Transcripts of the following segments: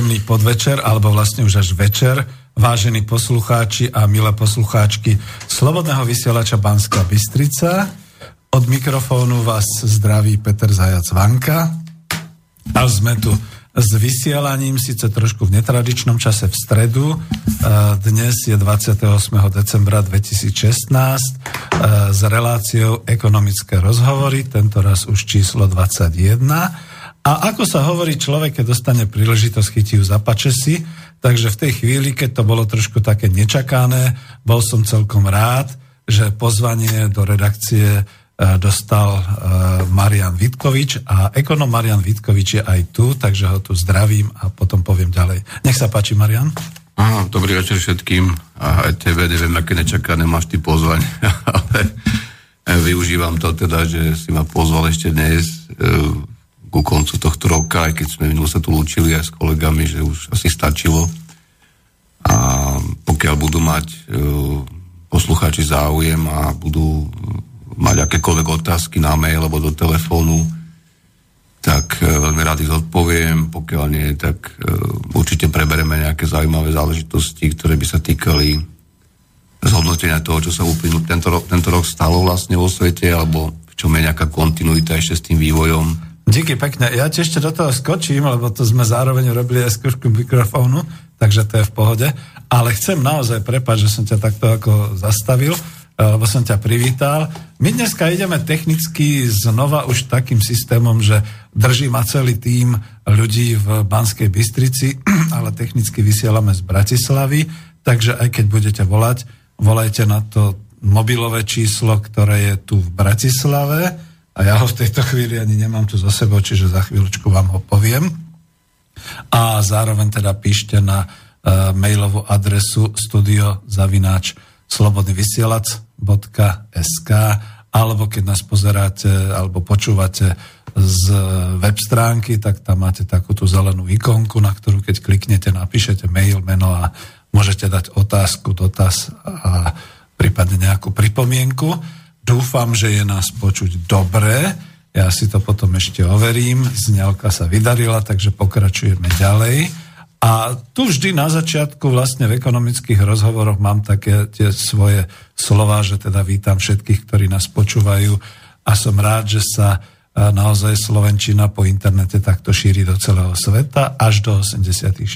Príjemný podvečer, alebo vlastne už až večer, vážení poslucháči a milé poslucháčky Slobodného vysielača Banská Bystrica. Od mikrofónu vás zdraví Peter Zajac Vanka. A sme tu s vysielaním, síce trošku v netradičnom čase v stredu. Dnes je 28. decembra 2016 s reláciou ekonomické rozhovory, tento raz už číslo 21. A ako sa hovorí, človek, keď dostane príležitosť, chytí ju za pačesy, takže v tej chvíli, keď to bolo trošku také nečakané, bol som celkom rád, že pozvanie do redakcie e, dostal e, Marian Vitkovič a ekonom Marian Vitkovič je aj tu, takže ho tu zdravím a potom poviem ďalej. Nech sa páči, Marian. Aha, dobrý večer všetkým a aj tebe, neviem, aké nečakané máš ty pozvanie, ale využívam to teda, že si ma pozval ešte dnes e, ku koncu tohto roka, aj keď sme minul sa tu lúčili aj s kolegami, že už asi stačilo. A pokiaľ budú mať e, poslucháči záujem a budú mať akékoľvek otázky na mail alebo do telefónu, tak e, veľmi rád ich odpoviem. Pokiaľ nie, tak e, určite prebereme nejaké zaujímavé záležitosti, ktoré by sa týkali zhodnotenia toho, čo sa uplynul tento rok, tento rok stalo vlastne vo svete, alebo v čom je nejaká kontinuita ešte s tým vývojom Díky pekne. Ja ti ešte do toho skočím, lebo to sme zároveň robili aj skúšku mikrofónu, takže to je v pohode. Ale chcem naozaj prepať, že som ťa takto ako zastavil, eh, lebo som ťa privítal. My dneska ideme technicky znova už takým systémom, že drží ma celý tým ľudí v Banskej Bystrici, ale technicky vysielame z Bratislavy, takže aj keď budete volať, volajte na to mobilové číslo, ktoré je tu v Bratislave a ja ho v tejto chvíli ani nemám tu za sebou, čiže za chvíľučku vám ho poviem. A zároveň teda píšte na uh, mailovú adresu studiozavináč slobodnyvysielac.sk alebo keď nás pozeráte alebo počúvate z web stránky, tak tam máte takú tú zelenú ikonku, na ktorú keď kliknete, napíšete mail, meno a môžete dať otázku, dotaz a prípadne nejakú pripomienku. Dúfam, že je nás počuť dobre. Ja si to potom ešte overím. Zňalka sa vydarila, takže pokračujeme ďalej. A tu vždy na začiatku vlastne v ekonomických rozhovoroch mám také tie svoje slova, že teda vítam všetkých, ktorí nás počúvajú a som rád, že sa naozaj Slovenčina po internete takto šíri do celého sveta, až do 86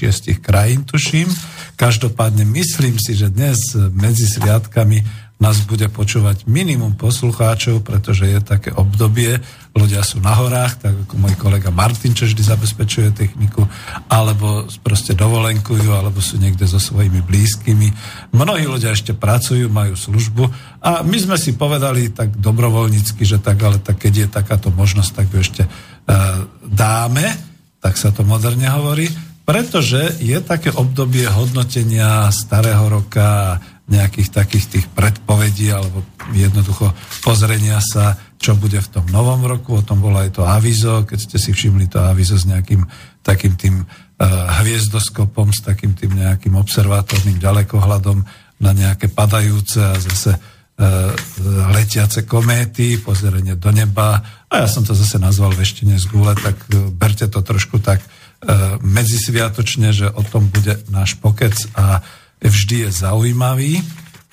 krajín, tuším. Každopádne myslím si, že dnes medzi sviatkami nás bude počúvať minimum poslucháčov, pretože je také obdobie, ľudia sú na horách, tak ako môj kolega Martin, čo vždy zabezpečuje techniku, alebo proste dovolenkujú, alebo sú niekde so svojimi blízkymi. Mnohí ľudia ešte pracujú, majú službu. A my sme si povedali tak dobrovoľnícky, že tak, ale tak keď je takáto možnosť, tak ju ešte uh, dáme, tak sa to moderne hovorí, pretože je také obdobie hodnotenia starého roka, nejakých takých tých predpovedí alebo jednoducho pozrenia sa, čo bude v tom novom roku. O tom bolo aj to avizo, keď ste si všimli to avizo s nejakým takým tým uh, hviezdoskopom, s takým tým nejakým observatórnym ďalekohľadom na nejaké padajúce a zase uh, letiace kométy, pozeranie do neba. A ja som to zase nazval veštine z gule, tak uh, berte to trošku tak uh, medzisviatočne, že o tom bude náš pokec a uh, vždy je zaujímavý.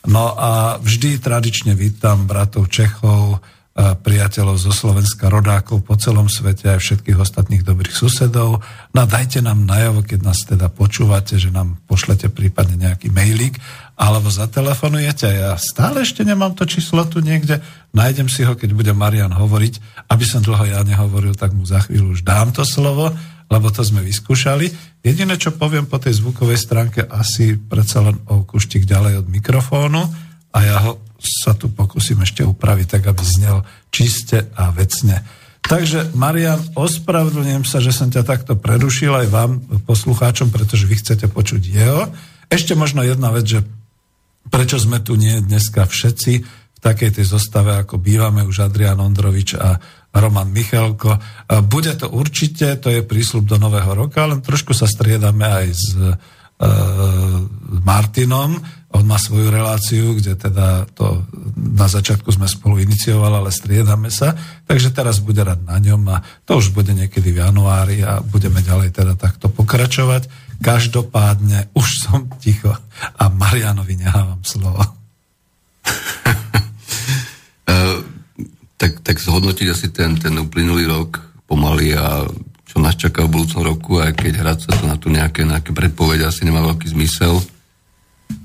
No a vždy tradične vítam bratov Čechov, priateľov zo Slovenska, rodákov po celom svete aj všetkých ostatných dobrých susedov. No dajte nám najavo, keď nás teda počúvate, že nám pošlete prípadne nejaký mailík alebo zatelefonujete. Ja stále ešte nemám to číslo tu niekde. Nájdem si ho, keď bude Marian hovoriť. Aby som dlho ja nehovoril, tak mu za chvíľu už dám to slovo lebo to sme vyskúšali. Jediné, čo poviem po tej zvukovej stránke, asi predsa len o kuštik ďalej od mikrofónu a ja ho sa tu pokúsim ešte upraviť tak, aby znel čiste a vecne. Takže, Marian, ospravedlňujem sa, že som ťa takto prerušil aj vám, poslucháčom, pretože vy chcete počuť jeho. Ešte možno jedna vec, že prečo sme tu nie dneska všetci v takej tej zostave, ako bývame už Adrian Ondrovič a Roman Michalko. Bude to určite, to je prísľub do nového roka, len trošku sa striedame aj s uh, Martinom. On má svoju reláciu, kde teda to na začiatku sme spolu iniciovali, ale striedame sa. Takže teraz bude rád na ňom a to už bude niekedy v januári a budeme ďalej teda takto pokračovať. Každopádne už som ticho a Marianovi nehávam slovo. tak, tak zhodnotiť asi ten, ten uplynulý rok pomaly a čo nás čaká v budúcom roku, aj keď hrať sa to na tu nejaké, nejaké predpovede asi nemá veľký zmysel.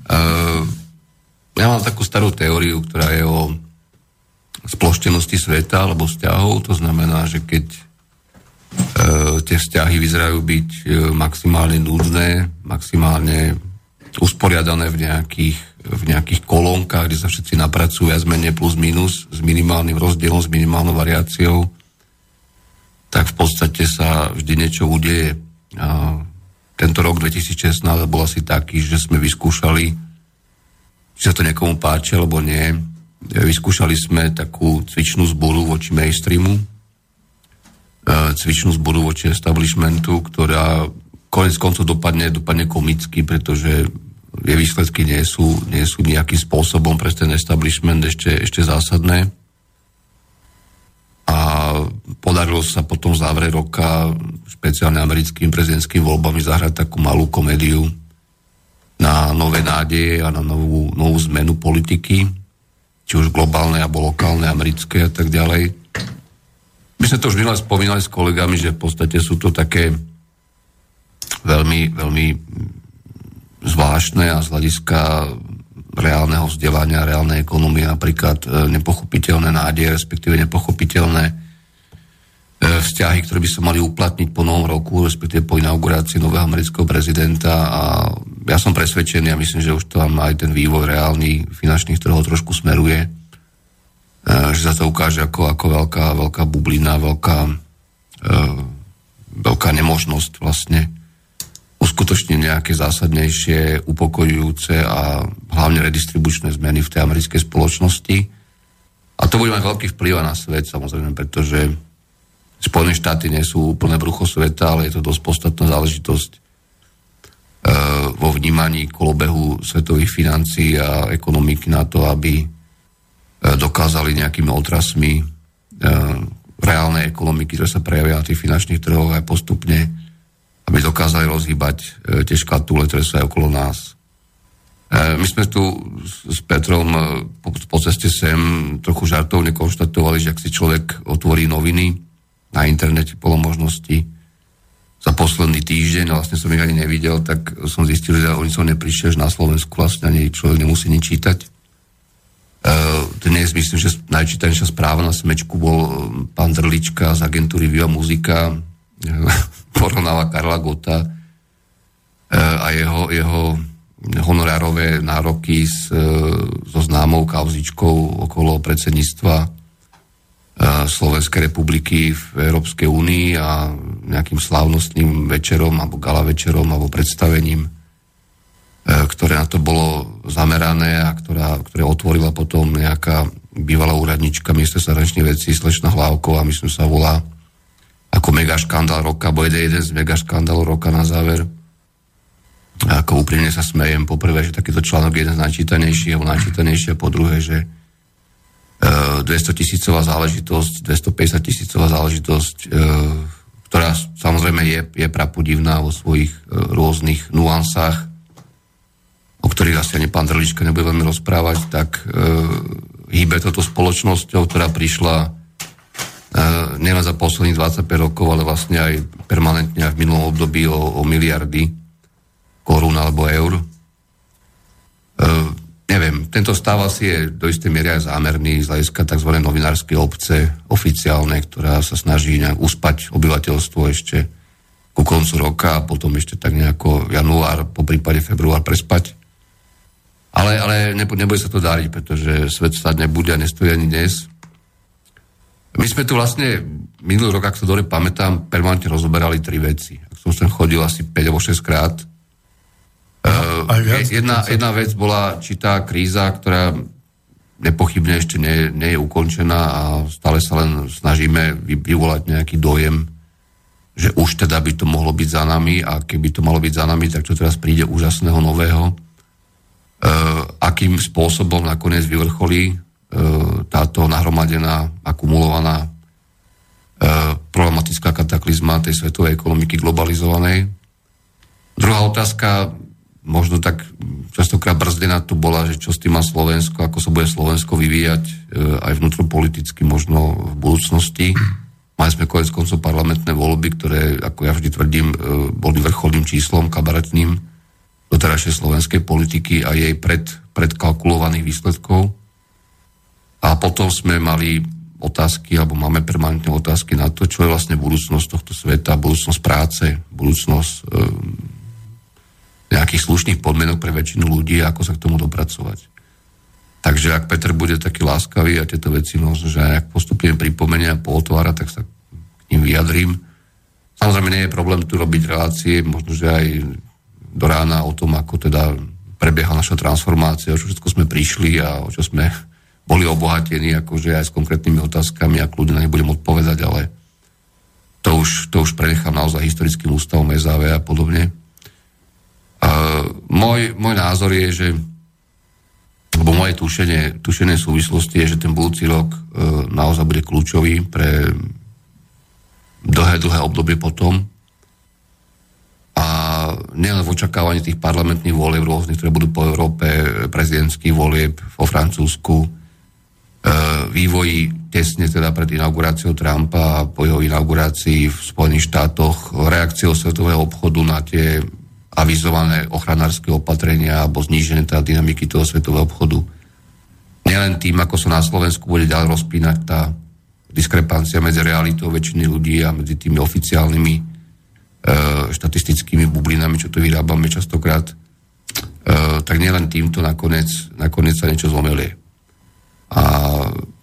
Uh, ja mám takú starú teóriu, ktorá je o sploštenosti sveta alebo vzťahov. To znamená, že keď uh, tie vzťahy vyzerajú byť uh, maximálne nudné, maximálne usporiadané v nejakých, v nejakých kolónkach, kde sa všetci napracujú viac menej plus minus s minimálnym rozdielom, s minimálnou variáciou, tak v podstate sa vždy niečo udeje. A tento rok 2016 bol asi taký, že sme vyskúšali, či sa to niekomu páči alebo nie, vyskúšali sme takú cvičnú zboru voči mainstreamu, e, cvičnú zboru voči establishmentu, ktorá konec koncov dopadne, dopadne komicky, pretože jej výsledky nie sú, nie sú nejakým spôsobom pre ten establishment ešte, ešte zásadné a podarilo sa potom v závere roka špeciálne americkým prezidentským voľbami zahrať takú malú komédiu na nové nádeje a na novú, novú zmenu politiky, či už globálnej alebo lokálnej, americké a tak ďalej. My sme to už minule spomínali s kolegami, že v podstate sú to také veľmi, veľmi zvláštne a z hľadiska reálneho vzdelania, reálnej ekonomie, napríklad e, nepochopiteľné nádeje, respektíve nepochopiteľné e, vzťahy, ktoré by sa mali uplatniť po novom roku, respektíve po inaugurácii nového amerického prezidenta. A ja som presvedčený a myslím, že už tam aj ten vývoj reálny finančných trhov trošku smeruje, e, že sa to ukáže ako, ako veľká, veľká bublina, veľká, veľká nemožnosť vlastne uskutočniť nejaké zásadnejšie, upokojujúce a hlavne redistribučné zmeny v tej americkej spoločnosti. A to bude mať veľký vplyv na svet, samozrejme, pretože Spojené štáty nie sú úplne brucho sveta, ale je to dosť podstatná záležitosť e, vo vnímaní kolobehu svetových financií a ekonomiky na to, aby e, dokázali nejakými otrasmi e, reálnej ekonomiky, ktoré sa prejavia na tých finančných trhoch aj postupne aby dokázali rozhýbať e, tie škatule, ktoré sú aj okolo nás. E, my sme tu s Petrom e, po, po ceste sem trochu žartovne konštatovali, že ak si človek otvorí noviny na internete polo možnosti za posledný týždeň, vlastne som ich ani nevidel, tak som zistil, že oni som neprišiel, že na Slovensku vlastne ani človek nemusí nič čítať. Dnes myslím, že najčítanejšia správa na Smečku bol pán Drlička z agentúry Viva Muzika, porovnáva Karla Gota e, a jeho, jeho honorárové nároky s, e, so známou kauzičkou okolo predsedníctva e, Slovenskej republiky v Európskej únii a nejakým slávnostným večerom alebo gala večerom alebo predstavením, ktoré na to bolo zamerané a ktorá, ktoré otvorila potom nejaká bývalá úradnička minister zahraničných vecí Slečna Hlávková, myslím sa volá, ako mega škandál roka, bo jeden, z mega škandálov roka na záver. A ako úprimne sa smejem, poprvé, že takýto článok je jeden z najčítanejších, alebo najčítanejší, a po druhé, že 200 e, tisícová záležitosť, 250 tisícová záležitosť, e, ktorá samozrejme je, je prapodivná vo svojich e, rôznych nuansách, o ktorých asi ani pán Drlička nebude veľmi rozprávať, tak hýbe toto spoločnosťou, ktorá prišla nielen za posledných 25 rokov, ale vlastne aj permanentne aj v minulom období o, o miliardy korún alebo eur. E, neviem, tento stav asi je do istej miery aj zámerný z hľadiska tzv. novinárskej obce oficiálne, ktorá sa snaží nejak uspať obyvateľstvo ešte ku koncu roka a potom ešte tak nejako január, po prípade február prespať. Ale, ale nebude sa to dáriť, pretože svet stať nebude a nestojí ani dnes. My sme tu vlastne minulý rok, ak sa dobre pamätám, permanentne rozoberali tri veci. Ak som sem chodil asi 5 alebo 6 krát. No, uh, viac, jedna, jedna vec bola či tá kríza, ktorá nepochybne ešte nie, nie je ukončená a stále sa len snažíme vy, vyvolať nejaký dojem, že už teda by to mohlo byť za nami a keby to malo byť za nami, tak čo teraz príde úžasného nového. akým spôsobom nakoniec vyvrcholí táto nahromadená, akumulovaná problematická kataklizma tej svetovej ekonomiky globalizovanej. Druhá otázka, možno tak častokrát brzdená tu bola, že čo s tým má Slovensko, ako sa bude Slovensko vyvíjať aj vnútropoliticky možno v budúcnosti. Mali sme konec koncov parlamentné voľby, ktoré, ako ja vždy tvrdím, e, boli vrcholným číslom kabaretným doterajšej slovenskej politiky a jej pred, predkalkulovaných výsledkov. A potom sme mali otázky, alebo máme permanentné otázky na to, čo je vlastne budúcnosť tohto sveta, budúcnosť práce, budúcnosť e, nejakých slušných podmienok pre väčšinu ľudí a ako sa k tomu dopracovať. Takže ak Peter bude taký láskavý a tieto veci možno, že ak postupne pripomenia a pootvára, tak sa k ním vyjadrím. Samozrejme nie je problém tu robiť relácie, možno, že aj do rána o tom, ako teda prebieha naša transformácia, o čo všetko sme prišli a o čo sme boli obohatení, akože aj s konkrétnymi otázkami, ak ľudia na ne budem odpovedať, ale to už, to už prenechám naozaj historickým ústavom SAV a podobne. A môj, môj názor je, že lebo moje tušenie, tušenie súvislosti je, že ten budúci rok e, naozaj bude kľúčový pre dlhé, dlhé obdobie potom. A nielen v očakávaní tých parlamentných volieb rôznych, ktoré budú po Európe, prezidentských volieb vo Francúzsku, vývoji tesne teda pred inauguráciou Trumpa a po jeho inaugurácii v Spojených štátoch, reakciou svetového obchodu na tie avizované ochranárske opatrenia alebo znížené teda dynamiky toho svetového obchodu. Nielen tým, ako sa na Slovensku bude ďalej rozpínať tá diskrepancia medzi realitou väčšiny ľudí a medzi tými oficiálnymi e, štatistickými bublinami, čo to vyrábame častokrát, e, tak nielen týmto nakoniec, nakoniec sa niečo zlomelie. A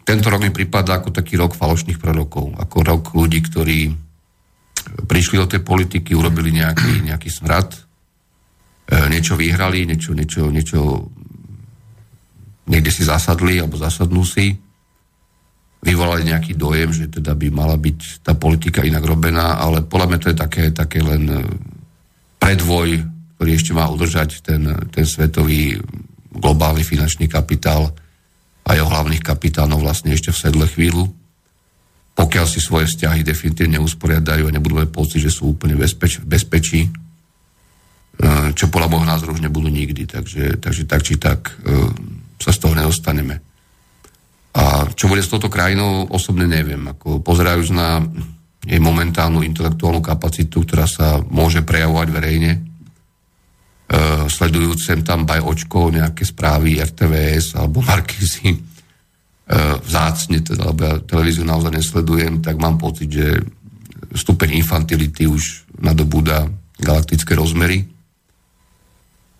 tento rok mi prípada ako taký rok falošných prorokov, ako rok ľudí, ktorí prišli do tej politiky, urobili nejaký, nejaký smrad, E, niečo vyhrali, niečo, niečo, niečo niekde si zasadli alebo zasadnú si, vyvolali nejaký dojem, že teda by mala byť tá politika inak robená, ale podľa mňa to je také, také len e, predvoj, ktorý ešte má udržať ten, ten svetový globálny finančný kapitál a jeho hlavných kapitánov vlastne ešte v sedle chvíľu. Pokiaľ si svoje vzťahy definitívne usporiadajú a nebudú mať pocit, že sú úplne bezpeč, bezpečí, E, čo podľa môjho názoru už nebudú nikdy. Takže, takže tak či tak e, sa z toho nedostaneme. A čo bude s touto krajinou, osobne neviem. Ako pozerajúc na jej momentálnu intelektuálnu kapacitu, ktorá sa môže prejavovať verejne, sledujúc sem tam baj očko, nejaké správy RTVS alebo Markízy, e, vzácne, teda, lebo ja televíziu naozaj nesledujem, tak mám pocit, že stupeň infantility už nadobúda galaktické rozmery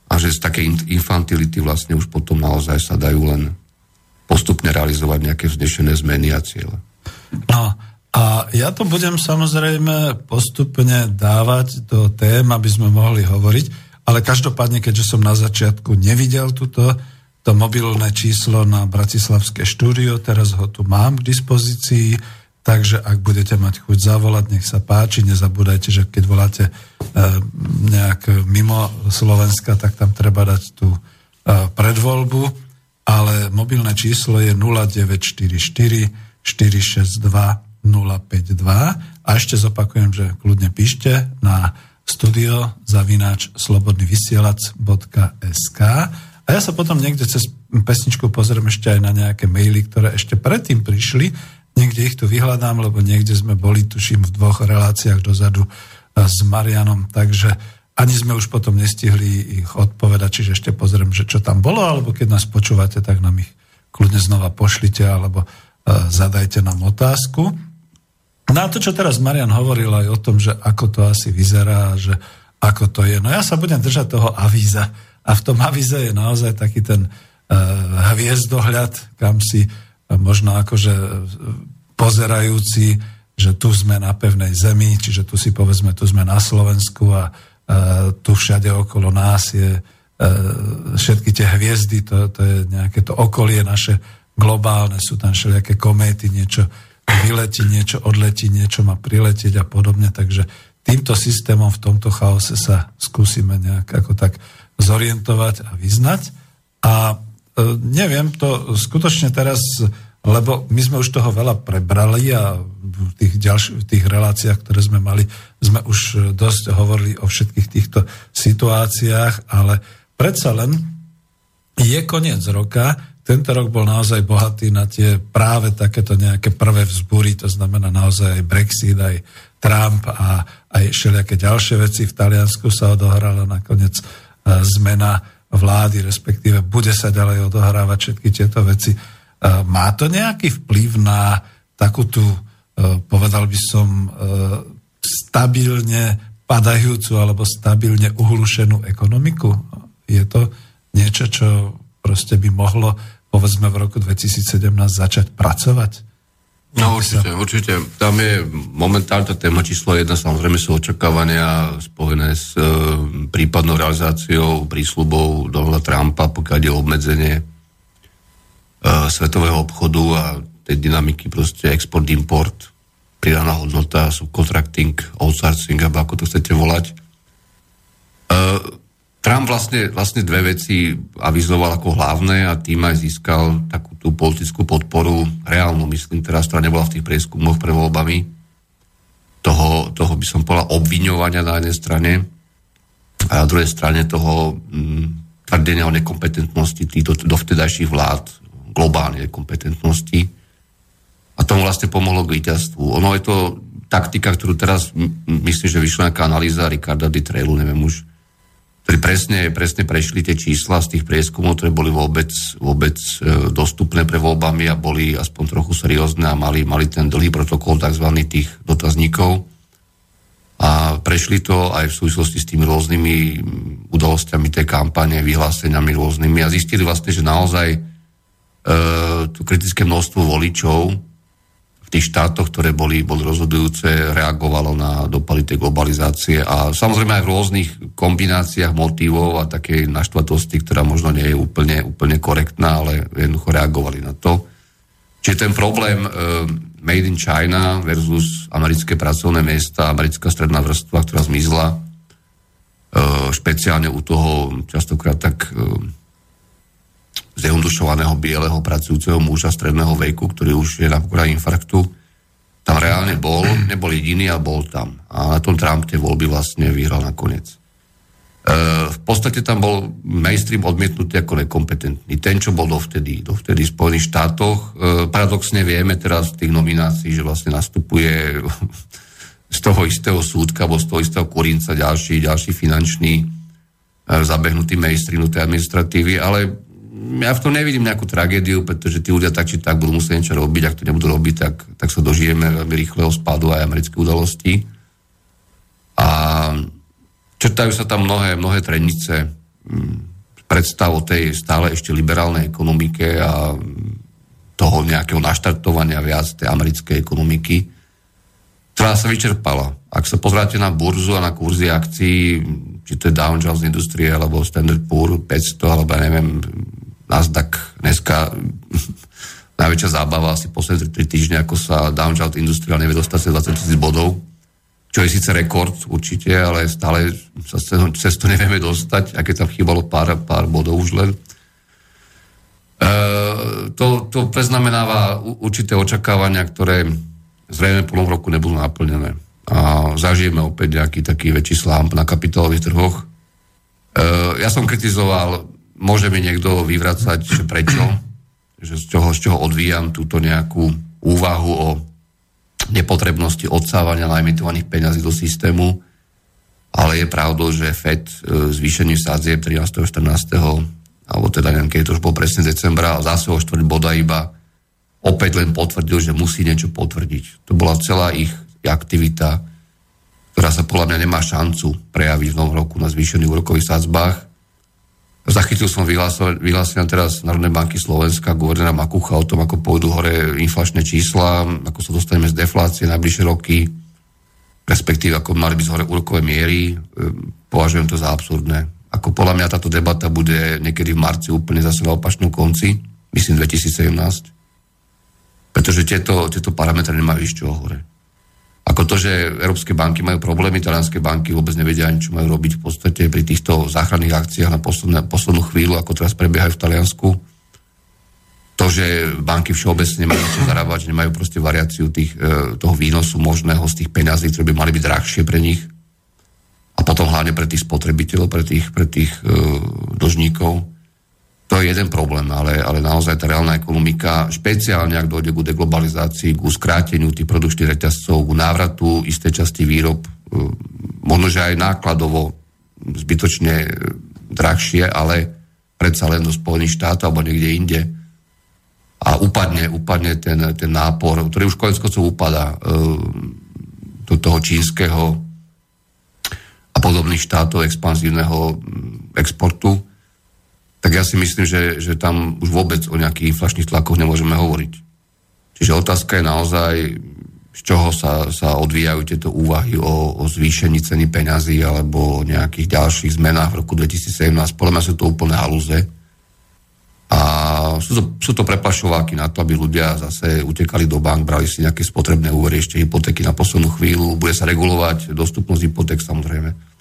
a že z takej infantility vlastne už potom naozaj sa dajú len postupne realizovať nejaké vznešené zmeny a cieľe. No, a ja to budem samozrejme postupne dávať do tém, aby sme mohli hovoriť, ale každopádne, keďže som na začiatku nevidel túto, to mobilné číslo na Bratislavské štúdio, teraz ho tu mám k dispozícii, Takže ak budete mať chuť zavolať, nech sa páči, nezabúdajte, že keď voláte e, nejak mimo Slovenska, tak tam treba dať tú e, predvoľbu, ale mobilné číslo je 0944 462 052 a ešte zopakujem, že kľudne píšte na studio zavináč slobodnyvysielac.sk a ja sa potom niekde cez pesničku pozriem ešte aj na nejaké maily, ktoré ešte predtým prišli. Niekde ich tu vyhľadám, lebo niekde sme boli, tuším, v dvoch reláciách dozadu e, s Marianom, takže ani sme už potom nestihli ich odpovedať, čiže ešte pozriem, že čo tam bolo, alebo keď nás počúvate, tak nám ich kľudne znova pošlite, alebo uh, zadajte nám otázku. Na to, čo teraz Marian hovoril aj o tom, že ako to asi vyzerá, že ako to je. No ja sa budem držať toho avíza. A v tom avíze je naozaj taký ten uh, hviezdohľad, kam si možno akože pozerajúci, že tu sme na pevnej zemi, čiže tu si povedzme, tu sme na Slovensku a tu všade okolo nás je všetky tie hviezdy, to, to je nejaké to okolie naše globálne, sú tam všelijaké kométy, niečo vyletí, niečo odletí, niečo má priletieť a podobne, takže týmto systémom v tomto chaose sa skúsime nejak ako tak zorientovať a vyznať. A neviem to skutočne teraz, lebo my sme už toho veľa prebrali a v tých, ďalších, v tých reláciách, ktoré sme mali, sme už dosť hovorili o všetkých týchto situáciách, ale predsa len je koniec roka, tento rok bol naozaj bohatý na tie práve takéto nejaké prvé vzbúry, to znamená naozaj aj Brexit, aj Trump a aj všelijaké ďalšie veci. V Taliansku sa odohrala nakoniec e, zmena vlády, respektíve bude sa ďalej odohrávať všetky tieto veci. E, má to nejaký vplyv na takú tú, e, povedal by som, stabilne padajúcu alebo stabilne uhlušenú ekonomiku? Je to niečo, čo proste by mohlo povedzme v roku 2017 začať pracovať? No určite, určite. Tam je momentálne téma číslo jedna, samozrejme sú očakávania spojené s e, prípadnou realizáciou prísľubov Donalda Trumpa, pokiaľ je obmedzenie e, svetového obchodu a tej dynamiky proste export-import, pridaná hodnota, subcontracting, outsourcing, alebo ako to chcete volať. E, Trump vlastne, vlastne dve veci avizoval ako hlavné a tým aj získal takú tú politickú podporu, reálnu myslím teraz, ktorá nebola v tých prieskumoch pre voľbami, toho, toho by som povedal obviňovania na jednej strane a na druhej strane toho m, mm, tvrdenia o nekompetentnosti týchto dovtedajších vlád, globálnej nekompetentnosti. A tomu vlastne pomohlo k víťazstvu. Ono je to taktika, ktorú teraz myslím, že vyšla nejaká analýza Ricarda Di Trailu, neviem už, ktorí presne, presne prešli tie čísla z tých prieskumov, ktoré boli vôbec, vôbec e, dostupné pre voľbami a boli aspoň trochu seriózne a mali, mali ten dlhý protokol tzv. tých dotazníkov. A prešli to aj v súvislosti s tými rôznymi udalosťami tej kampane, vyhláseniami rôznymi a zistili vlastne, že naozaj e, to kritické množstvo voličov v tých štátoch, ktoré boli, boli rozhodujúce, reagovalo na dopady tej globalizácie a samozrejme aj v rôznych kombináciách motivov a takej naštvatosti, ktorá možno nie je úplne, úplne korektná, ale jednoducho reagovali na to. Čiže ten problém e, Made in China versus americké pracovné miesta, americká stredná vrstva, ktorá zmizla, e, špeciálne u toho častokrát tak e, zjednodušovaného bieleho pracujúceho muža stredného veku, ktorý už je na pokraji infarktu, tam reálne bol, nebol jediný, ale bol tam. A na tom Trump tie voľby vlastne vyhral nakoniec. E, v podstate tam bol mainstream odmietnutý ako nekompetentný. Ten, čo bol dovtedy, dovtedy v Spojených štátoch. E, paradoxne vieme teraz z tých nominácií, že vlastne nastupuje z toho istého súdka alebo z toho istého kurinca ďalší, ďalší finančný e, zabehnutý mainstream tej administratívy, ale ja v tom nevidím nejakú tragédiu, pretože tí ľudia tak či tak budú musieť niečo robiť, ak to nebudú robiť, tak, tak sa dožijeme veľmi rýchleho spádu aj americké udalosti. A črtajú sa tam mnohé, mnohé trenice mm, predstav o tej stále ešte liberálnej ekonomike a toho nejakého naštartovania viac tej americkej ekonomiky, ktorá sa vyčerpala. Ak sa pozráte na burzu a na kurzy akcií, či to je Dow Jones Industrie, alebo Standard Poor 500, alebo ja neviem, Nasdaq dneska najväčšia zábava asi posledné 3 týždne, ako sa Dow Jones Industrial nevie dostať sa 20 tisíc bodov, čo je síce rekord určite, ale stále sa cez to nevieme dostať, aké tam chýbalo pár, pár bodov už len. E, to, to preznamenáva určité očakávania, ktoré zrejme po roku nebudú naplnené. A zažijeme opäť nejaký taký väčší slám na kapitálových trhoch. E, ja som kritizoval môže mi niekto vyvracať, že prečo, že z čoho, z čoho odvíjam túto nejakú úvahu o nepotrebnosti odsávania naimitovaných peňazí do systému, ale je pravdou, že FED e, zvýšenie sádzieb 13. 14. alebo teda neviem, keď to už bol presne decembra, a zase o štvrť boda iba opäť len potvrdil, že musí niečo potvrdiť. To bola celá ich aktivita, ktorá sa podľa mňa nemá šancu prejaviť v novom roku na zvýšených úrokových sadzbách Zachytil som vyhlásenia teraz Národnej banky Slovenska, guvernéra Makucha o tom, ako pôjdu hore inflačné čísla, ako sa dostaneme z deflácie najbližšie roky, respektíve ako mali byť hore úrokové miery. Ehm, považujem to za absurdné. Ako podľa mňa táto debata bude niekedy v marci úplne zase na opačnom konci, myslím 2017, pretože tieto, tieto parametre nemajú ísť čo hore. Ako to, že európske banky majú problémy, talianské banky vôbec nevedia ani, čo majú robiť v podstate pri týchto záchranných akciách na poslednú, poslednú chvíľu, ako teraz prebiehajú v Taliansku. To, že banky všeobecne nemajú čo zarábať, nemajú proste variáciu tých, e, toho výnosu možného z tých peňazí, ktoré by mali byť drahšie pre nich. A potom hlavne pre tých spotrebiteľov, pre tých, pre tých uh, dlžníkov to je jeden problém, ale, ale naozaj tá reálna ekonomika, špeciálne ak dojde ku deglobalizácii, ku skráteniu tých produkčných reťazcov, ku návratu istej časti výrob, e, možno, že aj nákladovo zbytočne e, drahšie, ale predsa len do Spojených štátov alebo niekde inde. A upadne, upadne ten, ten nápor, ktorý už konec koncov upadá e, do toho čínskeho a podobných štátov expanzívneho exportu tak ja si myslím, že, že tam už vôbec o nejakých inflačných tlakoch nemôžeme hovoriť. Čiže otázka je naozaj, z čoho sa, sa odvíjajú tieto úvahy o, o zvýšení ceny peňazí alebo o nejakých ďalších zmenách v roku 2017. Podľa mňa sú to úplné halúze. A sú to, sú to prepašováky na to, aby ľudia zase utekali do bank, brali si nejaké spotrebné úvery, ešte hypotéky na poslednú chvíľu, bude sa regulovať dostupnosť hypoték samozrejme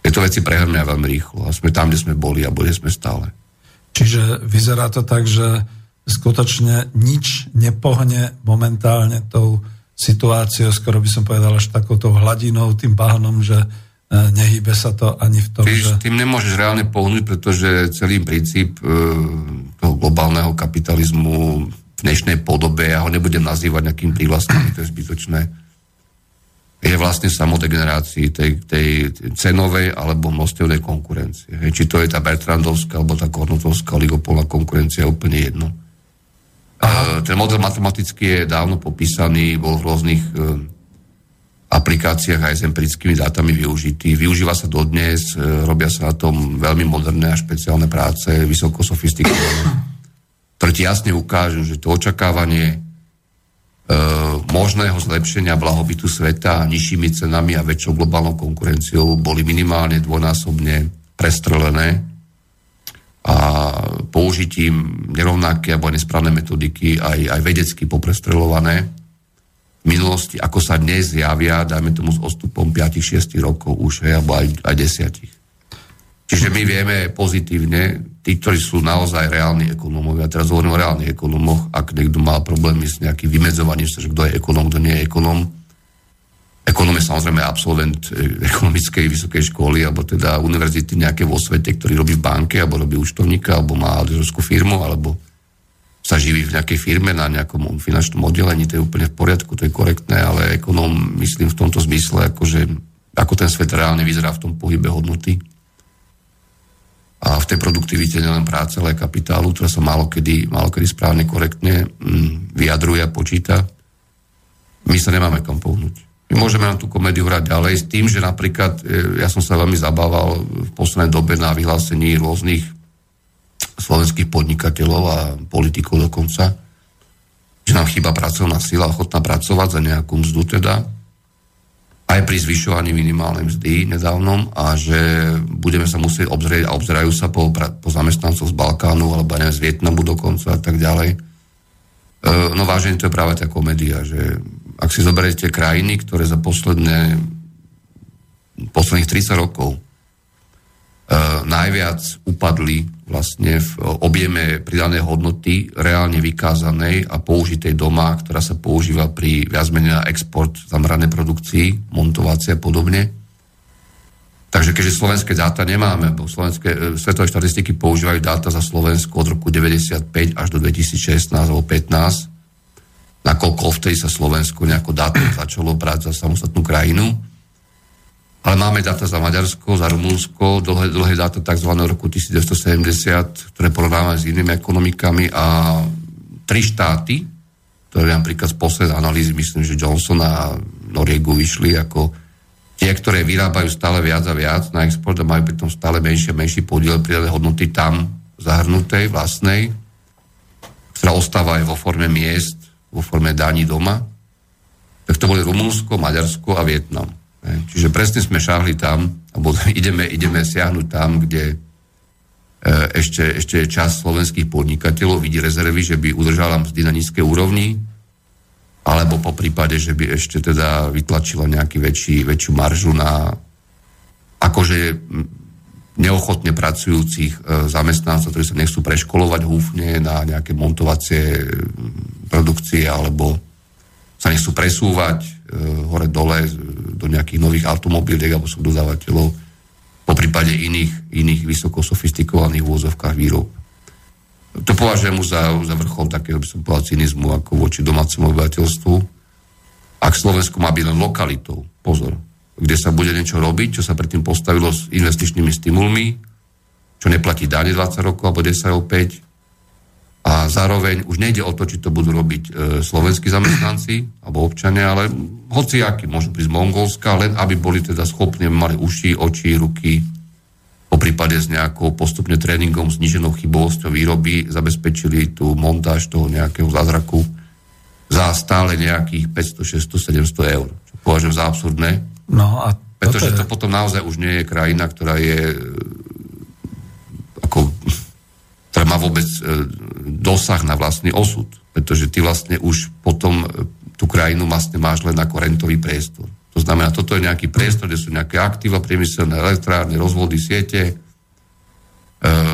tieto veci prehrmia veľmi rýchlo a sme tam, kde sme boli a boli sme stále. Čiže vyzerá to tak, že skutočne nič nepohne momentálne tou situáciou, skoro by som povedal až takouto hladinou, tým bahnom, že e, nehybe sa to ani v tom, Víš, že... Tým nemôžeš reálne pohnúť, pretože celý princíp e, toho globálneho kapitalizmu v dnešnej podobe, ja ho nebudem nazývať nejakým prívlastkom, to je zbytočné, je vlastne samodegenerácii tej, tej cenovej alebo množstevnej konkurencie. Hej. Či to je tá Bertrandovská alebo tá Kornotovská oligopolná konkurencia, je úplne jedno. Aha. Ten model matematický je dávno popísaný, bol v rôznych e, aplikáciách aj s empirickými dátami využitý. Využíva sa dodnes, e, robia sa na tom veľmi moderné a špeciálne práce, vysoko sofistikované, ktoré ti jasne ukážu, že to očakávanie E, možného zlepšenia blahobytu sveta nižšími cenami a väčšou globálnou konkurenciou boli minimálne dvojnásobne prestrelené a použitím nerovnaké alebo nesprávne metodiky aj, aj vedecky poprestrelované v minulosti, ako sa dnes javia, dajme tomu s odstupom 5-6 rokov už, alebo aj, aj 10. Čiže my vieme pozitívne, tí, ktorí sú naozaj reálni ekonómovia, teraz hovorím o reálnych ekonómoch, ak niekto má problémy s nejakým vymedzovaním že kto je ekonóm, kto nie je ekonóm. Ekonóm je samozrejme absolvent e, ekonomickej vysokej školy, alebo teda univerzity nejaké vo svete, ktorý robí v banke, alebo robí účtovníka, alebo má auditorovskú firmu, alebo sa živí v nejakej firme na nejakom finančnom oddelení, to je úplne v poriadku, to je korektné, ale ekonóm myslím v tomto zmysle, akože, ako ten svet reálne vyzerá v tom pohybe hodnoty a v tej produktivite nielen práce, ale aj kapitálu, ktorá sa málo kedy, málo kedy správne, korektne mm, vyjadruje a počíta, my sa nemáme kam pohnúť. My môžeme na tú komédiu hrať ďalej s tým, že napríklad e, ja som sa veľmi zabával v poslednej dobe na vyhlásení rôznych slovenských podnikateľov a politikov dokonca, že nám chýba pracovná sila, ochotná pracovať za nejakú mzdu teda, aj pri zvyšovaní minimálnej mzdy nedávnom a že budeme sa musieť obzrieť a obzerajú sa po, po zamestnancov z Balkánu alebo neviem, z Vietnamu dokonca a tak ďalej. E, no vážne to je práve tá komédia, že ak si zoberiete krajiny, ktoré za posledné posledných 30 rokov E, najviac upadli vlastne v objeme pridanej hodnoty reálne vykázanej a použitej doma, ktorá sa používa pri viac menej na export zamranej produkcii, montovácia a podobne. Takže keďže slovenské dáta nemáme, bo slovenské, e, svetové štatistiky používajú dáta za Slovensko od roku 95 až do 2016 alebo 15, nakoľko vtedy sa Slovensko nejako dáta začalo brať za samostatnú krajinu, ale máme dáta za Maďarsko, za Rumunsko, dlhé, dlhé dáta tzv. roku 1970, ktoré porovnáme s inými ekonomikami a tri štáty, ktoré napríklad z poslednej analýzy, myslím, že Johnson a Noriegu vyšli ako tie, ktoré vyrábajú stále viac a viac na export a majú pritom stále menší a menší podiel pridanej hodnoty tam zahrnutej, vlastnej, ktorá ostáva aj vo forme miest, vo forme daní doma, tak to boli Rumunsko, Maďarsko a Vietnam. Čiže presne sme šáhli tam, alebo ideme, ideme siahnuť tam, kde e, ešte, ešte čas slovenských podnikateľov vidí rezervy, že by udržala mzdy na nízkej úrovni. alebo po prípade, že by ešte teda vytlačila nejaký väčší, väčšiu maržu na akože neochotne pracujúcich e, zamestnancov, ktorí sa nechcú preškolovať húfne na nejaké montovacie produkcie alebo sa nechcú presúvať e, hore-dole do nejakých nových automobiliek alebo sú dodávateľov po prípade iných, iných vysoko sofistikovaných vôzovkách výrob. To považujem za, za vrchol takého, by som povedal, cynizmu ako voči domácemu obyvateľstvu. Ak Slovensko má byť len lokalitou, pozor, kde sa bude niečo robiť, čo sa predtým postavilo s investičnými stimulmi, čo neplatí dáne 20 rokov alebo 10 alebo 5. A zároveň už nejde o to, či to budú robiť e, slovenskí zamestnanci alebo občania, ale hociakí, môžu prísť z Mongolska, len aby boli teda schopní, mali uši, oči, ruky, po prípade s nejakou postupne tréningom, zniženou chybovosťou výroby zabezpečili tú montáž toho nejakého zázraku za stále nejakých 500, 600, 700 eur. Čo považujem za absurdné. No a pretože je... to potom naozaj už nie je krajina, ktorá je e, ako, ktorá má vôbec e, dosah na vlastný osud. Pretože ty vlastne už potom e, tú krajinu vlastne máš len ako rentový priestor. To znamená, toto je nejaký priestor, kde sú nejaké aktíva, priemyselné elektrárne, rozvody siete, e,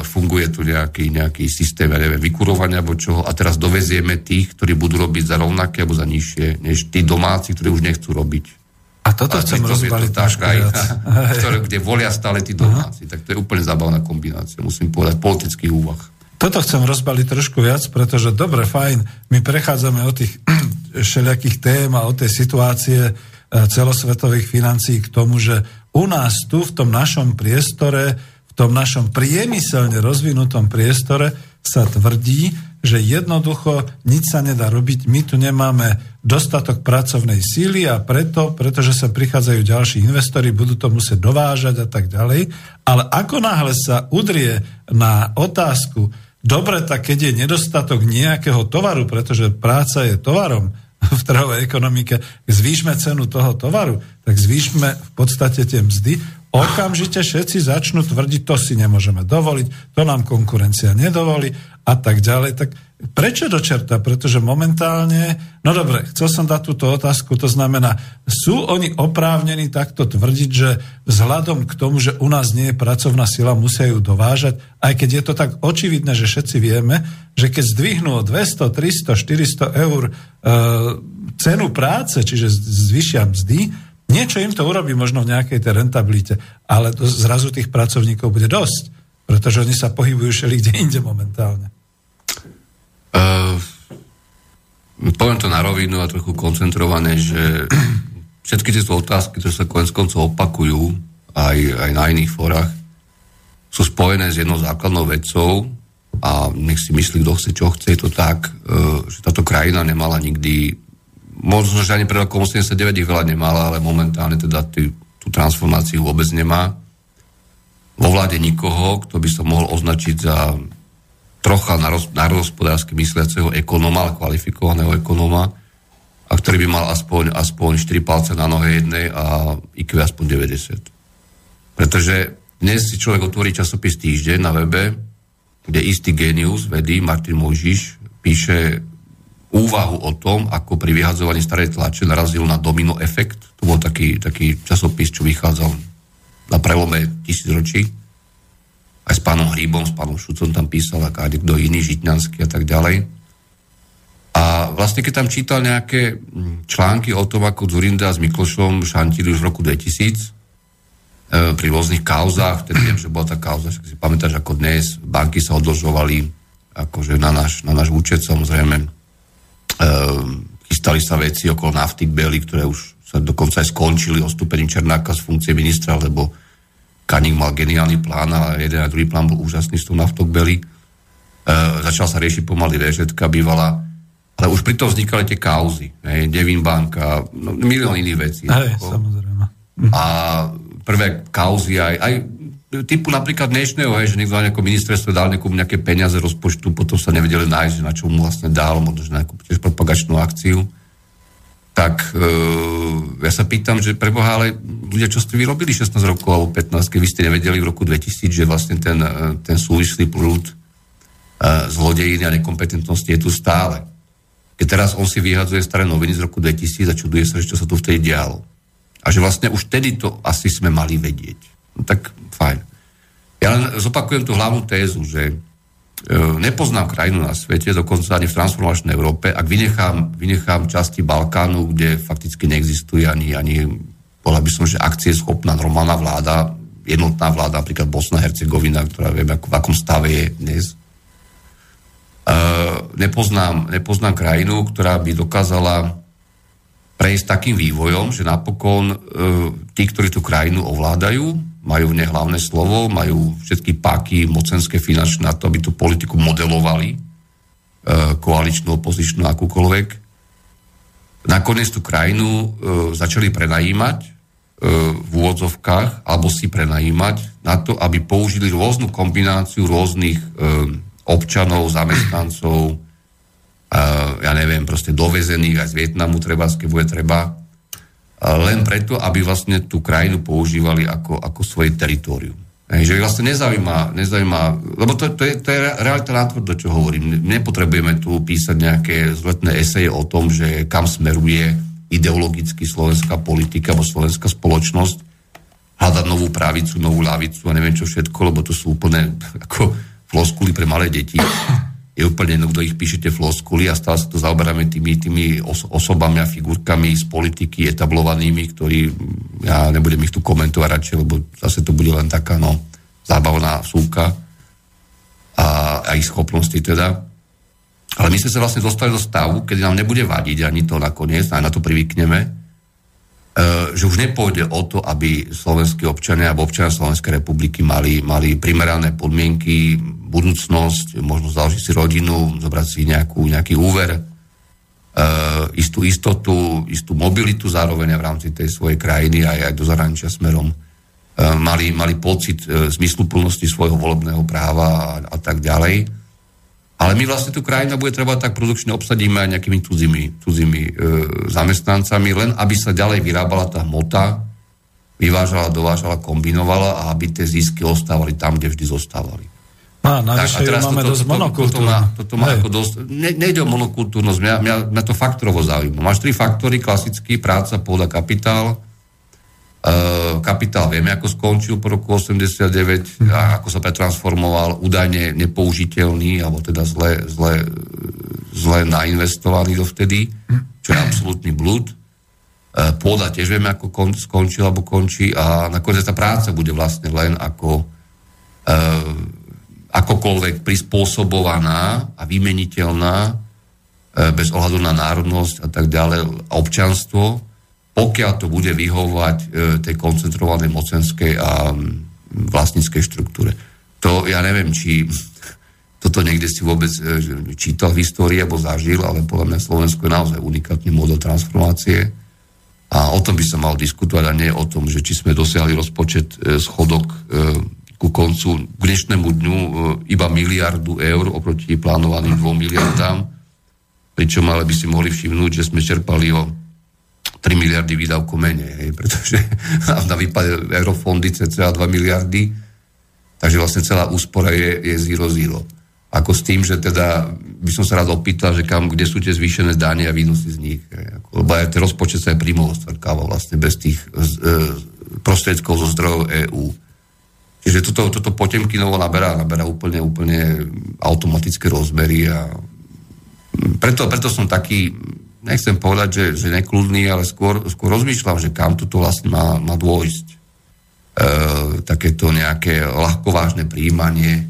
funguje tu nejaký, nejaký systém, ja neviem, vykurovania alebo čoho a teraz dovezieme tých, ktorí budú robiť za rovnaké alebo za nižšie, než tí domáci, ktorí už nechcú robiť. A toto a chcem rozbaliť tá krajina, ktoré, kde volia stále tí domáci. Uh-huh. Tak to je úplne zábavná kombinácia, musím povedať, politických úvah. Toto chcem rozbaliť trošku viac, pretože dobre, fajn, my prechádzame od tých všelijakých tém a od tej situácie, E, celosvetových financií k tomu, že u nás tu v tom našom priestore, v tom našom priemyselne rozvinutom priestore sa tvrdí, že jednoducho nič sa nedá robiť, my tu nemáme dostatok pracovnej síly a preto, pretože sa prichádzajú ďalší investori, budú to musieť dovážať a tak ďalej. Ale ako náhle sa udrie na otázku, dobre, tak keď je nedostatok nejakého tovaru, pretože práca je tovarom, v trhovej ekonomike, zvýšme cenu toho tovaru, tak zvýšme v podstate tie mzdy, okamžite všetci začnú tvrdiť, to si nemôžeme dovoliť, to nám konkurencia nedovolí a tak ďalej. Tak prečo do čerta? Pretože momentálne, no dobre, chcel som dať túto otázku, to znamená, sú oni oprávnení takto tvrdiť, že vzhľadom k tomu, že u nás nie je pracovná sila, musia ju dovážať, aj keď je to tak očividné, že všetci vieme, že keď zdvihnú o 200, 300, 400 eur e, cenu práce, čiže zvyšia mzdy, Niečo im to urobí možno v nejakej tej rentabilite, ale to, zrazu tých pracovníkov bude dosť, pretože oni sa pohybujú všeli kde inde momentálne. Uh, poviem to na rovinu a trochu koncentrované, že všetky tieto otázky, ktoré sa konec koncov opakujú aj, aj na iných fórach, sú spojené s jednou základnou vecou a nech si myslí, kto chce, čo chce, je to tak, uh, že táto krajina nemala nikdy možno, že ani pred rokom 89 ich veľa nemala, ale momentálne teda tý, tú transformáciu vôbec nemá. Vo vláde nikoho, kto by sa mohol označiť za trocha národospodársky mysliaceho ekonóma, ale kvalifikovaného ekonóma, a ktorý by mal aspoň, aspoň 4 palce na nohe jednej a IQ aspoň 90. Pretože dnes si človek otvorí časopis Týždeň na webe, kde istý genius vedy Martin Mojžiš píše úvahu o tom, ako pri vyhadzovaní starej tlače narazil na domino efekt. To bol taký, taký časopis, čo vychádzal na prelome tisícročí. Aj s pánom Hríbom, s pánom Šucom tam písal, a aj kto iný, Žitňanský a tak ďalej. A vlastne, keď tam čítal nejaké hm, články o tom, ako Zurinda s Miklošom šantili už v roku 2000, e, pri rôznych kauzách, vtedy viem, že bola tá kauza, že si pamätáš, ako dnes banky sa odložovali akože na náš, na náš účet, samozrejme, Ehm, chystali sa veci okolo nafty Bely, ktoré už sa dokonca aj skončili ostúpením Černáka z funkcie ministra, lebo Kaník mal geniálny plán a jeden a druhý plán bol úžasný s tou naftou Bely. E, začal sa riešiť pomaly VŽtka bývala, ale už pritom vznikali tie kauzy. Hej, Devin banka, no, milión iných vecí. Hej, samozrejme. A prvé kauzy aj, aj typu napríklad dnešného, hej, že niekto na nejakom ministerstve dal nejakú, nejaké peniaze rozpočtu, potom sa nevedeli nájsť, na čo mu vlastne dal, možno nejakú tiež propagačnú akciu. Tak e, ja sa pýtam, že preboha, ale ľudia, čo ste vyrobili 16 rokov alebo 15, keď vy ste nevedeli v roku 2000, že vlastne ten, e, ten súvislý prúd e, zlodejiny a nekompetentnosti je tu stále. keď teraz on si vyhadzuje staré noviny z roku 2000 a čuduje sa, že čo sa tu vtedy dialo. A že vlastne už vtedy to asi sme mali vedieť. No tak fajn. Ja len zopakujem tú hlavnú tézu, že nepoznám krajinu na svete, dokonca ani v transformačnej Európe, ak vynechám, vynechám časti Balkánu, kde fakticky neexistuje ani, ani bola by som, že akcie schopná normálna vláda, jednotná vláda, napríklad Bosna, Hercegovina, ktorá viem, ako, v akom stave je dnes, Eh, nepoznám, nepoznám krajinu, ktorá by dokázala prejsť takým vývojom, že napokon uh, tí, ktorí tú krajinu ovládajú, majú v nej hlavné slovo, majú všetky páky mocenské, finančné na to, aby tú politiku modelovali, uh, koaličnú, opozičnú, akúkoľvek. Nakoniec tú krajinu uh, začali prenajímať v úvodzovkách, alebo si prenajímať na to, aby použili rôznu kombináciu rôznych občanov, zamestnancov, ja neviem, proste dovezených aj z Vietnamu treba, keď bude treba, len preto, aby vlastne tú krajinu používali ako, ako svoje teritorium. Že vlastne nezaujíma, nezaujíma lebo to, to, je, to je realita nátvrdo, čo hovorím. Nepotrebujeme tu písať nejaké zletné eseje o tom, že kam smeruje ideologicky slovenská politika alebo slovenská spoločnosť, hľadať novú pravicu, novú lavicu a neviem čo všetko, lebo to sú úplne ako floskuly pre malé deti. Je úplne jedno, kto ich píšete floskuly a stále sa to zaoberáme tými, tými os- osobami a figurkami z politiky etablovanými, ktorí, ja nebudem ich tu komentovať radšej, lebo zase to bude len taká, no, zábavná súka a, a ich schopnosti teda. Ale my sme sa vlastne dostali do stavu, kedy nám nebude vadiť ani to nakoniec, aj na to privykneme, E, že už nepôjde o to, aby slovenskí občania alebo občania Slovenskej republiky mali, mali primerané podmienky, budúcnosť, možno založiť si rodinu, zobrať si nejakú, nejaký úver, e, istú istotu, istú mobilitu zároveň v rámci tej svojej krajiny aj, aj do zahraničia smerom. E, mali, mali pocit e, zmysluplnosti svojho volebného práva a, a tak ďalej ale my vlastne tú krajinu bude treba tak produkčne obsadíme aj nejakými cudzími, cudzími e, zamestnancami, len aby sa ďalej vyrábala tá hmota, vyvážala, dovážala, kombinovala a aby tie zisky ostávali tam, kde vždy zostávali. Navyše tak, a teraz máme toto, dosť monokultúrne. Toto má, toto má ako dosť, ne, nejde o monokultúrnosť, mňa, mňa, mňa to faktorovo zaujíma. Máš tri faktory, klasický, práca, pôda, kapitál Eh, kapitál vieme, ako skončil po roku 89 a ako sa pretransformoval, údajne nepoužiteľný, alebo teda zle, zle, zle nainvestovaný dovtedy, čo je absolútny blúd. Eh, pôda tiež vieme, ako kon, skončil alebo končí a nakoniec tá práca bude vlastne len ako e, akokoľvek prispôsobovaná a vymeniteľná e, bez ohľadu na národnosť a tak ďalej, občanstvo, pokiaľ to bude vyhovovať e, tej koncentrovanej mocenskej a vlastníckej štruktúre. To ja neviem, či toto niekde si vôbec e, čítal v histórii alebo zažil, ale podľa mňa Slovensko je naozaj unikátny model transformácie a o tom by sa mal diskutovať a nie o tom, že či sme dosiahli rozpočet schodok ku koncu k dnešnému dňu e, iba miliardu eur oproti plánovaným dvom miliardám, pričom ale by si mohli všimnúť, že sme čerpali o 3 miliardy výdavku menej, hej, pretože na výpade eurofondy cca 2 miliardy, takže vlastne celá úspora je, je zero zero. Ako s tým, že teda by som sa rád opýtal, že kam, kde sú tie zvýšené dáne a výnosy z nich. Hej, ako, lebo aj ten rozpočet sa aj príjmov stvrkáva vlastne bez tých z, e, prostriedkov zo zdrojov EÚ. Čiže toto, toto Potemkinovo naberá, naberá úplne, úplne automatické rozmery a preto, preto som taký nechcem povedať, že, že nekludný, ale skôr, skôr rozmýšľam, že kam toto vlastne má, má dôjsť. E, takéto nejaké ľahkovážne príjmanie e,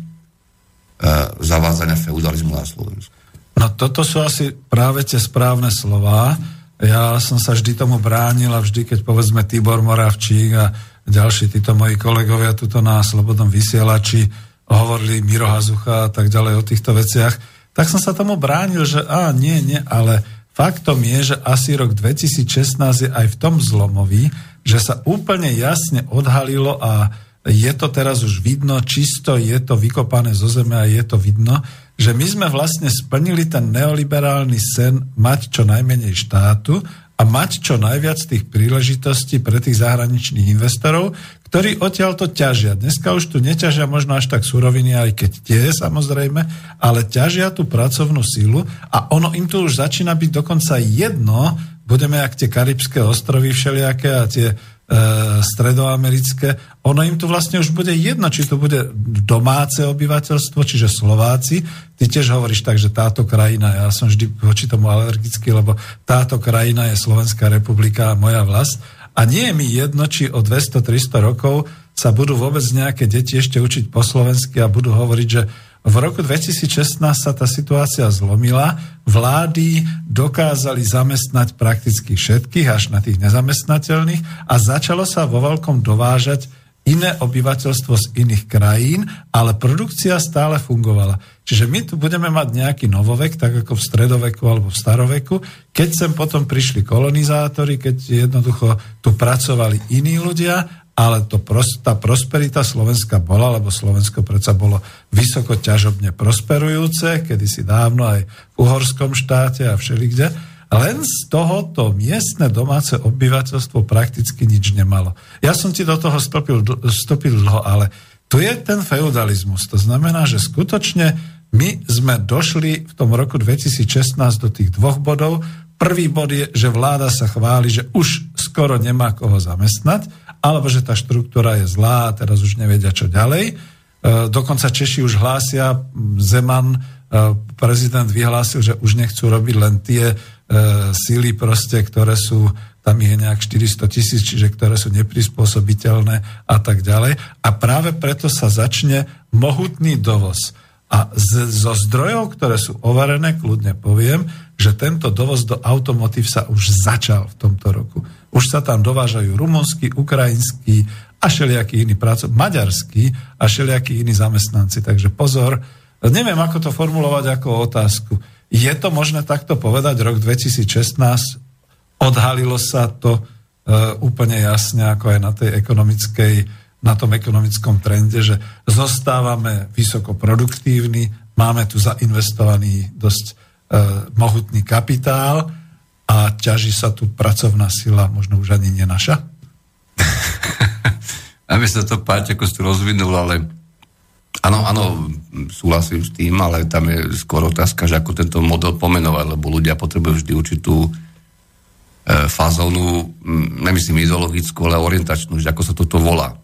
zavádzania feudalizmu na Slovensku. No toto sú asi práve tie správne slova. Ja som sa vždy tomu bránil a vždy, keď povedzme Tibor Moravčík a ďalší títo moji kolegovia tuto na Slobodnom vysielači hovorili Miro Hazucha a tak ďalej o týchto veciach, tak som sa tomu bránil, že a nie, nie, ale Faktom je, že asi rok 2016 je aj v tom zlomový, že sa úplne jasne odhalilo a je to teraz už vidno, čisto je to vykopané zo zeme a je to vidno, že my sme vlastne splnili ten neoliberálny sen mať čo najmenej štátu a mať čo najviac tých príležitostí pre tých zahraničných investorov, ktorí odtiaľ to ťažia. Dneska už tu neťažia možno až tak suroviny, aj keď tie samozrejme, ale ťažia tú pracovnú sílu a ono im tu už začína byť dokonca jedno, budeme jak tie Karibské ostrovy všelijaké a tie stredoamerické, ono im tu vlastne už bude jedno, či to bude domáce obyvateľstvo, čiže Slováci. Ty tiež hovoríš tak, že táto krajina, ja som vždy voči tomu alergický, lebo táto krajina je Slovenská republika a moja vlast. A nie je mi jedno, či o 200-300 rokov sa budú vôbec nejaké deti ešte učiť po slovensky a budú hovoriť, že v roku 2016 sa tá situácia zlomila, vlády dokázali zamestnať prakticky všetkých, až na tých nezamestnateľných a začalo sa vo veľkom dovážať iné obyvateľstvo z iných krajín, ale produkcia stále fungovala. Čiže my tu budeme mať nejaký novovek, tak ako v stredoveku alebo v staroveku, keď sem potom prišli kolonizátori, keď jednoducho tu pracovali iní ľudia ale to, tá prosperita Slovenska bola, lebo Slovensko predsa bolo vysoko ťažobne prosperujúce, kedysi dávno aj v uhorskom štáte a všelikde, len z tohoto miestne domáce obyvateľstvo prakticky nič nemalo. Ja som ti do toho vstúpil, vstúpil dlho, ale tu je ten feudalizmus. To znamená, že skutočne my sme došli v tom roku 2016 do tých dvoch bodov. Prvý bod je, že vláda sa chváli, že už skoro nemá koho zamestnať alebo že tá štruktúra je zlá a teraz už nevedia, čo ďalej. E, dokonca Češi už hlásia, Zeman, e, prezident vyhlásil, že už nechcú robiť len tie e, síly proste, ktoré sú, tam je nejak 400 tisíc, čiže ktoré sú neprispôsobiteľné a tak ďalej. A práve preto sa začne mohutný dovoz. A z, zo zdrojov, ktoré sú overené, kľudne poviem, že tento dovoz do automotív sa už začal v tomto roku. Už sa tam dovážajú rumunský, ukrajinský a všelijakí iní pracov, maďarskí a všelijakí iní zamestnanci. Takže pozor, neviem, ako to formulovať ako otázku. Je to možné takto povedať? Rok 2016 odhalilo sa to e, úplne jasne, ako aj na tej ekonomickej na tom ekonomickom trende, že zostávame vysoko produktívni, máme tu zainvestovaný dosť e, mohutný kapitál, a ťaží sa tu pracovná sila, možno už ani nenaša? Aby sa to páči, ako si rozvinul, ale áno, áno, súhlasím s tým, ale tam je skôr otázka, že ako tento model pomenovať, lebo ľudia potrebujú vždy určitú e, fazónu, nemyslím ideologickú, ale orientačnú, že ako sa toto volá.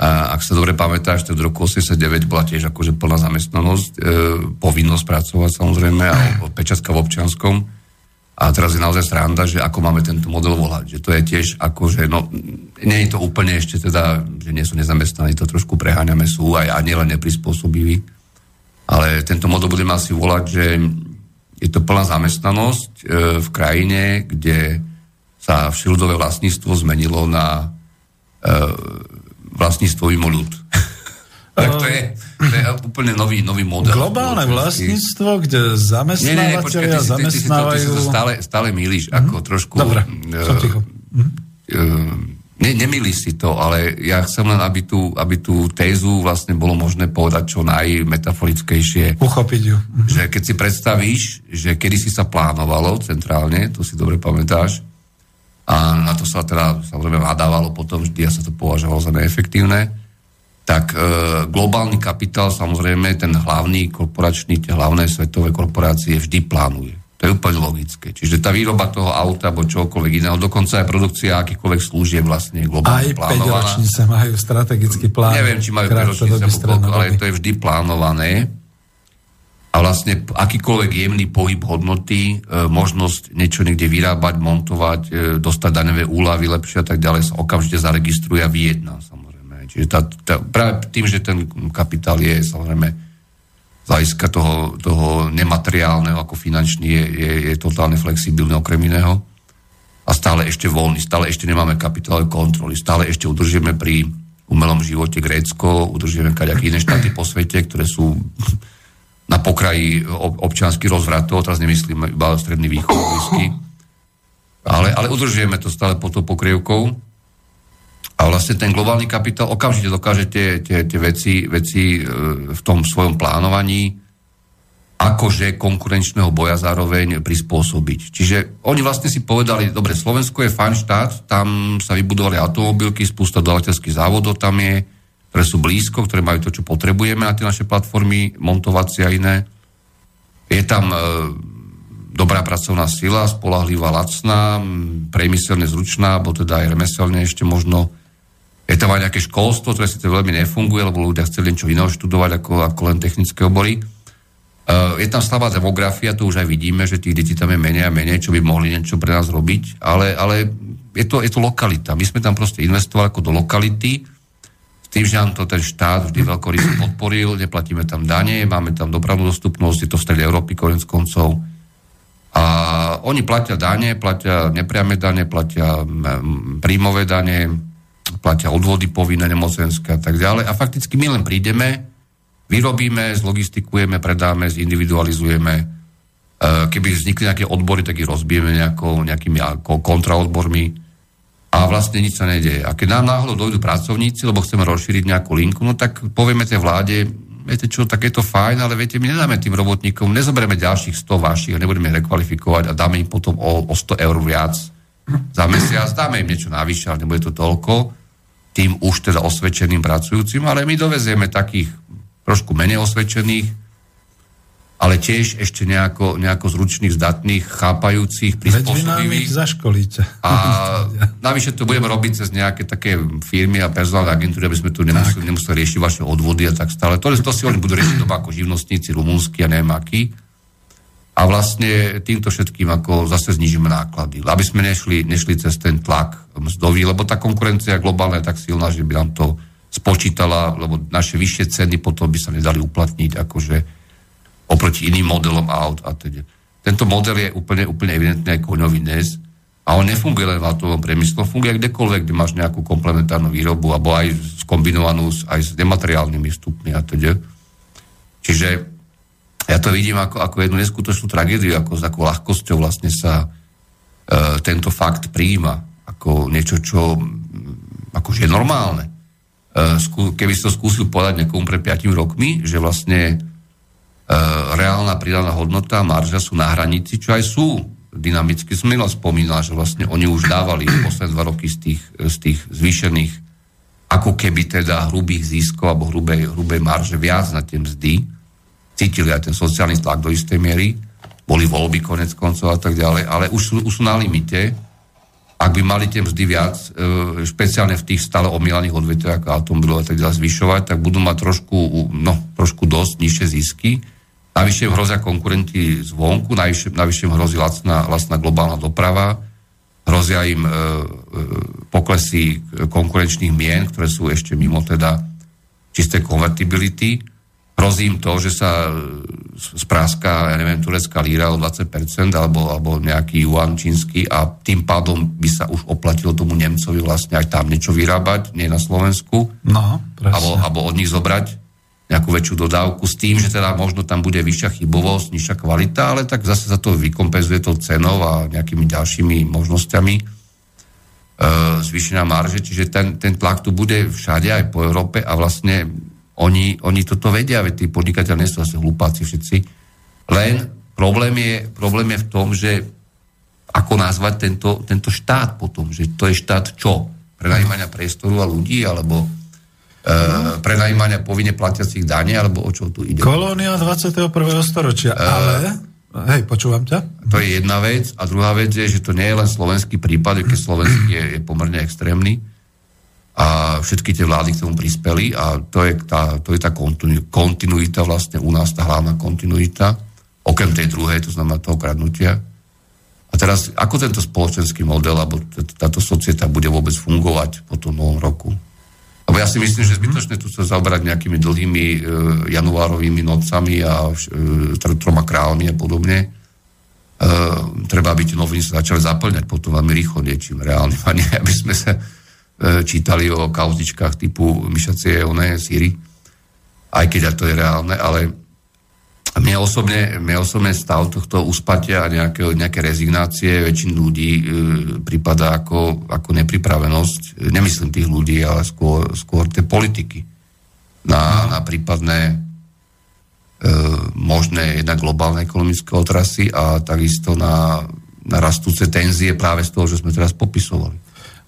A ak sa dobre pamätáš, tak v roku 89 bola tiež akože plná zamestnanosť, e, povinnosť pracovať samozrejme, a pečatka v občianskom a teraz je naozaj sranda, že ako máme tento model volať. Že to je tiež ako, že no, nie je to úplne ešte teda, že nie sú nezamestnaní, to trošku preháňame, sú aj a nielen neprispôsobiví. Ale tento model budeme asi volať, že je to plná zamestnanosť e, v krajine, kde sa všeludové vlastníctvo zmenilo na e, vlastníctvo mimo ľud. tak to je, to je úplne nový, nový model. Globálne vlastníctvo, kde zamestnávateľia zamestnávajú... Ty, ty, ty, ty, ty stále, stále milíš, mm. ako trošku... Dobre, som ticho. Mm. Ne, si to, ale ja chcem len, aby tú, aby tú tézu vlastne bolo možné povedať čo najmetaforickejšie. Uchopiť ju. Mm. Že keď si predstavíš, že kedy si sa plánovalo centrálne, to si dobre pamätáš, a na to sa teda samozrejme nadávalo potom vždy a sa to považovalo za neefektívne, tak e, globálny kapitál, samozrejme, ten hlavný korporačný, tie hlavné svetové korporácie vždy plánuje. To je úplne logické. Čiže tá výroba toho auta alebo čokoľvek iného, dokonca aj produkcia akýchkoľvek služieb vlastne globálne aj plánovaná. Aj 5 ročnice majú strategický plán. Neviem, či majú 5 ročnice, ale to je vždy plánované. A vlastne akýkoľvek jemný pohyb hodnoty, e, možnosť niečo niekde vyrábať, montovať, e, dostať daňové úlavy lepšie a tak ďalej sa okamžite zaregistruje a vyjedná. Čiže tá, tá, práve tým, že ten kapitál je samozrejme z hľadiska toho, toho nemateriálneho ako finančný je, je, je totálne flexibilný okrem iného. A stále ešte voľný, stále ešte nemáme kapitálové kontroly, stále ešte udržujeme pri umelom živote Grécko, udržujeme kaďaké iné štáty po svete, ktoré sú na pokraji občianských rozvratov, teraz nemyslím iba stredný východ, ale, ale udržujeme to stále pod tou pokrievkou a vlastne ten globálny kapitál okamžite dokáže tie, tie, tie veci, veci e, v tom svojom plánovaní akože konkurenčného boja zároveň prispôsobiť. Čiže oni vlastne si povedali, dobre, Slovensko je fajn štát, tam sa vybudovali automobilky, spústa dodateľských závodov tam je, ktoré sú blízko, ktoré majú to, čo potrebujeme na tie naše platformy, montovacie a iné. Je tam e, dobrá pracovná sila, spolahlivá, lacná, priemyselne zručná, alebo teda aj remeselne ešte možno. Je aj nejaké školstvo, ktoré to veľmi nefunguje, lebo ľudia chceli niečo iného študovať ako, ako len technické obory. Eh, je tam slabá demografia, to už aj vidíme, že tých detí tam je menej a menej, čo by mohli niečo pre nás robiť, ale, ale je, to, je to lokalita. My sme tam proste investovali ako do lokality, s tým, že nám to ten štát vždy veľkoryso podporil, neplatíme tam dane, máme tam dopravnú dostupnosť, je to v strede Európy konec koncov. A oni platia dane, platia nepriame dane, platia príjmové dane, platia odvody povinné, nemocenské a tak ďalej. A fakticky my len prídeme, vyrobíme, zlogistikujeme, predáme, zindividualizujeme. E, keby vznikli nejaké odbory, tak ich rozbijeme nejakou, nejakými kontraodbormi a vlastne nič sa nedeje. A keď nám náhodou dojdú pracovníci, lebo chceme rozšíriť nejakú linku, no tak povieme tej vláde, viete čo, tak je to fajn, ale viete, my nedáme tým robotníkom, nezoberieme ďalších 100 vašich nebudeme rekvalifikovať a dáme im potom o, o 100 eur viac za mesiac, dáme im niečo navyše, ale nebude to toľko tým už teda osvedčeným pracujúcim, ale my dovezieme takých trošku menej osvedčených, ale tiež ešte nejako, nejako zručných, zdatných, chápajúcich, prispôsobivých. zaškolíte. A navyše to budeme robiť cez nejaké také firmy a personálne agentúry, aby sme tu nemuseli, nemuseli riešiť vaše odvody a tak stále. To, to si oni budú riešiť doma ako živnostníci, rumúnsky a neviem aký. A vlastne týmto všetkým ako zase znižíme náklady. Aby sme nešli, nešli cez ten tlak mzdový, lebo tá konkurencia globálna je tak silná, že by nám to spočítala, lebo naše vyššie ceny potom by sa nedali uplatniť akože oproti iným modelom aut a teda. Tento model je úplne, úplne evidentne aj koňový dnes a on nefunguje len v autovom priemysle, funguje kdekoľvek, kde máš nejakú komplementárnu výrobu alebo aj skombinovanú s, aj s nemateriálnymi vstupmi a teda. Čiže ja to vidím ako, ako jednu neskutočnú tragédiu, ako s takou ľahkosťou vlastne sa e, tento fakt prijíma ako niečo, čo akože je normálne. Eh, keby si to skúsil povedať niekomu pred 5 rokmi, že vlastne eh, reálna pridaná hodnota, marža sú na hranici, čo aj sú dynamicky. Som spomínal, že vlastne oni už dávali posledné dva roky z tých, z tých zvýšených ako keby teda hrubých ziskov alebo hrubej, hrubej marže viac na tie mzdy. Cítili aj ten sociálny tlak do istej miery. Boli voľby konec koncov a tak ďalej, ale už sú, už sú na limite ak by mali tie mzdy viac, e, špeciálne v tých stále omielaných odvetviach ako automobilov a tak ďalej zvyšovať, tak budú mať trošku, no, trošku dosť nižšie zisky. Navyše hrozia konkurenti zvonku, navyše, navyše hrozí lacná, lacná globálna doprava, hrozia im e, e, poklesy konkurenčných mien, ktoré sú ešte mimo teda čisté konvertibility hrozí im to, že sa spráska, ja neviem, turecká líra o 20% alebo, alebo nejaký yuan čínsky a tým pádom by sa už oplatilo tomu Nemcovi vlastne aj tam niečo vyrábať, nie na Slovensku. No, alebo, alebo od nich zobrať nejakú väčšiu dodávku s tým, že teda možno tam bude vyššia chybovosť, nižšia kvalita, ale tak zase sa to vykompenzuje to cenou a nejakými ďalšími možnosťami e, zvýšenia marže, čiže ten, ten tlak tu bude všade aj po Európe a vlastne oni, oni toto vedia, veď tí podnikateľ nie sú asi hlupáci všetci. Len problém je, problém je v tom, že ako nazvať tento, tento štát potom, že to je štát čo? Prenajímania priestoru a ľudí, alebo e, prenajímania povinne platiacich dane, alebo o čo tu ide? Kolónia 21. storočia, e, ale... Hej, počúvam ťa. To je jedna vec. A druhá vec je, že to nie je len slovenský prípad, keď slovenský je, je pomerne extrémny a všetky tie vlády k tomu prispeli a to je tá, to je tá kontinuita vlastne u nás, tá hlavná kontinuita, okrem tej druhej, to znamená toho kradnutia. A teraz, ako tento spoločenský model, alebo táto societa bude vôbec fungovať po tom novom roku? Lebo ja si myslím, že zbytočne tu sa zaoberať nejakými dlhými e, januárovými nocami a e, troma kráľmi a podobne. E, treba, aby tie noviny sa začali zaplňať potom veľmi rýchlo niečím reálnym a nie, aby sme sa čítali o kauzičkách typu myšacie oné síry, aj keď to je reálne, ale mne osobne, mne osobne stav tohto uspatia a nejaké, nejaké rezignácie väčšin ľudí e, prípada ako, ako nepripravenosť, nemyslím tých ľudí, ale skôr, skôr tie politiky na, na prípadné možné na globálne ekonomické otrasy a takisto na, na rastúce tenzie práve z toho, že sme teraz popisovali.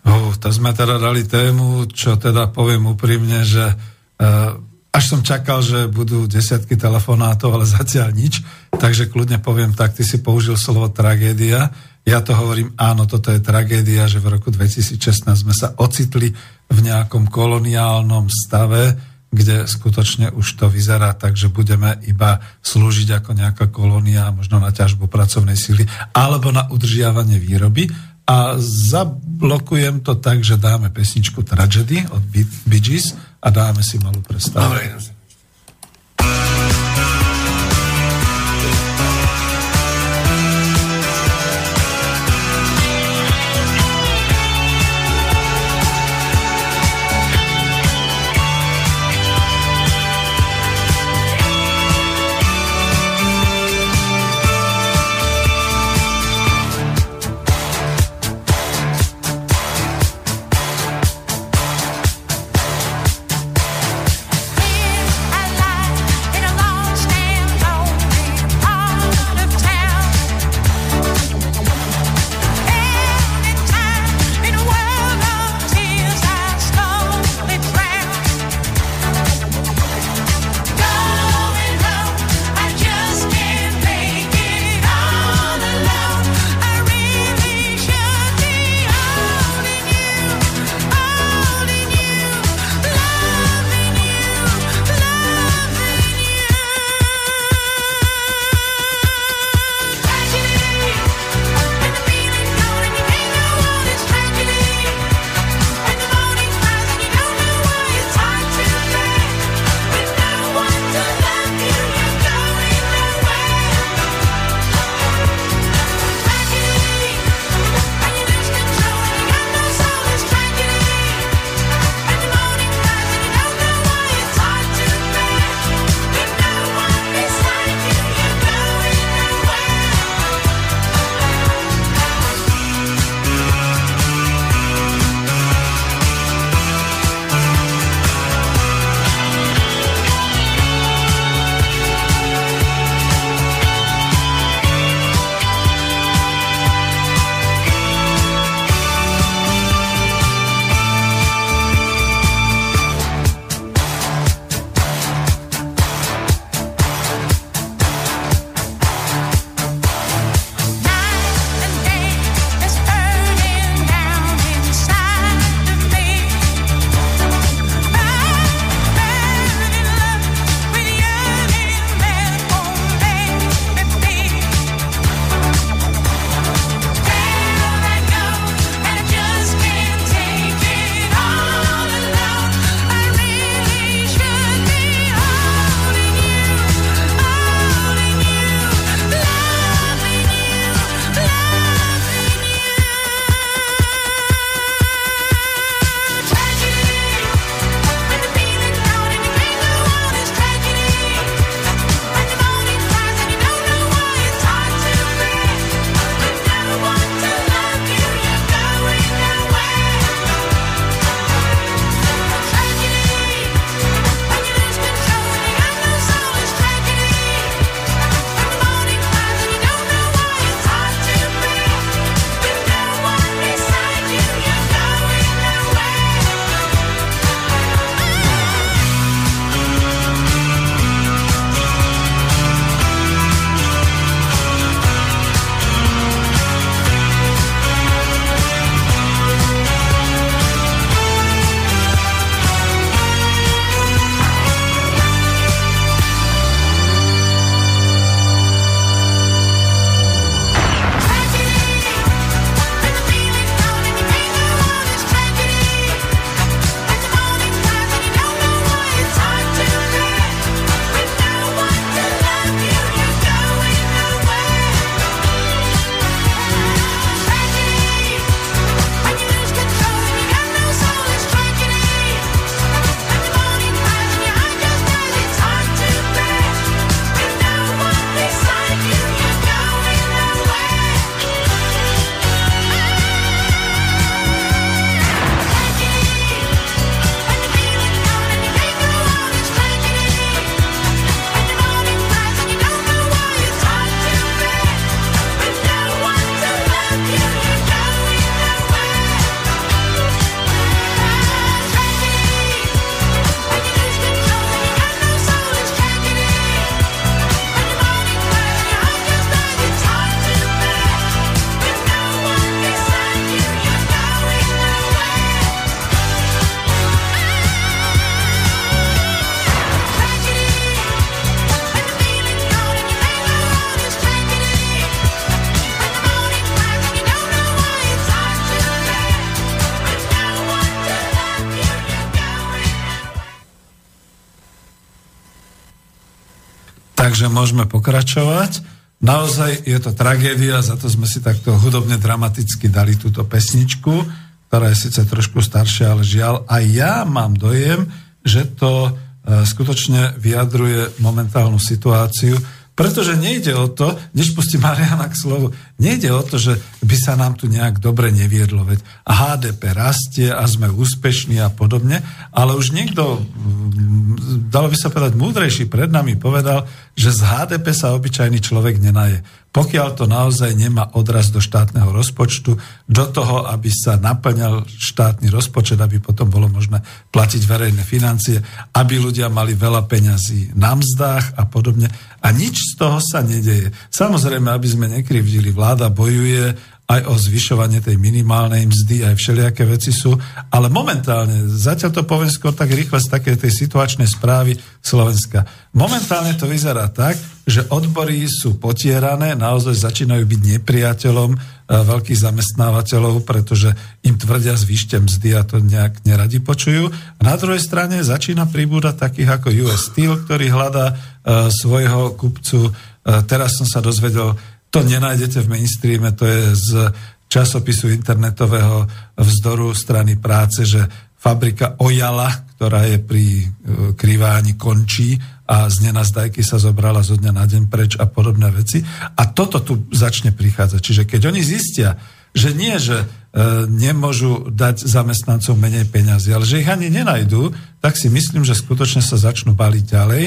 Oh, to sme teda dali tému, čo teda poviem úprimne, že uh, až som čakal, že budú desiatky telefonátov, ale zatiaľ nič, takže kľudne poviem tak, ty si použil slovo tragédia, ja to hovorím, áno, toto je tragédia, že v roku 2016 sme sa ocitli v nejakom koloniálnom stave, kde skutočne už to vyzerá tak, že budeme iba slúžiť ako nejaká kolónia, možno na ťažbu pracovnej síly, alebo na udržiavanie výroby. A zablokujem to tak, že dáme pesničku Tragedy od Bee Gees a dáme si malú prestávku. Takže môžeme pokračovať. Naozaj je to tragédia, za to sme si takto hudobne dramaticky dali túto pesničku, ktorá je síce trošku staršia, ale žiaľ, aj ja mám dojem, že to e, skutočne vyjadruje momentálnu situáciu, pretože nejde o to, než pustí Mariana k slovu, nejde o to, že by sa nám tu nejak dobre neviedlo, veď HDP rastie a sme úspešní a podobne, ale už niekto, mm, dalo by sa povedať, múdrejší pred nami povedal, že z HDP sa obyčajný človek nenaje pokiaľ to naozaj nemá odraz do štátneho rozpočtu, do toho, aby sa naplňal štátny rozpočet, aby potom bolo možné platiť verejné financie, aby ľudia mali veľa peňazí na mzdách a podobne. A nič z toho sa nedeje. Samozrejme, aby sme nekrivdili, vláda bojuje aj o zvyšovanie tej minimálnej mzdy, aj všelijaké veci sú, ale momentálne, zatiaľ to poviem skôr tak rýchle z také tej situačnej správy Slovenska. Momentálne to vyzerá tak, že odbory sú potierané, naozaj začínajú byť nepriateľom e, veľkých zamestnávateľov, pretože im tvrdia zvyšte mzdy a to nejak neradi počujú. Na druhej strane začína pribúdať takých ako US Steel, ktorý hľadá e, svojho kupcu. E, teraz som sa dozvedel, to nenájdete v mainstreame, to je z časopisu internetového vzdoru strany práce, že fabrika Ojala, ktorá je pri e, kriváni, končí a z nenazdajky sa zobrala zo dňa na deň preč a podobné veci. A toto tu začne prichádzať. Čiže keď oni zistia, že nie, že e, nemôžu dať zamestnancom menej peňazí, ale že ich ani nenajdú, tak si myslím, že skutočne sa začnú baliť ďalej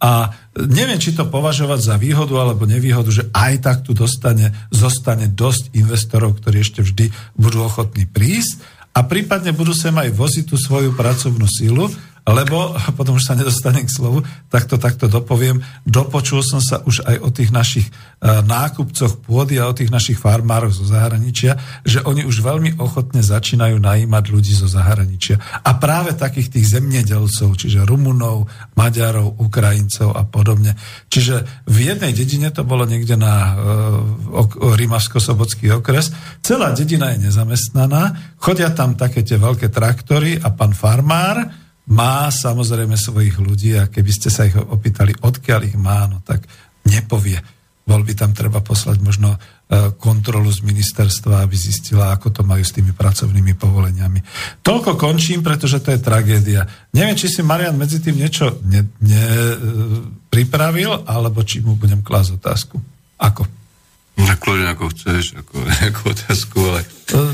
a neviem, či to považovať za výhodu alebo nevýhodu, že aj tak tu dostane, zostane dosť investorov, ktorí ešte vždy budú ochotní prísť a prípadne budú sem aj voziť tú svoju pracovnú sílu lebo, potom už sa nedostanem k slovu, tak to takto dopoviem, dopočul som sa už aj o tých našich e, nákupcoch pôdy a o tých našich farmároch zo zahraničia, že oni už veľmi ochotne začínajú najímať ľudí zo zahraničia. A práve takých tých zemnedelcov, čiže Rumunov, Maďarov, Ukrajincov a podobne. Čiže v jednej dedine, to bolo niekde na uh, Rimavsko-Sobotský okres, celá dedina je nezamestnaná, chodia tam také tie veľké traktory a pán farmár, má samozrejme svojich ľudí a keby ste sa ich opýtali, odkiaľ ich má, no tak nepovie. Bol by tam treba poslať možno e, kontrolu z ministerstva, aby zistila, ako to majú s tými pracovnými povoleniami. Toľko končím, pretože to je tragédia. Neviem, či si Marian medzi tým niečo ne, ne, e, pripravil, alebo či mu budem klásť otázku. Ako? Na kľudne, ako chceš, ako, ako otázku, ale...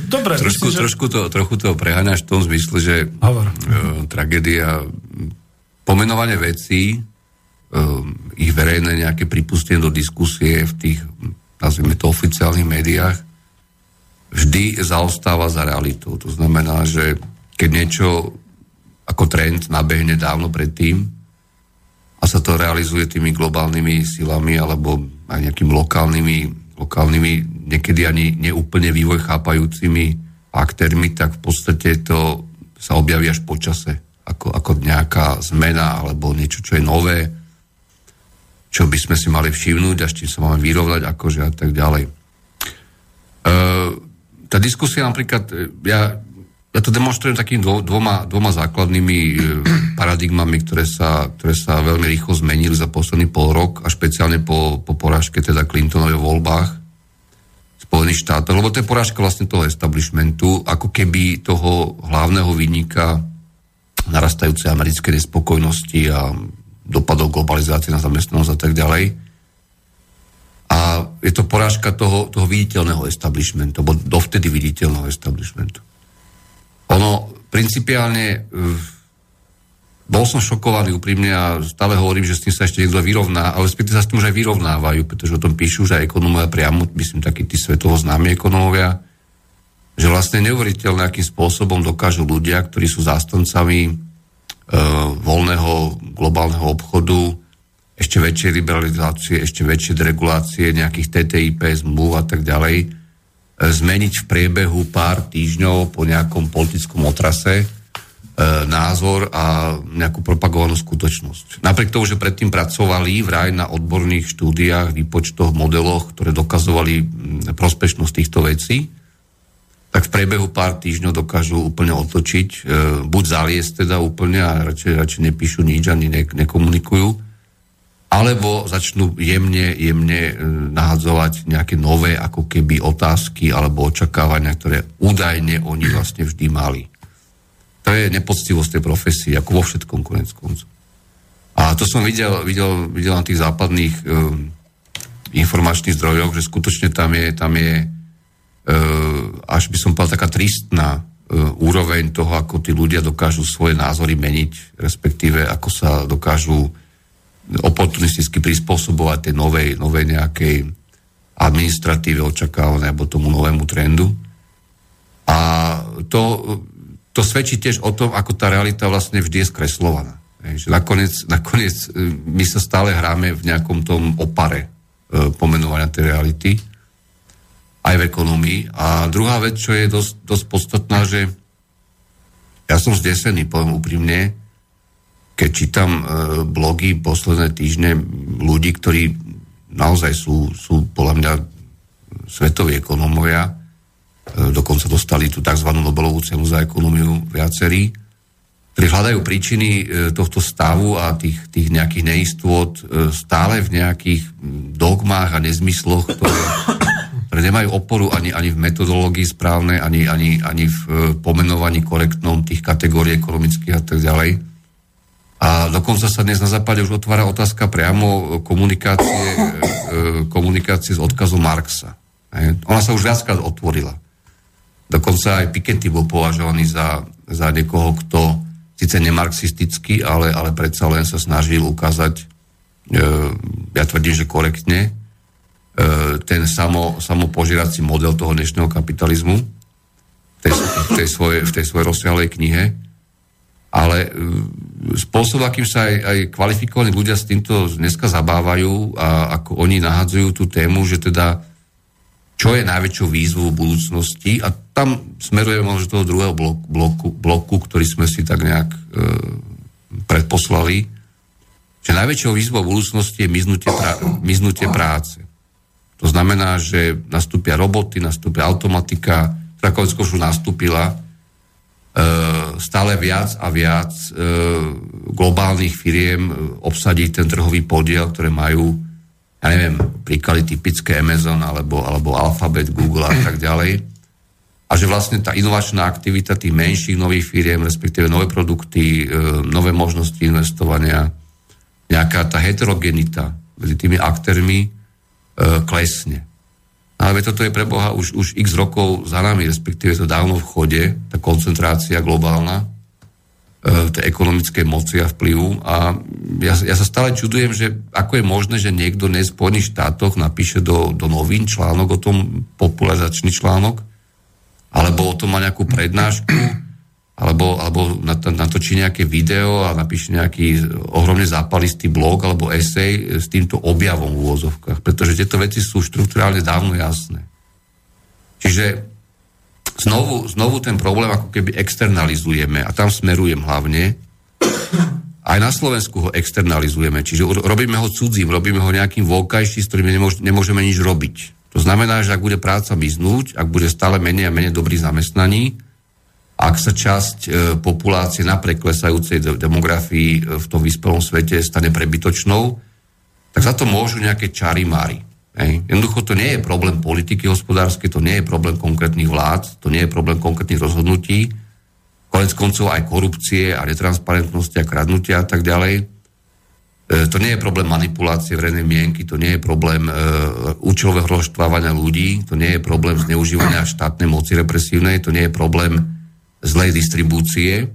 Dobre, trošku, myslím, trošku to, trochu to preháňaš v tom zmysle, že Hovor. Uh, tragédia, pomenovanie vecí, uh, ich verejné nejaké pripustenie do diskusie v tých, nazvime to, oficiálnych médiách, vždy zaostáva za realitou. To znamená, že keď niečo ako trend nabehne dávno predtým a sa to realizuje tými globálnymi silami alebo aj nejakými lokálnymi lokálnymi, niekedy ani neúplne vývoj chápajúcimi aktérmi, tak v podstate to sa objaví až po čase, ako, ako nejaká zmena alebo niečo, čo je nové, čo by sme si mali všimnúť a s čím sa máme vyrovnať akože a tak ďalej. E, tá diskusia napríklad, e, ja, ja to demonstrujem takými dvo, dvoma, dvoma základnými e, paradigmami, ktoré sa, ktoré sa veľmi rýchlo zmenili za posledný pol rok a špeciálne po, po porážke teda Clintonovej voľbách Spojených štátov, lebo to je porážka vlastne toho establishmentu, ako keby toho hlavného výnika narastajúcej americkej nespokojnosti a dopadov globalizácie na zamestnanosť a tak ďalej. A je to porážka toho, toho viditeľného establishmentu, alebo dovtedy viditeľného establishmentu. Ono principiálne bol som šokovaný úprimne a stále hovorím, že s tým sa ešte niekto vyrovná, ale späť sa s tým už aj vyrovnávajú, pretože o tom píšu už aj ekonómovia priamo, myslím takí tí svetovo známi ekonómovia, že vlastne neuveriteľne, akým spôsobom dokážu ľudia, ktorí sú zástancami e, voľného globálneho obchodu, ešte väčšej liberalizácie, ešte väčšie deregulácie nejakých TTIP, zmluv a tak ďalej, e, zmeniť v priebehu pár týždňov po nejakom politickom otrase E, názor a nejakú propagovanú skutočnosť. Napriek tomu, že predtým pracovali vraj na odborných štúdiách, výpočtoch, modeloch, ktoré dokazovali prospešnosť týchto vecí, tak v priebehu pár týždňov dokážu úplne otočiť, e, buď zaliesť teda úplne a radšej, radšej nepíšu nič ani ne, nekomunikujú, alebo začnú jemne, jemne e, nahadzovať nejaké nové ako keby otázky alebo očakávania, ktoré údajne oni vlastne vždy mali. To je nepoctivosť tej profesie, ako vo všetkom konec koncu. A to som videl, videl, videl na tých západných um, informačných zdrojoch, že skutočne tam je, tam je uh, až by som povedal taká tristná úroveň toho, ako tí ľudia dokážu svoje názory meniť, respektíve ako sa dokážu oportunisticky prispôsobovať tej novej, novej nejakej administratíve očakávanej alebo tomu novému trendu. A to, to svedčí tiež o tom, ako tá realita vlastne vždy je skreslovaná. Nakoniec, nakoniec e, my sa stále hráme v nejakom tom opare e, pomenovania tej reality, aj v ekonomii. A druhá vec, čo je dosť, dosť podstatná, že ja som zdesený, poviem úprimne, keď čítam e, blogy posledné týždne ľudí, ktorí naozaj sú, sú podľa mňa svetoví ekonómovia, e, dokonca dostali tú tzv. Nobelovú cenu za ekonómiu viacerí, ktorí hľadajú príčiny e, tohto stavu a tých, tých nejakých neistôt stále v nejakých dogmách a nezmysloch, ktoré, ktoré nemajú oporu ani, ani v metodológii správnej, ani, ani, ani v pomenovaní korektnom tých kategórií ekonomických a tak ďalej a dokonca sa dnes na západe už otvára otázka priamo komunikácie, e, komunikácie s odkazom Marxa. Ona sa už viackrát otvorila. Dokonca aj Piketty bol považovaný za, za niekoho, kto síce nemarxistický, ale, ale predsa len sa snažil ukázať, e, ja tvrdím, že korektne, e, ten samo, samopožierací model toho dnešného kapitalizmu v tej, v tej, svojej, v svojej rozsiahlej knihe ale e, spôsob, akým sa aj, aj kvalifikovaní ľudia s týmto dneska zabávajú a ako oni nahadzujú tú tému, že teda čo je najväčšou výzvou budúcnosti a tam smerujeme možno toho druhého bloku, bloku, bloku, ktorý sme si tak nejak e, predposlali, že najväčšou výzvou budúcnosti je miznutie, pra, miznutie práce. To znamená, že nastúpia roboty, nastúpia automatika, ktorá konec už nastúpila, stále viac a viac e, globálnych firiem e, obsadiť ten trhový podiel, ktoré majú, ja neviem, príklady typické Amazon alebo, alebo Alphabet, Google a tak ďalej. A že vlastne tá inovačná aktivita tých menších nových firiem, respektíve nové produkty, nové možnosti investovania, nejaká tá heterogenita medzi tými aktérmi klesne. Ale toto je pre Boha už, už x rokov za nami, respektíve to dávno v chode, tá koncentrácia globálna e, tej ekonomickej moci a vplyvu. A ja, ja sa stále čudujem, že ako je možné, že niekto v Spojených štátoch napíše do, do novín článok o tom, popularizačný článok, alebo o tom má nejakú prednášku, alebo, alebo natočí nejaké video a napíše nejaký ohromne zápalistý blog alebo esej s týmto objavom v úvozovkách, pretože tieto veci sú štruktúrálne dávno jasné. Čiže znovu, znovu ten problém ako keby externalizujeme a tam smerujem hlavne. Aj na Slovensku ho externalizujeme, čiže robíme ho cudzím, robíme ho nejakým voľkajší, s ktorým nemôžeme nič robiť. To znamená, že ak bude práca vyznúť, ak bude stále menej a menej dobrých zamestnaní, ak sa časť e, populácie napriek klesajúcej demografii e, v tom vyspelom svete stane prebytočnou, tak za to môžu nejaké čary máry. Hej. Jednoducho to nie je problém politiky hospodárskej, to nie je problém konkrétnych vlád, to nie je problém konkrétnych rozhodnutí, konec koncov aj korupcie a netransparentnosti a kradnutia a tak ďalej. E, to nie je problém manipulácie verejnej mienky, to nie je problém e, účelového rozštvávania ľudí, to nie je problém zneužívania štátnej moci represívnej, to nie je problém zlej distribúcie, e,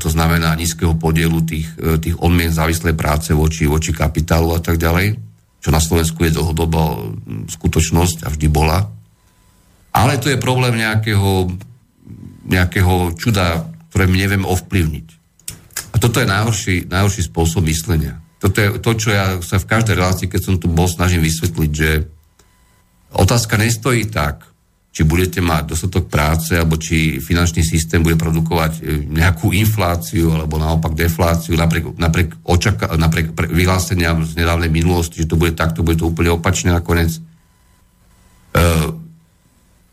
to znamená nízkeho podielu tých, e, tých odmien závislej práce voči, voči kapitálu a tak ďalej, čo na Slovensku je dlhodobo skutočnosť a vždy bola. Ale to je problém nejakého, nejakého čuda, ktoré nevieme ovplyvniť. A toto je najhorší, najhorší spôsob myslenia. Toto je to, čo ja sa v každej relácii, keď som tu bol, snažím vysvetliť, že otázka nestojí tak, či budete mať dostatok práce, alebo či finančný systém bude produkovať e, nejakú infláciu, alebo naopak defláciu, napriek, napriek, očaka, napriek vyhláseniam z nedávnej minulosti, že to bude tak, to bude to úplne opačne nakoniec. E,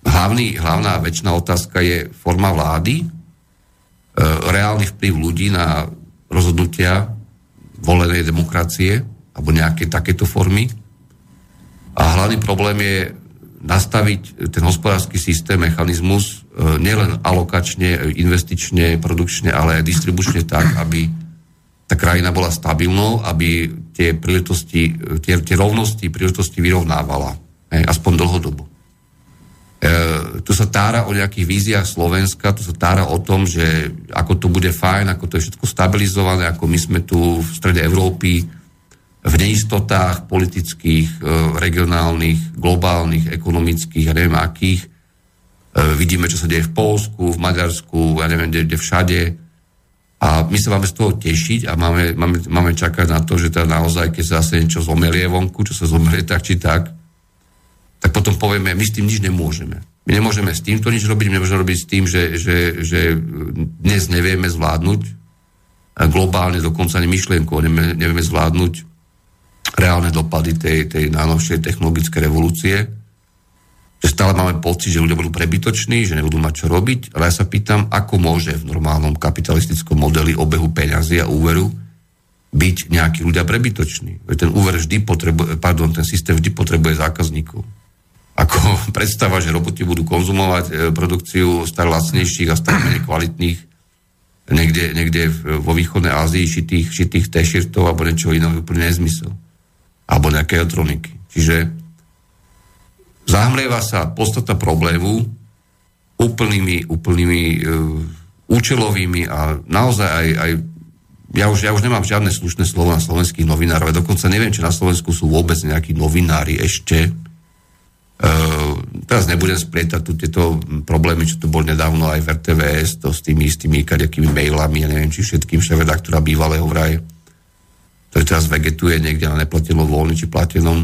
hlavný, hlavná väčšiná otázka je forma vlády, e, reálny vplyv ľudí na rozhodnutia volenej demokracie alebo nejaké takéto formy. A hlavný problém je nastaviť ten hospodársky systém, mechanizmus e, nielen alokačne, investične, produkčne, ale aj distribučne tak, aby tá krajina bola stabilnou, aby tie príležitosti, tie, tie rovnosti, príležitosti vyrovnávala. Aspoň dlhodobo. E, tu sa tára o nejakých víziách Slovenska, tu sa tára o tom, že ako to bude fajn, ako to je všetko stabilizované, ako my sme tu v strede Európy, v neistotách politických, e, regionálnych, globálnych, ekonomických a neviem akých. E, vidíme, čo sa deje v Polsku, v Maďarsku, ja neviem, kde, kde všade. A my sa máme z toho tešiť a máme, máme, máme čakať na to, že teda naozaj, keď sa zase niečo zomelie vonku, čo sa zomelie tak či tak, tak potom povieme, my s tým nič nemôžeme. My nemôžeme s týmto nič robiť, my nemôžeme robiť s tým, že, že, že dnes nevieme zvládnuť, globálne dokonca ani myšlienku, nevieme, nevieme zvládnuť reálne dopady tej, tej najnovšej technologickej revolúcie, že stále máme pocit, že ľudia budú prebytoční, že nebudú mať čo robiť, ale ja sa pýtam, ako môže v normálnom kapitalistickom modeli obehu peňazí a úveru byť nejakí ľudia prebytoční. Ten úver vždy potrebuje, pardon, ten systém vždy potrebuje zákazníkov. Ako predstava, že roboti budú konzumovať e, produkciu stále lacnejších a stále menej kvalitných niekde, niekde vo východnej Ázii šitých, šitých t-shirtov alebo niečo iného, úplne nezmysel alebo nejaké elektroniky. Čiže zahmlieva sa podstata problému úplnými, úplnými e, účelovými a naozaj aj, aj ja už, ja už nemám žiadne slušné slovo na slovenských novinárov. Dokonca neviem, či na Slovensku sú vôbec nejakí novinári ešte. E, teraz nebudem splietať tu tieto problémy, čo tu bol nedávno aj v RTVS, to s tými istými kaďakými mailami, ja neviem, či všetkým šéf-redaktora bývalého vraj ktorý teraz vegetuje niekde na neplatenom voľni či platenom.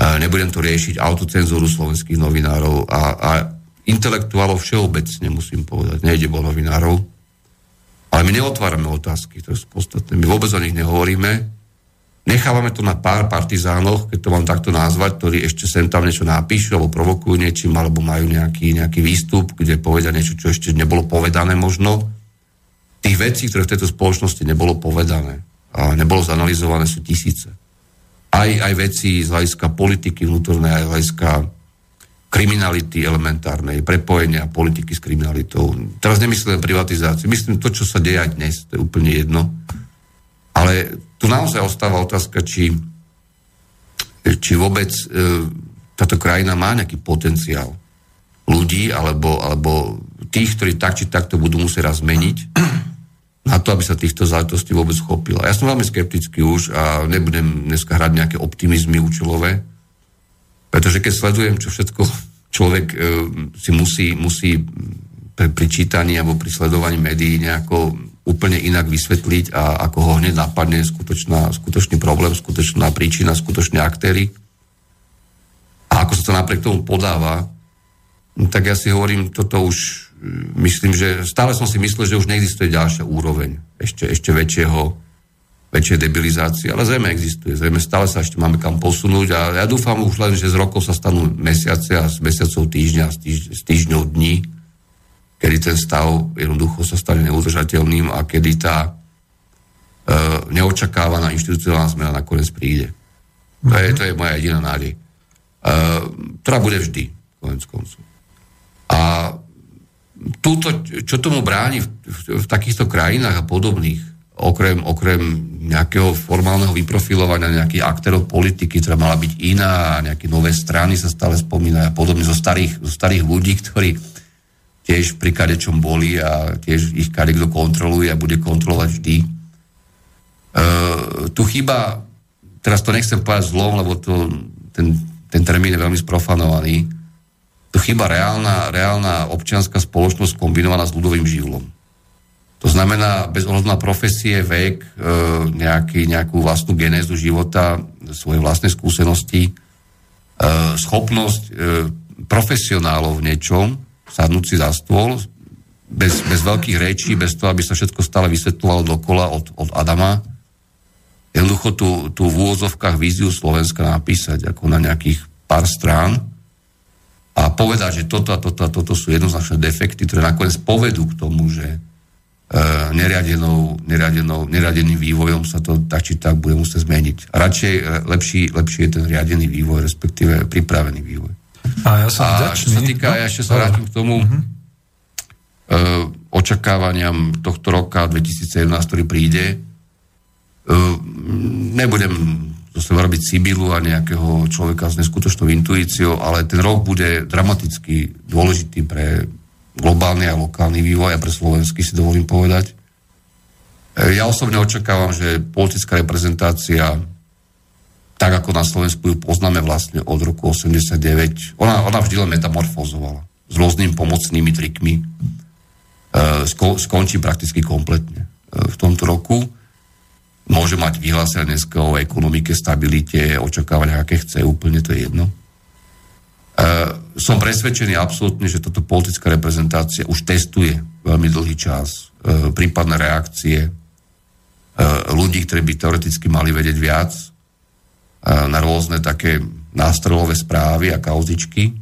Nebudem to riešiť autocenzúru slovenských novinárov a, a intelektuálov všeobecne, musím povedať. Nejde o novinárov. Ale my neotvárame otázky, to je podstatné. My vôbec o nich nehovoríme. Nechávame to na pár partizánoch, keď to mám takto nazvať, ktorí ešte sem tam niečo napíšu alebo provokujú niečím, alebo majú nejaký, nejaký výstup, kde povedia niečo, čo ešte nebolo povedané možno. Tých vecí, ktoré v tejto spoločnosti nebolo povedané a nebolo zanalizované, sú tisíce. Aj, aj veci z hľadiska politiky vnútornej, aj z hľadiska kriminality elementárnej, prepojenia politiky s kriminalitou. Teraz nemyslím privatizáciu, myslím to, čo sa deje aj dnes, to je úplne jedno. Ale tu naozaj ostáva otázka, či, či vôbec e, táto krajina má nejaký potenciál ľudí, alebo, alebo tých, ktorí tak či takto budú musieť raz zmeniť na to, aby sa týchto záležitostí vôbec chopila. Ja som veľmi skeptický už a nebudem dneska hrať nejaké optimizmy účelové, pretože keď sledujem, čo všetko človek e, si musí, musí pri, pri čítaní alebo pri sledovaní médií nejako úplne inak vysvetliť a ako ho hneď napadne skutočná, skutočný problém, skutočná príčina, skutočné aktéry. A ako sa to napriek tomu podáva, tak ja si hovorím, toto už myslím, že stále som si myslel, že už neexistuje ďalšia úroveň ešte, ešte väčšieho, väčšej debilizácie, ale zrejme existuje. Zrejme stále sa ešte máme kam posunúť a ja dúfam už len, že z rokov sa stanú mesiace a z mesiacov týždňa, z, týž, z týždňov dní, kedy ten stav jednoducho sa stane neudržateľným a kedy tá e, neočakávaná inštitucionálna zmena nakoniec príde. To je, to je moja jediná nádej. E, ktorá bude vždy, konec koncov. A túto, čo tomu bráni v, v, v takýchto krajinách a podobných, okrem, okrem nejakého formálneho vyprofilovania nejakých aktérov politiky, ktorá mala byť iná a nejaké nové strany sa stále spomínajú a podobne zo starých, zo starých ľudí, ktorí tiež pri kadečom boli a tiež ich kto kontroluje a bude kontrolovať vždy. E, tu chyba, teraz to nechcem povedať zlom, lebo to, ten, ten termín je veľmi sprofanovaný, tu chyba reálna, reálna občianská spoločnosť kombinovaná s ľudovým živlom. To znamená, bez ohľadu na profesie, vek, e, nejaký, nejakú vlastnú genézu života, svoje vlastné skúsenosti, e, schopnosť e, profesionálov v niečom, sadnúť si za stôl, bez, bez veľkých rečí, bez toho, aby sa všetko stále vysvetľovalo dokola od, od Adama, jednoducho tú, tú v úvozovkách víziu Slovenska napísať ako na nejakých pár strán, a povedať, že toto a toto a toto sú jednoznačné defekty, ktoré nakoniec povedú k tomu, že neriadenou, neriadenou, neriadeným vývojom sa to tak či tak bude musieť zmeniť. Radšej lepší, lepší je ten riadený vývoj, respektíve pripravený vývoj. A ja som a čo sa týka, no? ja ešte sa vrátim k tomu uh-huh. uh, očakávaniam tohto roka 2017, ktorý príde. Uh, nebudem seba robiť Sibilu a nejakého človeka s neskutočnou intuíciou, ale ten rok bude dramaticky dôležitý pre globálny a lokálny vývoj a pre slovenský si dovolím povedať. Uh, ja osobne očakávam, že politická reprezentácia tak ako na Slovensku ju poznáme vlastne od roku 89. Ona, ona vždy len metamorfozovala s rôznymi pomocnými trikmi. E, sko, skončí prakticky kompletne. E, v tomto roku môže mať vyhlásené dneska o ekonomike, stabilite, očakávať, aké chce, úplne to je jedno. E, som presvedčený absolútne, že toto politická reprezentácia už testuje veľmi dlhý čas e, prípadné reakcie e, ľudí, ktorí by teoreticky mali vedieť viac, na rôzne také nástrojové správy a kauzičky.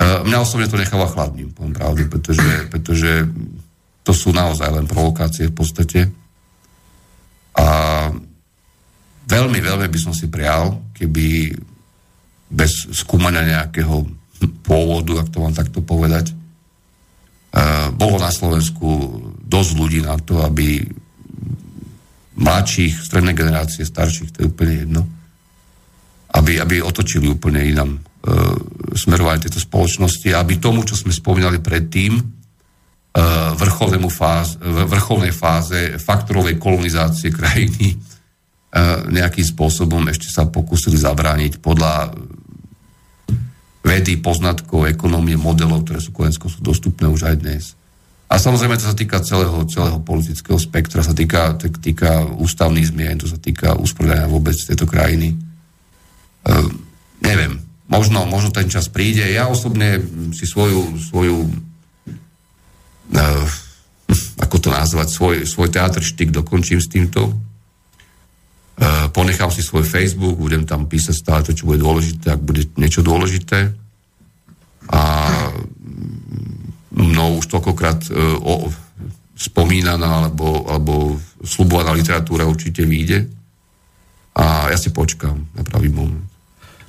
Mňa osobne to necháva chladným, poviem pravdu, pretože, pretože to sú naozaj len provokácie v podstate. A veľmi, veľmi by som si prial, keby bez skúmania nejakého pôvodu, ak to mám takto povedať, bolo na Slovensku dosť ľudí na to, aby mladších, strednej generácie, starších, to je úplne jedno, aby, aby otočili úplne inám e, smerovanie tejto spoločnosti, aby tomu, čo sme spomínali predtým, e, fáz, vrcholnej fáze faktorovej kolonizácie krajiny e, nejakým spôsobom ešte sa pokúsili zabrániť podľa vedy, poznatkov, ekonomie, modelov, ktoré sú konecko sú dostupné už aj dnes. A samozrejme to sa týka celého, celého politického spektra, sa týka, týka ústavných zmien, to sa týka usporiadania vôbec tejto krajiny Uh, neviem, možno, možno ten čas príde. Ja osobne si svoju, svoju ako to nazvať, svoj, svoj teatr štyk dokončím s týmto. Ponechám si svoj Facebook, budem tam písať stále to, čo bude dôležité, ak bude niečo dôležité. A mnou už toľkokrát uh, o, spomínaná alebo, alebo slubovaná literatúra určite vyjde. A ja si počkám na pravý moment.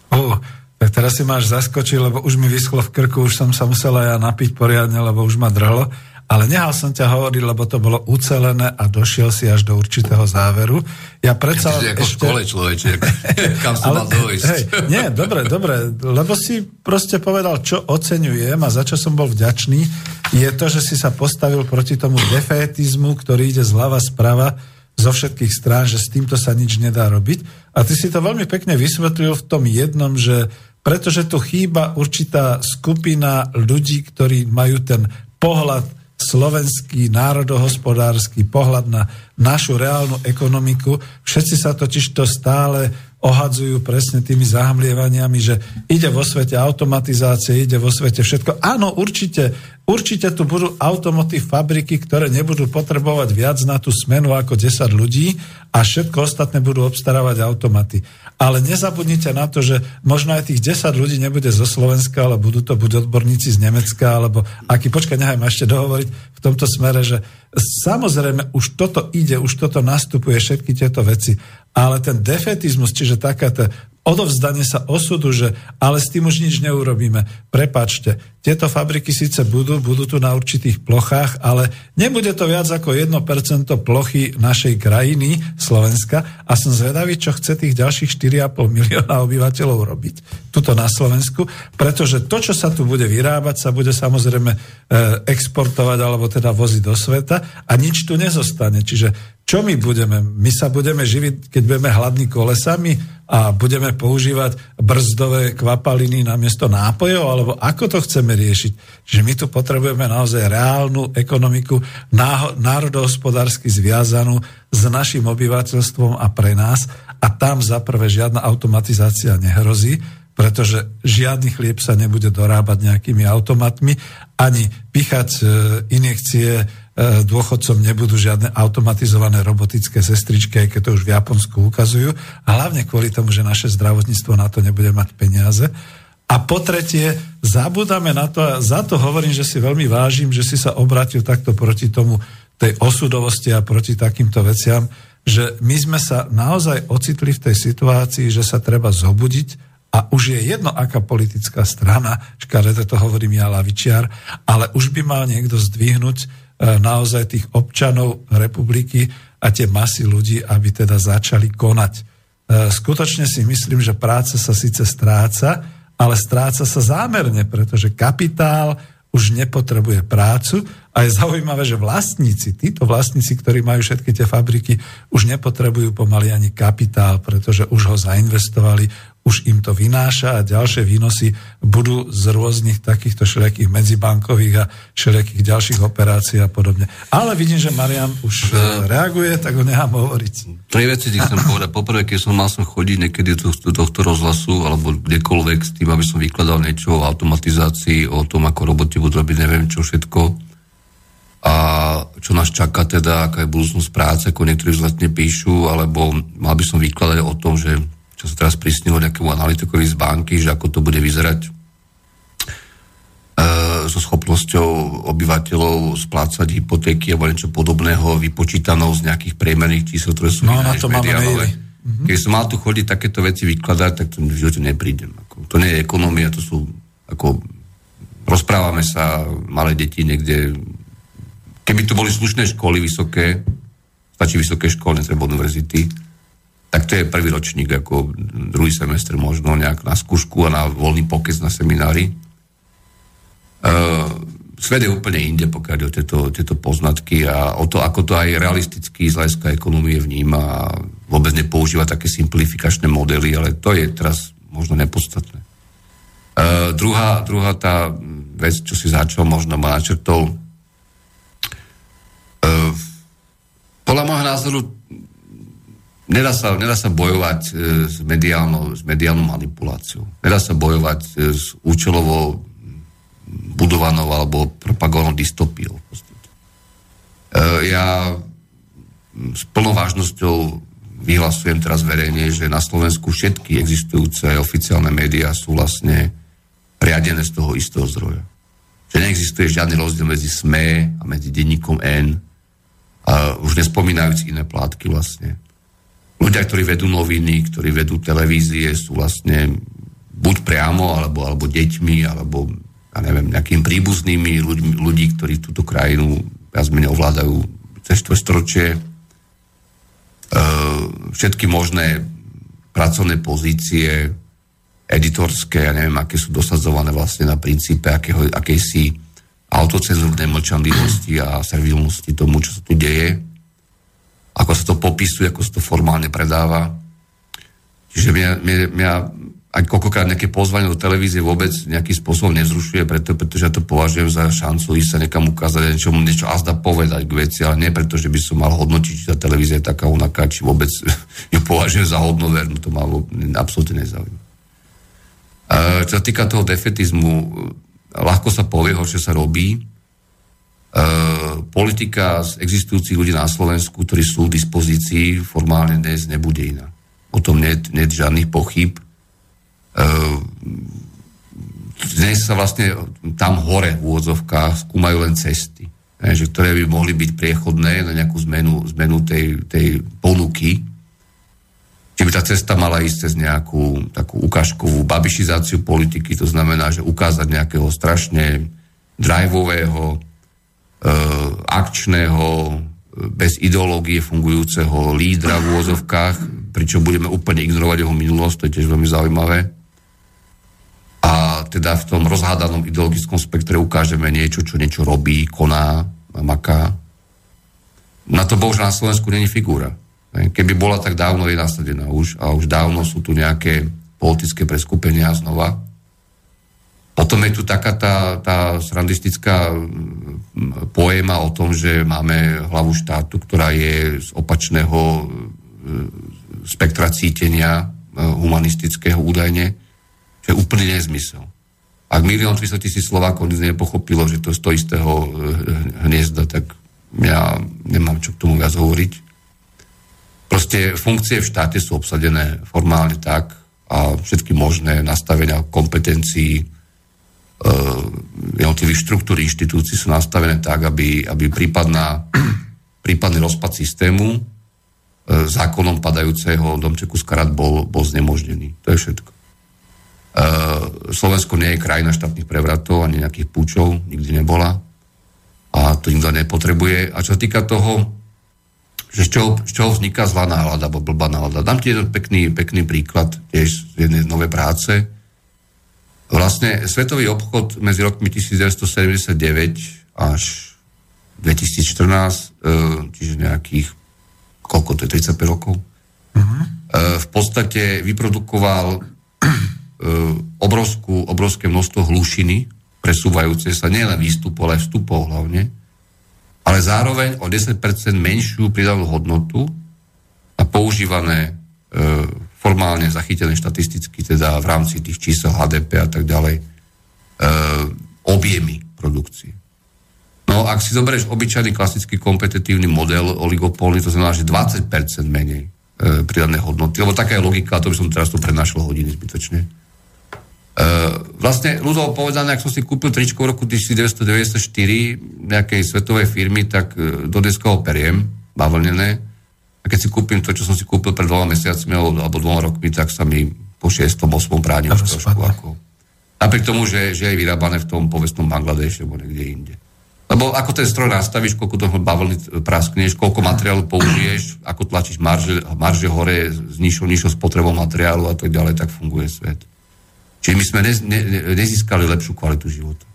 Oh, tak teraz si máš zaskočiť, lebo už mi vyschlo v krku, už som sa musela ja napiť poriadne, lebo už ma drhlo. Ale nehal som ťa hovoriť, lebo to bolo ucelené a došiel si až do určitého záveru. Ja predsa... Ja ako ešte... škole človeče, kam som ale, mal dojsť. Hej, nie, dobre, dobre, lebo si proste povedal, čo oceňujem a za čo som bol vďačný, je to, že si sa postavil proti tomu defetizmu, ktorý ide zľava sprava, zo všetkých strán, že s týmto sa nič nedá robiť. A ty si to veľmi pekne vysvetlil v tom jednom, že pretože tu chýba určitá skupina ľudí, ktorí majú ten pohľad slovenský, národohospodársky pohľad na našu reálnu ekonomiku. Všetci sa totiž to stále ohadzujú presne tými zahamlievaniami, že ide vo svete automatizácie, ide vo svete všetko. Áno, určite, určite tu budú automotív fabriky, ktoré nebudú potrebovať viac na tú smenu ako 10 ľudí a všetko ostatné budú obstarávať automaty. Ale nezabudnite na to, že možno aj tých 10 ľudí nebude zo Slovenska, ale budú to buď odborníci z Nemecka, alebo aký, počkaj, nechaj ma ešte dohovoriť v tomto smere, že samozrejme už toto ide, už toto nastupuje, všetky tieto veci, ale ten defetizmus, čiže takáto odovzdanie sa osudu, že ale s tým už nič neurobíme. Prepačte, tieto fabriky síce budú, budú tu na určitých plochách, ale nebude to viac ako 1% plochy našej krajiny, Slovenska, a som zvedavý, čo chce tých ďalších 4,5 milióna obyvateľov robiť tuto na Slovensku, pretože to, čo sa tu bude vyrábať, sa bude samozrejme e, exportovať alebo teda voziť do sveta a nič tu nezostane. Čiže čo my budeme? My sa budeme živiť, keď budeme hladní kolesami a budeme používať brzdové kvapaliny namiesto nápojov, alebo ako to chceme riešiť? Že my tu potrebujeme naozaj reálnu ekonomiku, národohospodársky zviazanú s našim obyvateľstvom a pre nás a tam zaprvé žiadna automatizácia nehrozí, pretože žiadny chlieb sa nebude dorábať nejakými automatmi, ani pichať e, injekcie dôchodcom nebudú žiadne automatizované robotické sestričky, aj keď to už v Japonsku ukazujú. A hlavne kvôli tomu, že naše zdravotníctvo na to nebude mať peniaze. A po tretie, zabudáme na to, a za to hovorím, že si veľmi vážim, že si sa obratil takto proti tomu tej osudovosti a proti takýmto veciam, že my sme sa naozaj ocitli v tej situácii, že sa treba zobudiť a už je jedno, aká politická strana, škaredo to hovorím ja lavičiar, ale už by mal niekto zdvihnúť e, naozaj tých občanov republiky a tie masy ľudí, aby teda začali konať. E, skutočne si myslím, že práca sa síce stráca, ale stráca sa zámerne, pretože kapitál už nepotrebuje prácu a je zaujímavé, že vlastníci, títo vlastníci, ktorí majú všetky tie fabriky, už nepotrebujú pomaly ani kapitál, pretože už ho zainvestovali, už im to vynáša a ďalšie výnosy budú z rôznych takýchto všelijakých medzibankových a všelijakých ďalších operácií a podobne. Ale vidím, že Marian už uh, reaguje, tak ho nechám hovoriť. Tri veci ti chcem povedať. Poprvé, keď som mal som chodiť niekedy do, do tohto rozhlasu alebo kdekoľvek s tým, aby som vykladal niečo o automatizácii, o tom, ako roboti budú robiť neviem čo všetko, a čo nás čaká teda, aká je budúcnosť práce, ako niektorí vzletne píšu, alebo mal by som vykladať o tom, že čo sa teraz prisnilo nejakému analytikovi z banky, že ako to bude vyzerať e, so schopnosťou obyvateľov splácať hypotéky alebo niečo podobného vypočítanou z nejakých priemerných čísel, ktoré sú no, na to mediálové. Mm-hmm. Keď som mal tu chodiť takéto veci vykladať, tak to v živote neprídem. Ako, to nie je ekonomia, to sú ako rozprávame sa, malé deti niekde keby to boli slušné školy vysoké, stačí vysoké školy, netreba univerzity, tak to je prvý ročník, ako druhý semestr možno nejak na skúšku a na voľný pokec na seminári. Uh, svet je úplne inde, pokiaľ o tieto, tieto poznatky a o to, ako to aj realisticky z hľadiska ekonomie vníma a vôbec nepoužíva také simplifikačné modely, ale to je teraz možno nepodstatné. Uh, druhá, druhá tá vec, čo si začal, možno ma načrtol, uh, podľa môjho názoru nedá sa, nedá sa bojovať e, s, mediálnou, s mediálnou manipuláciou. Nedá sa bojovať e, s účelovo budovanou alebo propagovanou dystopiou. E, ja s plnou vážnosťou vyhlasujem teraz verejne, že na Slovensku všetky existujúce oficiálne médiá sú vlastne riadené z toho istého zdroja. Že neexistuje žiadny rozdiel medzi SME a medzi denníkom N, a už nespomínajúc iné plátky vlastne ľudia, ktorí vedú noviny, ktorí vedú televízie, sú vlastne buď priamo, alebo, alebo deťmi, alebo ja neviem, nejakými príbuznými ľuďmi, ľudí, ktorí túto krajinu viac menej ovládajú cez storočie. E, všetky možné pracovné pozície, editorské, ja neviem, aké sú dosadzované vlastne na princípe akého, akejsi autocenzúrnej mlčanlivosti a servilnosti tomu, čo sa tu deje ako sa to popisuje, ako sa to formálne predáva. Čiže mňa, mňa, mňa aj koľkokrát nejaké pozvanie do televízie vôbec nejakým spôsobom nezrušuje, preto, pretože ja to považujem za šancu ísť sa niekam ukázať, niečo, niečo azda povedať k veci, ale nie preto, že by som mal hodnotiť, či tá televízia je taká unaká, či vôbec ju považujem za hodnovernú, to ma absolútne nezaujíma. Čo sa týka toho defetizmu, ľahko sa povie, čo sa robí, politika z existujúcich ľudí na Slovensku, ktorí sú v dispozícii, formálne dnes nebude iná. O tom nie je žiadnych pochyb. E, dnes sa vlastne tam hore v úvodzovkách skúmajú len cesty, že ktoré by mohli byť priechodné na nejakú zmenu, zmenu tej, tej ponuky. Či by tá cesta mala ísť cez nejakú takú ukážkovú babišizáciu politiky, to znamená, že ukázať nejakého strašne driveového, E, akčného, bez ideológie fungujúceho lídra v úvozovkách, pričom budeme úplne ignorovať jeho minulosť, to je tiež veľmi zaujímavé. A teda v tom rozhádanom ideologickom spektre ukážeme niečo, čo niečo robí, koná, maká. Na to bohužiaľ na Slovensku není figúra. Keby bola, tak dávno je nasadená už a už dávno sú tu nejaké politické preskupenia znova. Potom je tu taká tá, tá srandistická poéma o tom, že máme hlavu štátu, ktorá je z opačného e, spektra cítenia e, humanistického údajne, čo je úplný nezmysel. Ak milión 300 tisíc Slovákov nic nepochopilo, že to je z toho istého e, hniezda, tak ja nemám čo k tomu viac hovoriť. Proste funkcie v štáte sú obsadené formálne tak a všetky možné nastavenia kompetencií, jednotlivých štruktúr inštitúcií sú nastavené tak, aby, aby prípadná prípadný rozpad systému e, zákonom padajúceho domčeku z karat bol, bol znemožnený. To je všetko. E, Slovensko nie je krajina štátnych prevratov ani nejakých púčov, nikdy nebola a to nikto nepotrebuje. A čo sa týka toho, že z čoho, z čoho vzniká zlá nálada alebo blbá nálada. Dám ti jeden pekný, pekný príklad tiež z jednej novej práce. Vlastne svetový obchod medzi rokmi 1979 až 2014, e, čiže nejakých, koľko to je, 35 rokov, uh-huh. v podstate vyprodukoval e, obrovskú, obrovské množstvo hlušiny, presúvajúce sa nielen výstupov, ale vstupov hlavne, ale zároveň o 10% menšiu pridanú hodnotu a používané e, formálne zachytené štatisticky, teda v rámci tých čísel HDP a tak ďalej, e, objemy produkcie. No ak si zoberieš obyčajný klasický kompetitívny model oligopolný, to znamená, že 20% menej e, pridané hodnoty, lebo taká je logika, to by som teraz tu prenašal hodiny zbytočne. E, vlastne, ľudovo povedané, ak som si kúpil tričko v roku 1994 nejakej svetovej firmy, tak e, do dneska ho periem, bavlnené, a keď si kúpim to, čo som si kúpil pred dvoma mesiacmi alebo dvoma rokmi, tak sa mi po 6. 8. bráni už trošku ako... Napriek tomu, že, že je vyrábané v tom povestnom Bangladeši alebo niekde inde. Lebo ako ten stroj nastavíš, koľko toho bavlny praskneš, koľko materiálu použiješ, ako tlačíš marže, marže hore s nižšou, nižšou spotrebou materiálu a tak ďalej, tak funguje svet. Čiže my sme ne, ne, nezískali lepšiu kvalitu života.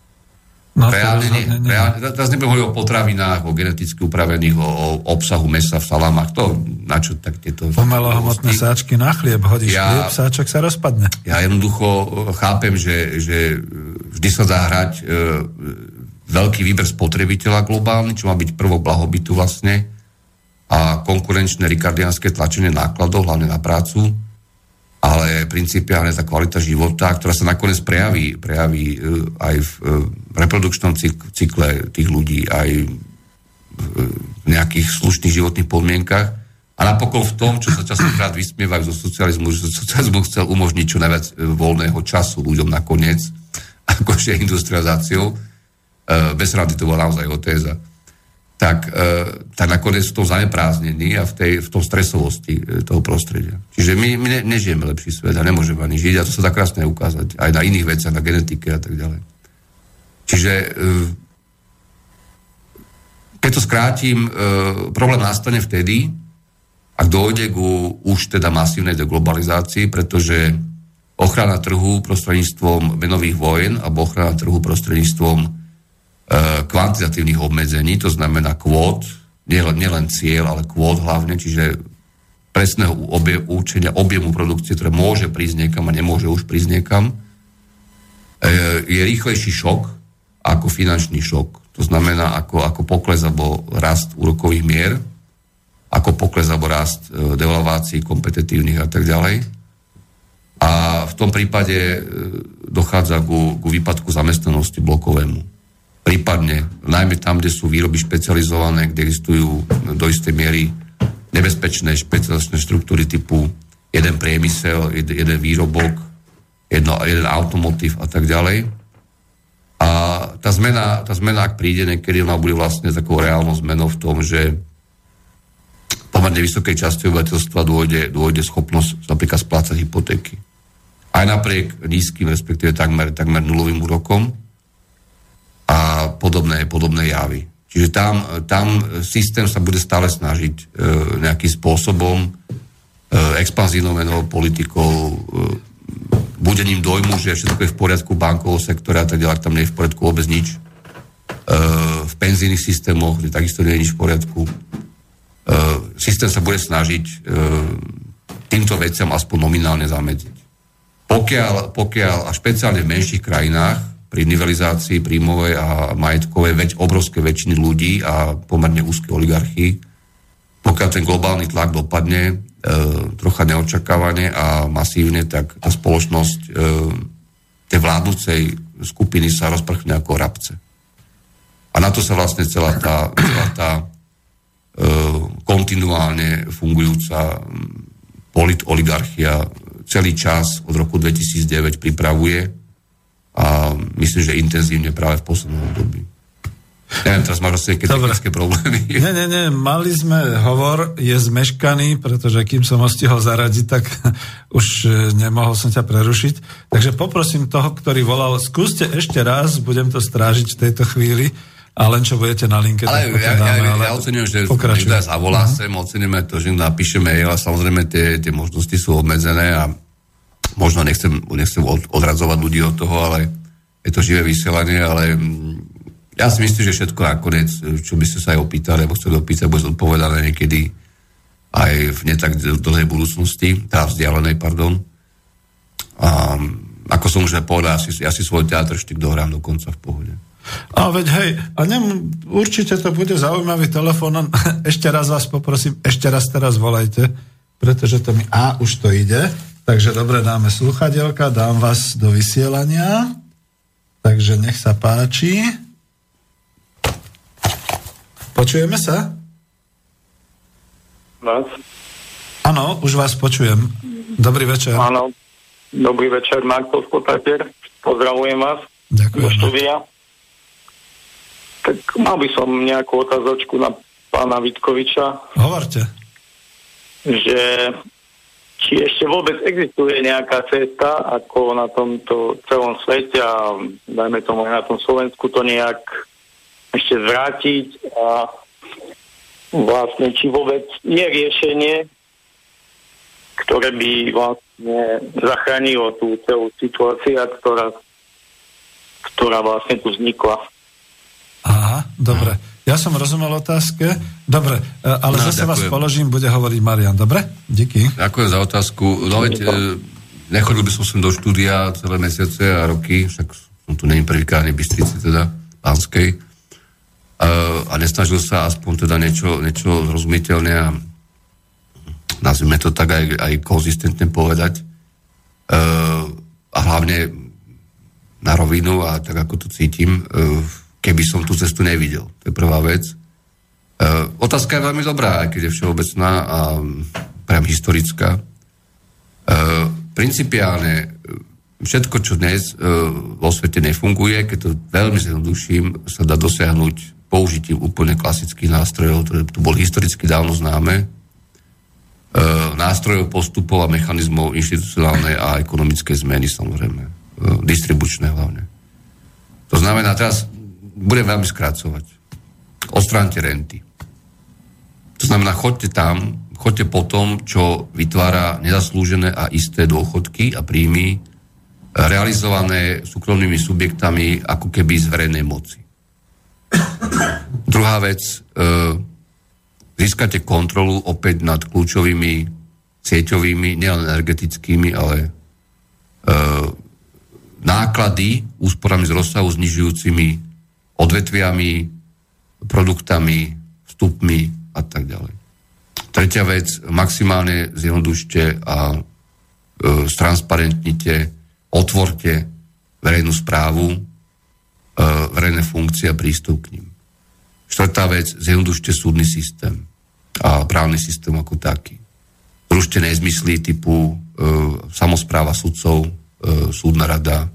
No, reálne, nie, nie. reálne, teraz nebudem hovoriť o potravinách, o geneticky upravených, o, o obsahu mesa v salámach, to na čo tak tieto... hmotné sáčky na chlieb, hodíš ja, chlieb, sáčok sa rozpadne. Ja jednoducho e, chápem, že, že vždy sa dá hrať e, veľký výber spotrebiteľa globálny, čo má byť prvou blahobytu vlastne a konkurenčné rikardianské tlačenie nákladov, hlavne na prácu, ale principiálne tá kvalita života, ktorá sa nakoniec prejaví, prejaví e, aj v e, reprodukčnom cykle tých ľudí, aj v nejakých slušných životných podmienkach a napokon v tom, čo sa častokrát vysmievajú zo socializmu, že socializmu chcel umožniť čo najviac e, voľného času ľuďom nakoniec, akože industrializáciou. Bez rady to bola naozaj jeho téza tak, e, tak nakoniec v tom zaneprázdnení a v, tej, v tom stresovosti e, toho prostredia. Čiže my, my ne, nežijeme lepší svet a nemôžeme ani žiť a to sa dá krásne ukázať aj na iných veciach, na genetike a tak ďalej. Čiže e, keď to skrátim, problém nastane vtedy, ak dojde ku už teda masívnej deglobalizácii, pretože ochrana trhu prostredníctvom menových vojen alebo ochrana trhu prostredníctvom kvantitatívnych obmedzení, to znamená kvót, nielen, nielen cieľ, ale kvót hlavne, čiže presného obie, účenia objemu produkcie, ktoré môže prísť niekam a nemôže už prísť niekam, e, je rýchlejší šok ako finančný šok. To znamená ako, ako pokles alebo rast úrokových mier, ako pokles alebo rast e, devalvácií kompetitívnych a tak ďalej. A v tom prípade dochádza ku, ku výpadku zamestnanosti blokovému prípadne najmä tam, kde sú výroby špecializované, kde existujú do istej miery nebezpečné špecializačné štruktúry typu jeden priemysel, jeden, výrobok, jedno, jeden automotív a tak ďalej. A tá zmena, tá zmena, ak príde niekedy, ona bude vlastne takou reálnou zmenou v tom, že pomerne vysokej časti obyvateľstva dôjde, dôjde schopnosť napríklad splácať hypotéky. Aj napriek nízkym, respektíve takmer, takmer nulovým úrokom, a podobné, podobné javy. Čiže tam, tam systém sa bude stále snažiť e, nejakým spôsobom e, expanzívnou menovou politikou, e, budením dojmu, že všetko je v poriadku bankového sektora a tak ďalej, tam nie je v poriadku vôbec nič. E, v penzijných systémoch, kde takisto nie je nič v poriadku. E, systém sa bude snažiť e, týmto veciam aspoň nominálne zamedziť. Pokiaľ, pokiaľ a špeciálne v menších krajinách pri nivelizácii príjmovej a majetkovej veď obrovské väčšiny ľudí a pomerne úzke oligarchy, pokiaľ ten globálny tlak dopadne e, trocha neočakávane a masívne, tak tá spoločnosť e, tej vládnúcej skupiny sa rozprchne ako rabce. A na to sa vlastne celá tá, celá tá e, kontinuálne fungujúca polit oligarchia celý čas od roku 2009 pripravuje a myslím, že intenzívne práve v poslednom období. Neviem, teraz máš asi nejaké technické problémy. Nie, nie, nie, mali sme hovor, je zmeškaný, pretože kým som ho stihol zaradiť, tak už e, nemohol som ťa prerušiť. Takže poprosím toho, ktorý volal, skúste ešte raz, budem to strážiť v tejto chvíli, a len čo budete na linke, ale tak ja, dáme, ja, ale ja ocenujem, že pokračujem. zavolá uh-huh. sem, oceníme to, že napíše mail a samozrejme tie, tie možnosti sú obmedzené a možno nechcem, nechcem odradzovať ľudí od toho, ale je to živé vysielanie, ale mm, ja si myslím, že všetko nakoniec, čo by ste sa aj opýtali, alebo chceli opýtať, bude zodpovedané niekedy aj v netak dlhej budúcnosti, teda vzdialenej, pardon. A ako som už povedal, ja si, ja si svoj teatr štyk dohrám dokonca v pohode. A veď hej, a nem, určite to bude zaujímavý telefón. Ešte raz vás poprosím, ešte raz teraz volajte, pretože to mi... A, už to ide. Takže dobre, dáme sluchadelka, dám vás do vysielania. Takže nech sa páči. Počujeme sa? Vás? Áno, už vás počujem. Dobrý večer. Áno, dobrý večer, Marko Spotaker. Pozdravujem vás Ďakujem. do štúdia. Tak mal by som nejakú otázočku na pána Vitkoviča, Hovorte. že či ešte vôbec existuje nejaká cesta, ako na tomto celom svete a dajme tomu aj na tom Slovensku to nejak ešte zvrátiť a vlastne či vôbec je riešenie, ktoré by vlastne zachránilo tú celú situáciu, ktorá, ktorá vlastne tu vznikla. Aha, dobre. Ja som rozumel otázke. Dobre, e, ale No, zase vás ďakujem. položím, bude hovoriť Marian. Dobre? Díky. Ďakujem za otázku. No veď, e, nechodil by som sem do štúdia celé mesiace a roky, však som tu není prvýkrát, ani Bystrici teda, Pánskej. E, a nesnažil sa aspoň teda niečo, niečo zrozumiteľne a nazvime to tak aj, aj konzistentne povedať. E, a hlavne na rovinu a tak ako to cítim, e, keby som tú cestu nevidel. To je prvá vec. E, otázka je veľmi dobrá, aj keď je všeobecná a priam historická. E, principiálne e, všetko, čo dnes e, vo svete nefunguje, keď to veľmi zjednoduším, sa dá dosiahnuť použitím úplne klasických nástrojov, ktoré tu boli historicky dávno známe, e, nástrojov, postupov a mechanizmov inštitucionálnej a ekonomickej zmeny samozrejme, e, distribučné hlavne. To znamená, teraz budem veľmi skracovať. Odstránte renty. To znamená, chodte tam, chodte po tom, čo vytvára nezaslúžené a isté dôchodky a príjmy e, realizované súkromnými subjektami ako keby z verejnej moci. Druhá vec, e, získate kontrolu opäť nad kľúčovými sieťovými, nielen energetickými, ale e, náklady úsporami z rozsahu znižujúcimi odvetviami, produktami, vstupmi a tak ďalej. Tretia vec, maximálne zjednodušte a e, stransparentnite, otvorte verejnú správu, e, verejné funkcie a prístup k ním. Štvrtá vec, zjednodušte súdny systém a právny systém ako taký. Zrušte nezmysly typu e, samozpráva sudcov, e, súdna rada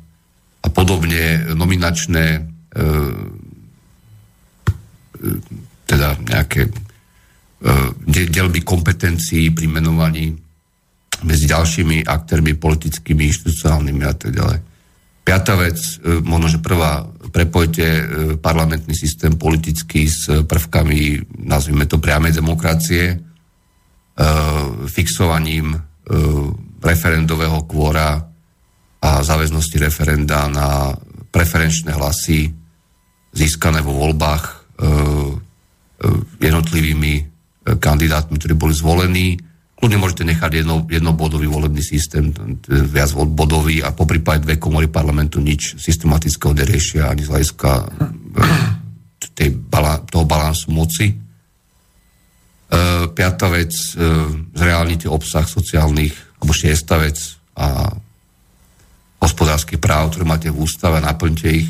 a podobne nominačné teda nejaké e, de- delby kompetencií pri menovaní medzi ďalšími aktérmi politickými, inštitucionálnymi a tak ďalej. Piatá vec, e, možno, že prvá, prepojte e, parlamentný systém politický s prvkami, nazvime to priamej demokracie, e, fixovaním e, referendového kvóra a záväznosti referenda na preferenčné hlasy získané vo voľbách e, e, jednotlivými e, kandidátmi, ktorí boli zvolení. Kľudne môžete nechať jedno, jednobodový volebný systém, viac bodový a po prípade dve komory parlamentu nič systematického neriešia ani z hľadiska toho balansu moci. E, piatá vec, e, zreálnite obsah sociálnych, alebo šiesta vec a hospodárskych práv, ktoré máte v ústave, naplňte ich,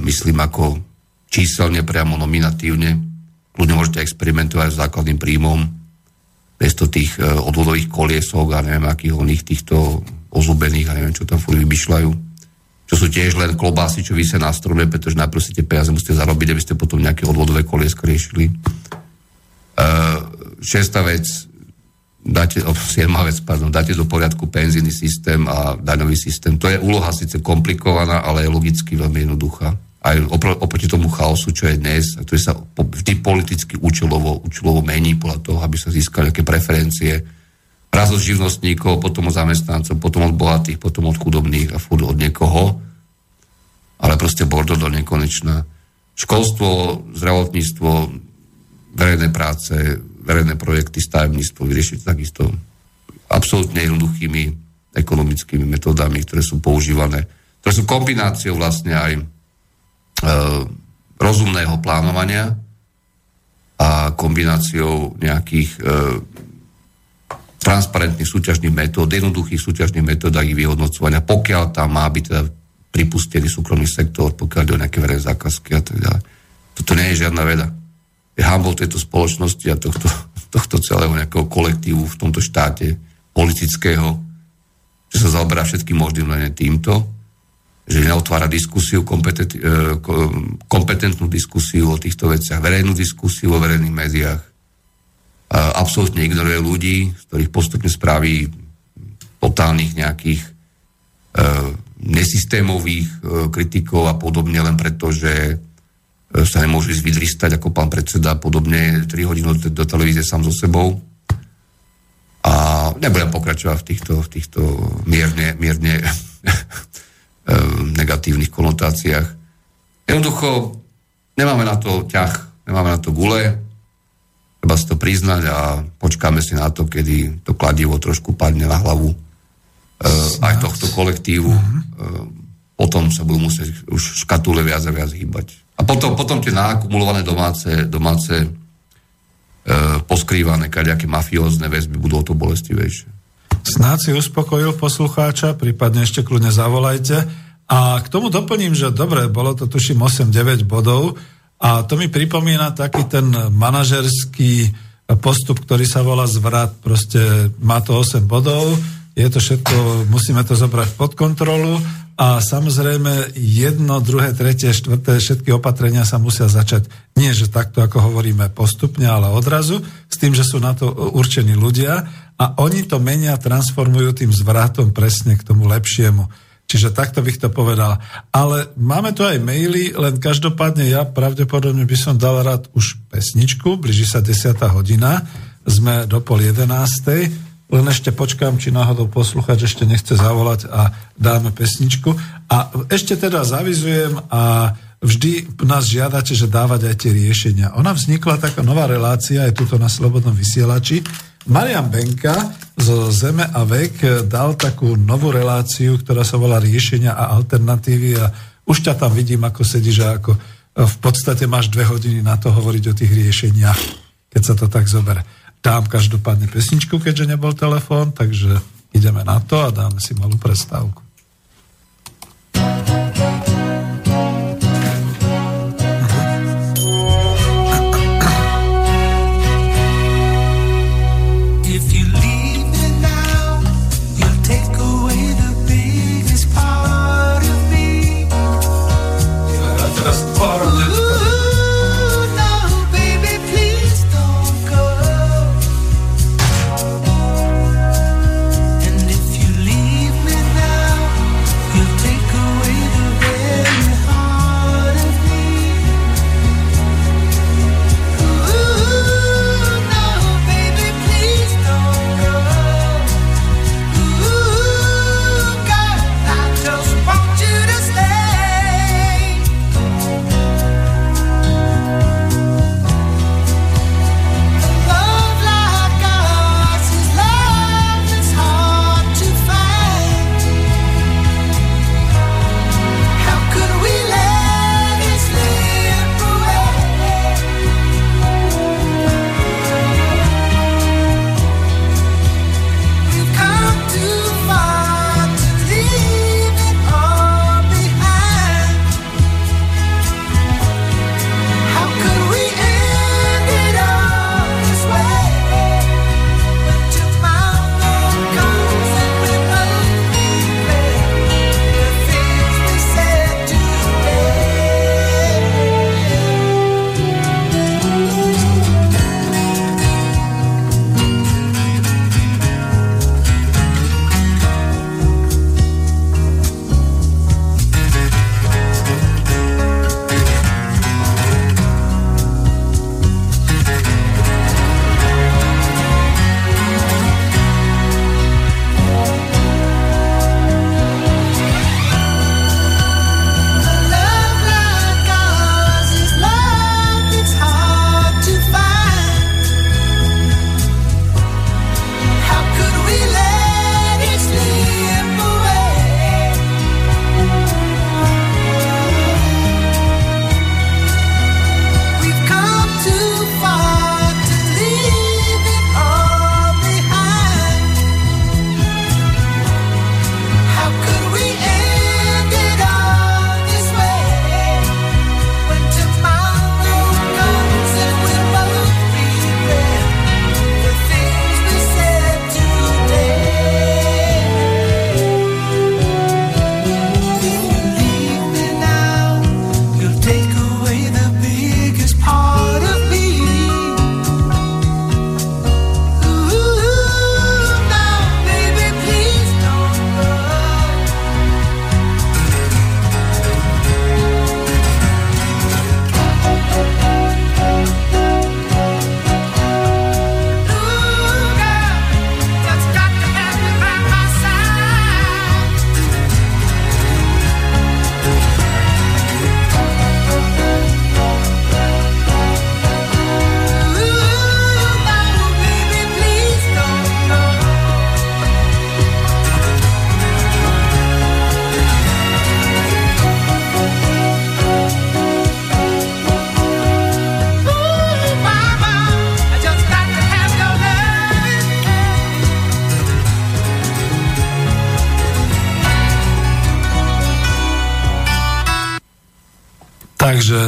myslím ako číselne, priamo nominatívne. Ľudia môžete experimentovať s základným príjmom, bez to tých e, odvodových koliesok a neviem akých oných týchto ozubených a neviem, čo tam furt vymýšľajú. čo sú tiež len klobásy, čo vysia na strome, pretože najprv si tie peniaze musíte zarobiť, aby ste potom nejaké odvodové koliesko riešili. Uh, šestá vec, dáte, oh, vec, pardon, dáte do poriadku penzijný systém a daňový systém. To je úloha síce komplikovaná, ale je logicky veľmi jednoduchá. Aj opr- oproti tomu chaosu, čo je dnes, ktorý sa vždy politicky účelovo, účelovo mení podľa toho, aby sa získali nejaké preferencie, raz od živnostníkov, potom od zamestnancov, potom od bohatých, potom od chudobných a furt od niekoho. Ale proste bordo do nekonečná. Školstvo, zdravotníctvo, verejné práce, verejné projekty, stavebníctvo vyriešiť takisto absolútne jednoduchými ekonomickými metodami, ktoré sú používané, ktoré sú kombináciou vlastne aj e, rozumného plánovania a kombináciou nejakých e, transparentných súťažných metód, jednoduchých súťažných metód a ich vyhodnocovania, pokiaľ tam má byť teda pripustený súkromný sektor, pokiaľ ide o nejaké verejné zákazky a tak ďalej. Toto nie je žiadna veda. Je hambou tejto spoločnosti a tohto, tohto celého nejakého kolektívu v tomto štáte politického, že sa zaoberá všetkým možným len týmto, že neotvára diskusiu, kompetent, e, kompetentnú diskusiu o týchto veciach, verejnú diskusiu o verejných médiách, absolútne ignoruje ľudí, z ktorých postupne spraví totálnych nejakých e, nesystémových e, kritikov a podobne, len preto, že sa nemôžu ísť vydristať ako pán predseda podobne 3 hodiny do, televízie sám so sebou. A nebudem pokračovať v týchto, v týchto mierne, mierne e, negatívnych konotáciách. Jednoducho nemáme na to ťah, nemáme na to gule, Treba si to priznať a počkáme si na to, kedy to kladivo trošku padne na hlavu uh, aj tohto kolektívu. Uh, potom sa budú musieť už škatule viac a viac hýbať. A potom, potom tie naakumulované domáce, domáce uh, poskrývané kaďaké mafiózne väzby budú o to bolestivejšie. Snáď si uspokojil poslucháča, prípadne ešte kľudne zavolajte. A k tomu doplním, že dobre, bolo to tuším 8-9 bodov, a to mi pripomína taký ten manažerský postup, ktorý sa volá zvrat. Proste má to 8 bodov, je to všetko, musíme to zobrať pod kontrolu a samozrejme jedno, druhé, tretie, štvrté, všetky opatrenia sa musia začať nie, že takto, ako hovoríme, postupne, ale odrazu, s tým, že sú na to určení ľudia a oni to menia, transformujú tým zvratom presne k tomu lepšiemu. Čiže takto bych to povedal. Ale máme tu aj maily, len každopádne ja pravdepodobne by som dal rád už pesničku, blíži sa 10. hodina, sme do pol 11. Len ešte počkám, či náhodou posluchač ešte nechce zavolať a dáme pesničku. A ešte teda zavizujem a vždy nás žiadate, že dávať aj tie riešenia. Ona vznikla taká nová relácia, aj tuto na Slobodnom vysielači, Marian Benka zo Zeme a vek dal takú novú reláciu, ktorá sa volá Riešenia a alternatívy a už ťa tam vidím, ako sedíš a ako v podstate máš dve hodiny na to hovoriť o tých riešeniach, keď sa to tak zoberie. Dám každopádne pesničku, keďže nebol telefón, takže ideme na to a dáme si malú prestávku. now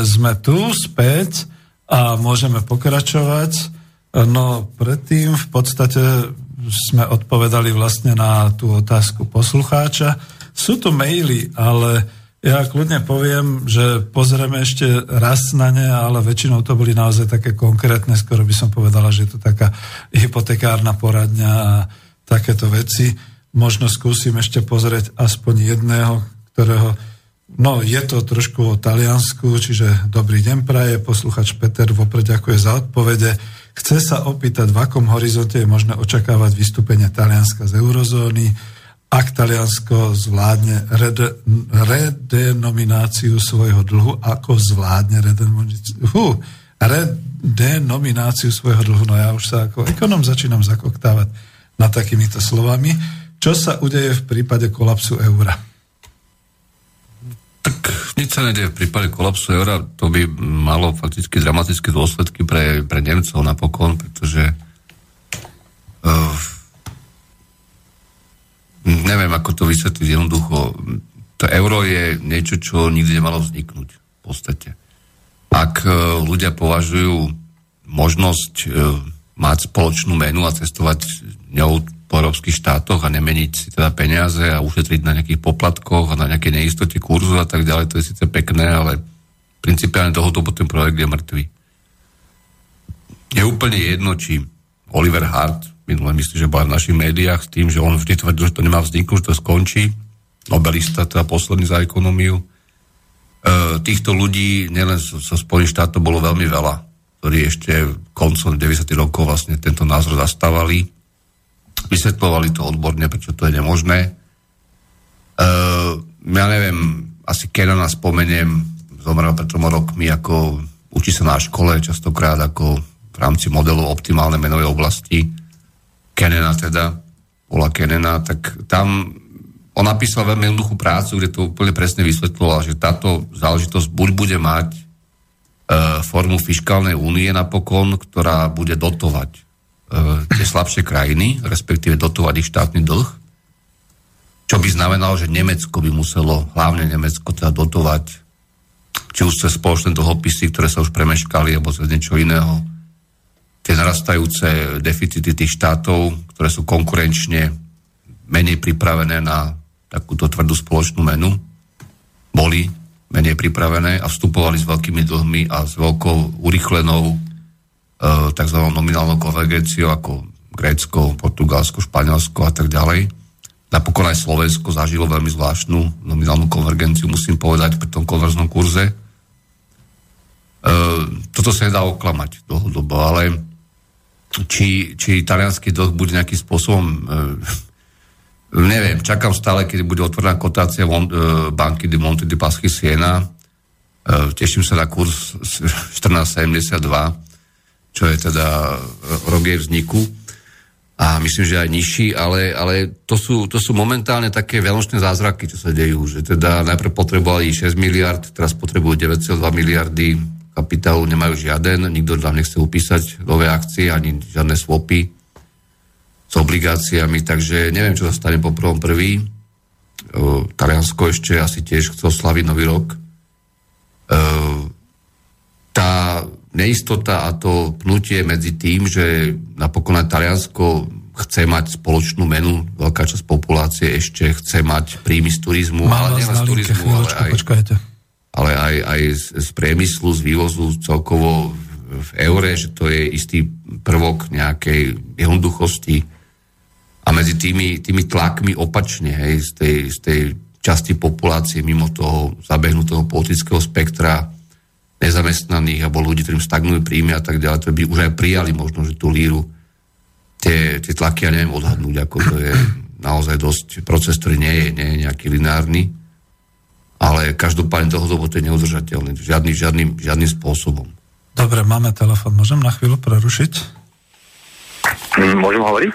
sme tu späť a môžeme pokračovať. No predtým v podstate sme odpovedali vlastne na tú otázku poslucháča. Sú tu maily, ale ja kľudne poviem, že pozrieme ešte raz na ne, ale väčšinou to boli naozaj také konkrétne, skoro by som povedala, že je to taká hypotekárna poradňa a takéto veci. Možno skúsim ešte pozrieť aspoň jedného, ktorého No, je to trošku o Taliansku, čiže dobrý deň praje, posluchač Peter vopred ďakuje za odpovede. Chce sa opýtať, v akom horizonte je možné očakávať vystúpenie Talianska z eurozóny, ak Taliansko zvládne rede, redenomináciu svojho dlhu, ako zvládne redenomináciu, redenomináciu svojho dlhu. No ja už sa ako ekonom začínam zakoktávať na takýmito slovami. Čo sa udeje v prípade kolapsu eura? Nič sa nedie v prípade kolapsu eura. To by malo fakticky dramatické dôsledky pre, pre Nemcov napokon, pretože uh, neviem, ako to vysvetliť jednoducho. To euro je niečo, čo nikdy nemalo vzniknúť v podstate. Ak uh, ľudia považujú možnosť uh, mať spoločnú menu a cestovať ňou po európskych štátoch a nemeniť si teda peniaze a ušetriť na nejakých poplatkoch a na nejaké neistote kurzu a tak ďalej, to je síce pekné, ale principiálne dlhodobo ten projekt je mŕtvý. Je úplne jedno, či Oliver Hart, minule myslím, že bol v našich médiách s tým, že on vždy tvrdil, že to nemá vzniknúť, že to skončí. Nobelista, teda posledný za ekonómiu. E, týchto ľudí nielen zo, zo Spojených štátov bolo veľmi veľa, ktorí ešte koncom 90. rokov vlastne tento názor zastávali Vysvetlovali to odborne, prečo to je nemožné. Uh, ja neviem, asi Kenana spomeniem, zomrel pred troma rokmi, ako učí sa na škole, častokrát ako v rámci modelu optimálnej menovej oblasti. Kenena teda, bola Kenena, tak tam on napísal veľmi jednoduchú prácu, kde to úplne presne vysvetloval, že táto záležitosť buď bude mať e, formu fiskálnej únie napokon, ktorá bude dotovať tie slabšie krajiny, respektíve dotovať ich štátny dlh, čo by znamenalo, že Nemecko by muselo, hlavne Nemecko, teda dotovať či už cez spoločné dlhopisy, ktoré sa už premeškali, alebo cez niečo iného, tie narastajúce deficity tých štátov, ktoré sú konkurenčne menej pripravené na takúto tvrdú spoločnú menu, boli menej pripravené a vstupovali s veľkými dlhmi a s veľkou urychlenou E, tzv. nominálnou konvergenciou ako Grécko, Portugalsko, Španielsko a tak ďalej. Napokon aj Slovensko zažilo veľmi zvláštnu nominálnu konvergenciu, musím povedať, pri tom konverznom kurze. E, toto sa nedá oklamať dlhodobo, ale či, či italianský dlh bude nejakým spôsobom e, neviem, čakám stále, keď bude otvorená kotácia e, banky de Monte di Paschi Siena. E, teším sa na kurz 1472 čo je teda rok jej vzniku a myslím, že aj nižší, ale, ale to, sú, to sú momentálne také vianočné zázraky, čo sa dejú, že teda najprv potrebovali 6 miliard, teraz potrebujú 9,2 miliardy kapitálu, nemajú žiaden, nikto tam nechce upísať nové akcie, ani žiadne swapy s obligáciami, takže neviem, čo sa stane po prvom prvý. Taliansko ešte asi tiež chcel slaviť nový rok. Tá neistota a to pnutie medzi tým, že napokon aj Taliansko chce mať spoločnú menu, veľká časť populácie ešte chce mať príjmy z turizmu, Mám ale nielen z turizmu, ale aj, ale aj, aj z, z priemyslu, z vývozu celkovo v eure, že to je istý prvok nejakej jednoduchosti. A medzi tými, tými tlakmi opačne, hej, z tej, z tej časti populácie mimo toho zabehnutého politického spektra nezamestnaných alebo ľudí, ktorým stagnujú príjmy a tak ďalej, to by už aj prijali možno, že tú líru tie, tie tlaky, ja neviem odhadnúť, ako to je naozaj dosť proces, ktorý nie je, nie je nejaký lineárny, ale každopádne dlhodobo to je neudržateľné, žiadny, žiadnym, žiadnym spôsobom. Dobre, máme telefon, môžem na chvíľu prerušiť? Mm, môžem hovoriť?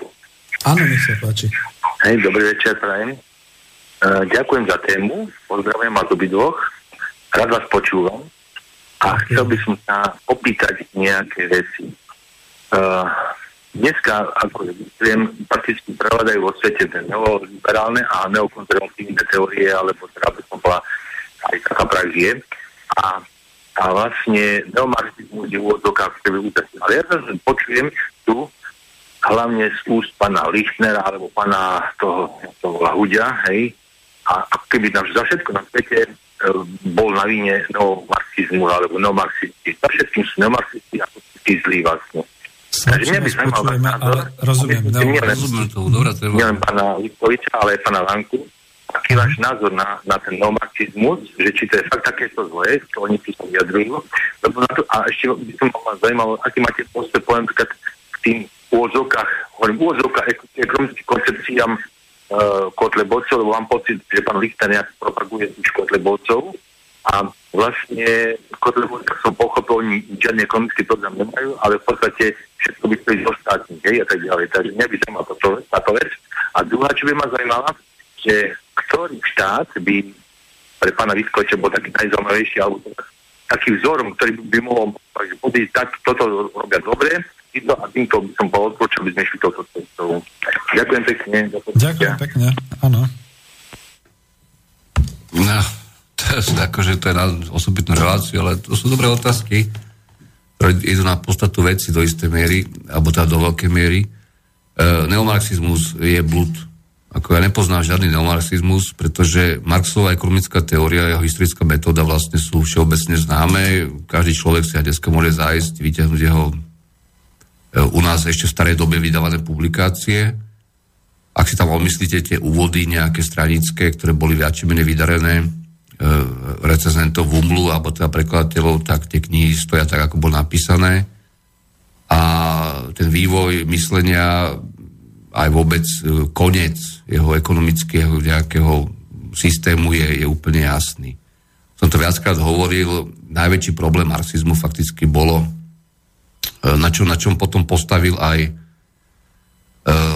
Áno, nech sa páči. Hej, dobrý večer, prajem. Uh, ďakujem za tému, pozdravujem vás obidvoch, rád vás počúvam. A chcel by som sa opýtať nejaké veci. Uh, dneska, ako viem, prakticky prevládajú vo svete neoliberálne a neokonzervatívne teórie, alebo teda by som bola aj taká prax. A a vlastne neomarxizmus je v úvodzokách v sebe účastný. Ale ja sa počujem tu, hlavne z úst pana Lichtnera alebo pana toho, toho Hudia, hej, a, a keby tam za všetko na svete bol na víne neomarxizmu alebo neomarxisti. Za všetkým sú neomarxisti a tí zlí vlastne. Takže mňa by zaujímal ale rozumiem, no, nie len, rozumiem to, dobrá Nie len pána Lipkoviča, ale aj pána Lanku. Aký je váš názor na, na ten neomarxizmus, že či to je fakt takéto zlé, to oni tu sa vyjadrujú. Lebo na to, a ešte by som ma zaujímal, aký máte postoj, poviem k tým úvodzovkách, hovorím úvodzovkách ekonomickým koncepciám Kotlebovcov, lebo mám pocit, že pán Lichter nejak propaguje tých Kotlebovcov a vlastne Kotlebovcov som pochopil, oni žiadny ekonomický program nemajú, ale v podstate všetko by chceli ostatní, hej, a tak ďalej. Takže mňa by zaujímala táto, táto vec. A druhá, čo by ma zaujímala, že ktorý štát by pre pána Vitkoviča bol taký najzaujímavejší, alebo taký vzorom, ktorý by mohol povedať, tak toto robia dobre, týmto a týmto by som bol odporúčal, aby sme išli touto cestou. Ďakujem pekne. Ďakujem pekne, áno. No, to je, akože to je na osobitnú reláciu, ale to sú dobré otázky, ktoré idú na podstatu veci do istej miery, alebo teda do veľkej miery. E, neomarxizmus je blud. Ako ja nepoznám žiadny neomarxizmus, pretože Marxová ekonomická teória, jeho historická metóda vlastne sú všeobecne známe. Každý človek si aj dneska môže zájsť, vyťahnuť jeho u nás ešte v starej dobe vydávané publikácie. Ak si tam odmyslíte tie úvody nejaké stranické, ktoré boli viac či menej vydarené e, recenzentov v Umlu alebo teda prekladateľov, tak tie knihy stoja tak, ako bol napísané. A ten vývoj myslenia aj vôbec e, koniec jeho ekonomického nejakého systému je, je úplne jasný. Som to viackrát hovoril, najväčší problém marxizmu fakticky bolo na, čo, na čom potom postavil aj e,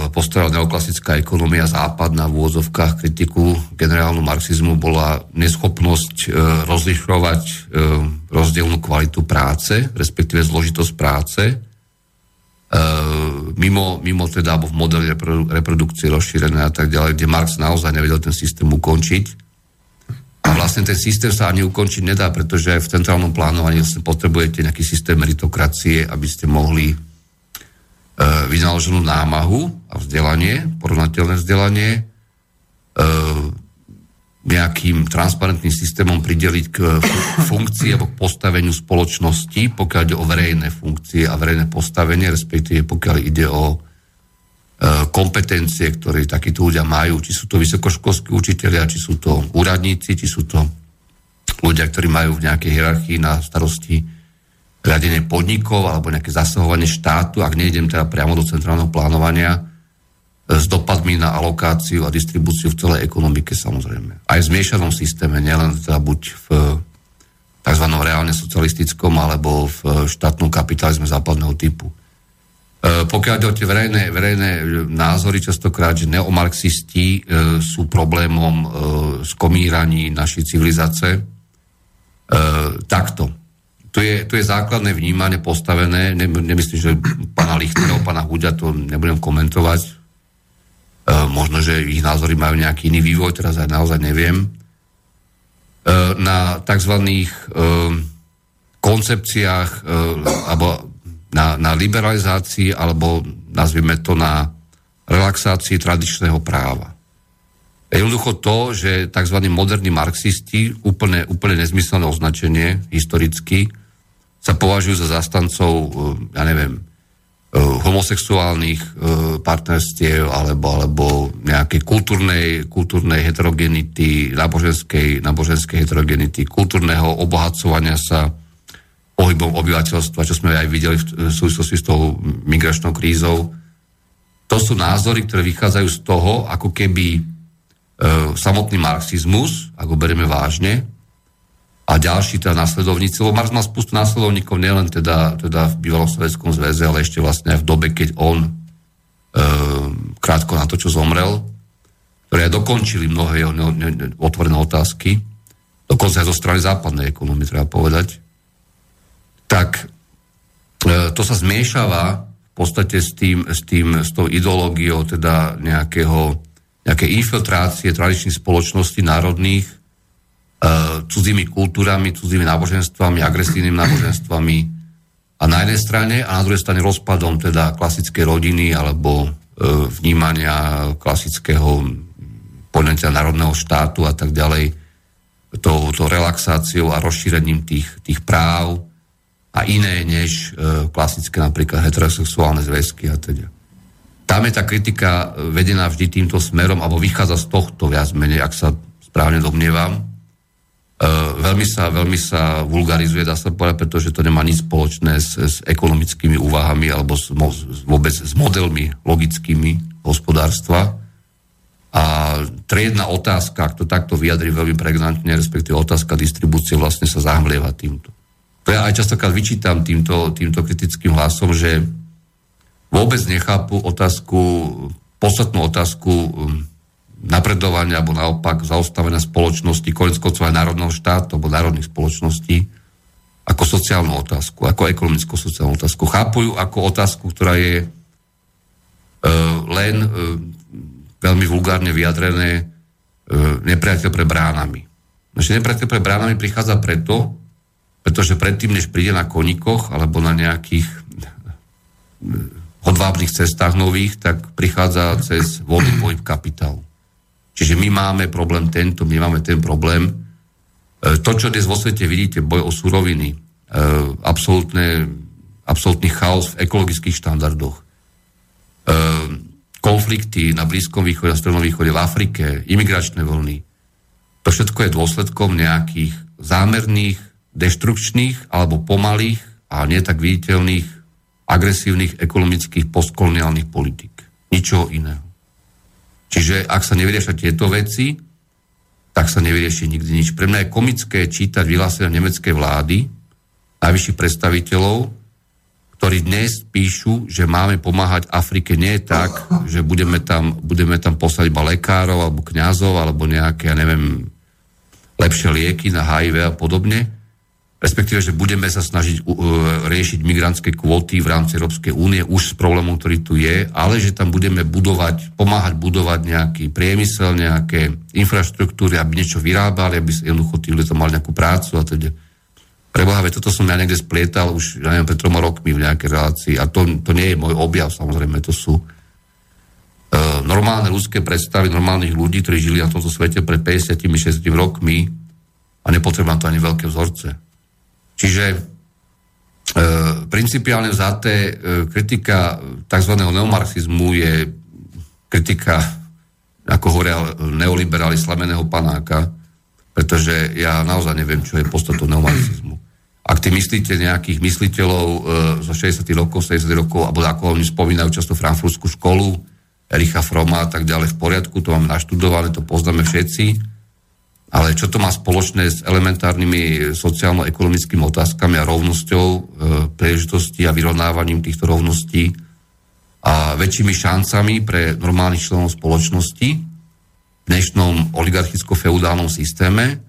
postavila neoklasická ekonomia západná v úvodzovkách kritiku generálnu marxizmu bola neschopnosť e, rozlišovať e, rozdielnú kvalitu práce, respektíve zložitosť práce, e, mimo, mimo teda, alebo v modeli reprodukcie rozšírené a tak ďalej, kde Marx naozaj nevedel ten systém ukončiť a vlastne ten systém sa ani ukončiť nedá, pretože v centrálnom plánovaní vlastne potrebujete nejaký systém meritokracie, aby ste mohli e, vynaloženú námahu a vzdelanie, porovnateľné vzdelanie, e, nejakým transparentným systémom prideliť k funkcii alebo k postaveniu spoločnosti, pokiaľ ide o verejné funkcie a verejné postavenie, respektíve pokiaľ ide o E, kompetencie, ktoré takíto ľudia majú, či sú to vysokoškolskí učiteľia, či sú to úradníci, či sú to ľudia, ktorí majú v nejakej hierarchii na starosti riadenie podnikov alebo nejaké zasahovanie štátu, ak nejdem teda priamo do centrálneho plánovania, e, s dopadmi na alokáciu a distribúciu v celej ekonomike samozrejme. Aj v zmiešanom systéme, nielen teda buď v tzv. reálne socialistickom alebo v štátnom kapitalizme západného typu. E, pokiaľ ide o tie verejné, verejné názory, častokrát, že neomarxisti e, sú problémom e, skomíraní našej civilizácie, e, takto. To je, to je základné vnímanie postavené, ne, nemyslím, že pána Lichtera, pána Huďa to nebudem komentovať, e, možno, že ich názory majú nejaký iný vývoj, teraz aj naozaj neviem, e, na tzv. E, koncepciách e, alebo na, na liberalizácii alebo nazvime to na relaxácii tradičného práva. Jednoducho to, že tzv. moderní marxisti, úplne, úplne nezmyselné označenie historicky, sa považujú za zastancov, eh, ja neviem, eh, homosexuálnych eh, partnerstiev alebo, alebo nejakej kultúrnej, kultúrnej heterogenity, náboženskej, náboženskej heterogenity, kultúrneho obohacovania sa pohybom obyvateľstva, čo sme aj videli v súvislosti s tou migračnou krízou. To sú názory, ktoré vychádzajú z toho, ako keby e, samotný marxizmus, ako berieme vážne, a ďalší teda následovníci, lebo Marx mal spustu následovníkov nielen teda, teda v bývalom Sovjetskom zväze, ale ešte vlastne aj v dobe, keď on e, krátko na to, čo zomrel, ktoré dokončili mnohé jeho otvorené otázky, dokonca aj zo strany západnej ekonomie, treba povedať, tak e, to sa zmiešava v podstate s, tým, s, tým, s tou ideológiou teda nejakého, nejaké infiltrácie tradičných spoločností národných cudzími kultúrami, cudzími náboženstvami, agresívnymi náboženstvami. A na jednej strane a na druhej strane rozpadom teda klasickej rodiny alebo e, vnímania klasického poňatia národného štátu a tak ďalej, tou, to relaxáciou a rozšírením tých, tých práv a iné než e, klasické napríklad heterosexuálne zväzky a teda. Tam je tá kritika vedená vždy týmto smerom, alebo vychádza z tohto viac menej, ak sa správne domnievam, Eh, veľmi sa, veľmi sa vulgarizuje, dá sa povedať, pretože to nemá nič spoločné s, s ekonomickými úvahami alebo s, vôbec s modelmi logickými hospodárstva. A triedna otázka, ak to takto vyjadri veľmi pregnantne, respektíve otázka distribúcie vlastne sa zahmlieva týmto. To ja aj častokrát vyčítam týmto, týmto kritickým hlasom, že vôbec nechápu otázku, podstatnú otázku hm, napredovania alebo naopak zaostavené spoločnosti, konec aj národného štátu alebo národných spoločností ako sociálnu otázku, ako ekonomickú sociálnu otázku. Chápujú ako otázku, ktorá je e, len e, veľmi vulgárne vyjadrené e, nepriateľ pre bránami. Naše nepriateľ pre bránami prichádza preto, pretože predtým, než príde na konikoch alebo na nejakých e, hodvábnych cestách nových, tak prichádza cez voľný pohyb kapitálu. Čiže my máme problém tento, my máme ten problém. E, to, čo dnes vo svete vidíte, boj o suroviny, e, absolútne, absolútny chaos v ekologických štandardoch, konflikty na Blízkom východe a Strednom východe, v Afrike, imigračné vlny, to všetko je dôsledkom nejakých zámerných, deštrukčných alebo pomalých a nie tak viditeľných agresívnych ekonomických postkoloniálnych politik. Ničoho iného. Čiže ak sa nevyriešia tieto veci, tak sa nevyrieši nikdy nič. Pre mňa je komické čítať vyhlásenia nemeckej vlády, najvyšších predstaviteľov, ktorí dnes píšu, že máme pomáhať Afrike nie tak, že budeme tam, budeme tam poslať iba lekárov alebo kňazov alebo nejaké, ja neviem, lepšie lieky na HIV a podobne, respektíve, že budeme sa snažiť riešiť migrantské kvóty v rámci Európskej únie už s problémom, ktorý tu je, ale že tam budeme budovať, pomáhať budovať nejaký priemysel, nejaké infraštruktúry, aby niečo vyrábali, aby jednoducho tí ľudia mali nejakú prácu a teda. Preboha, toto som ja niekde splietal už, ja neviem, pred troma rokmi v nejakej relácii a to, to nie je môj objav, samozrejme, to sú uh, normálne ľudské predstavy normálnych ľudí, ktorí žili na tomto svete pred 50-60 rokmi a nepotrebujem to ani veľké vzorce. Čiže e, principiálne vzaté e, kritika tzv. neomarxizmu je kritika, ako hovoria neoliberáli slameného panáka, pretože ja naozaj neviem, čo je podstatou neomarxizmu. Ak ty myslíte nejakých mysliteľov e, zo 60. rokov, 70. rokov, alebo ako oni spomínajú často frankfurtskú školu, Ericha Froma a tak ďalej v poriadku, to máme naštudované, to poznáme všetci, ale čo to má spoločné s elementárnymi sociálno-ekonomickými otázkami a rovnosťou e, príležitosti a vyrovnávaním týchto rovností a väčšími šancami pre normálnych členov spoločnosti v dnešnom oligarchicko-feudálnom systéme,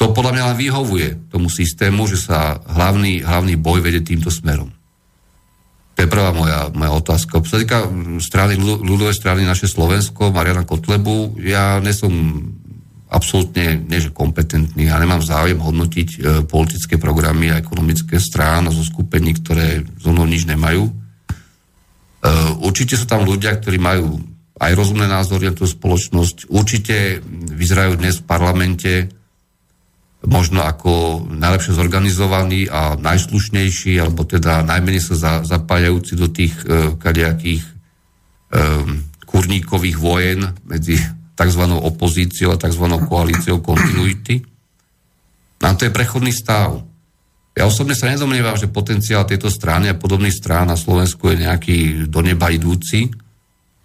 to podľa mňa vyhovuje tomu systému, že sa hlavný, hlavný boj vedie týmto smerom. To je prvá moja, moja otázka. Čo sa týka strany, ľudovej strany naše Slovensko, Mariana Kotlebu, ja nesom absolútne, nie že kompetentný, ja nemám záujem hodnotiť e, politické programy a ekonomické strán a zo skupení, ktoré zo mnou nič nemajú. E, určite sú tam ľudia, ktorí majú aj rozumné názory na tú spoločnosť. Určite vyzerajú dnes v parlamente možno ako najlepšie zorganizovaní a najslušnejší, alebo teda najmenej sa za, zapájajúci do tých e, kadejakých e, kurníkových vojen medzi tzv. opozíciou a tzv. koalíciou kontinuity. A to je prechodný stav. Ja osobne sa nedomnievam, že potenciál tejto strany a podobných strán na Slovensku je nejaký do neba idúci.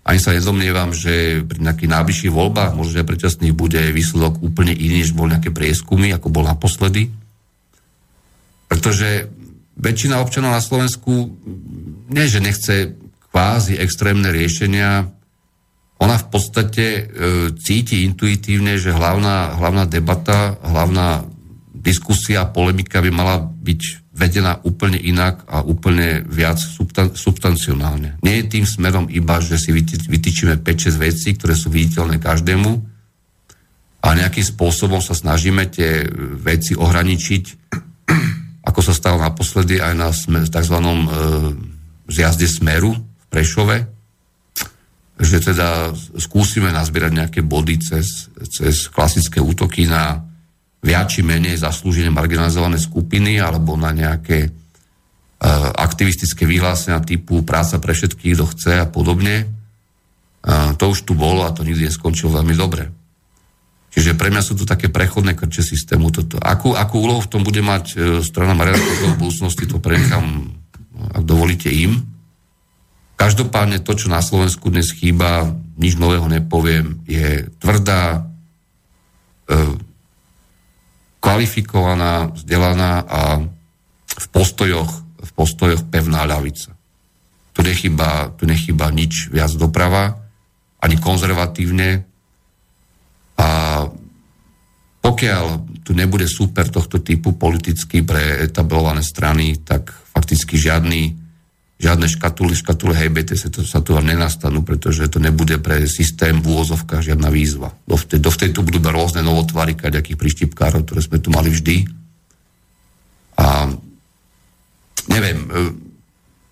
Ani sa nedomnievam, že pri nejakých najbližších voľbách, možno aj predčasných, bude výsledok úplne iný, než bol nejaké prieskumy, ako bol naposledy. Pretože väčšina občanov na Slovensku nie, že nechce kvázi extrémne riešenia, ona v podstate e, cíti intuitívne, že hlavná, hlavná debata, hlavná diskusia, polemika by mala byť vedená úplne inak a úplne viac substan- substancionálne. Nie je tým smerom iba, že si vytýčime 5-6 vecí, ktoré sú viditeľné každému, a nejakým spôsobom sa snažíme tie veci ohraničiť, ako sa stalo naposledy aj na tzv. E, zjazde Smeru v Prešove, že teda skúsime nazbierať nejaké body cez, cez klasické útoky na viac či menej zaslúžené marginalizované skupiny alebo na nejaké uh, aktivistické vyhlásenia typu práca pre všetkých, kto chce a podobne. Uh, to už tu bolo a to nikdy neskončilo veľmi dobre. Čiže pre mňa sú to také prechodné krče systému. Toto. Akú, akú úlohu v tom bude mať uh, strana Mariana v budúcnosti, to prenechám, ak dovolíte im. Každopádne to, čo na Slovensku dnes chýba, nič nového nepoviem, je tvrdá, kvalifikovaná, vzdelaná a v postojoch, v postojoch pevná ľavica. Tu nechýba, tu nechýba nič viac doprava, ani konzervatívne. A pokiaľ tu nebude super tohto typu politicky pre etablované strany, tak fakticky žiadny žiadne škatuly, škatuly hejbete sa, to, sa tu nenastanú, pretože to nebude pre systém v úvozovkách žiadna výzva. Dovtedy, dovtedy tu budú rôzne novotvary, kaďakých prištipkárov, ktoré sme tu mali vždy. A neviem, e,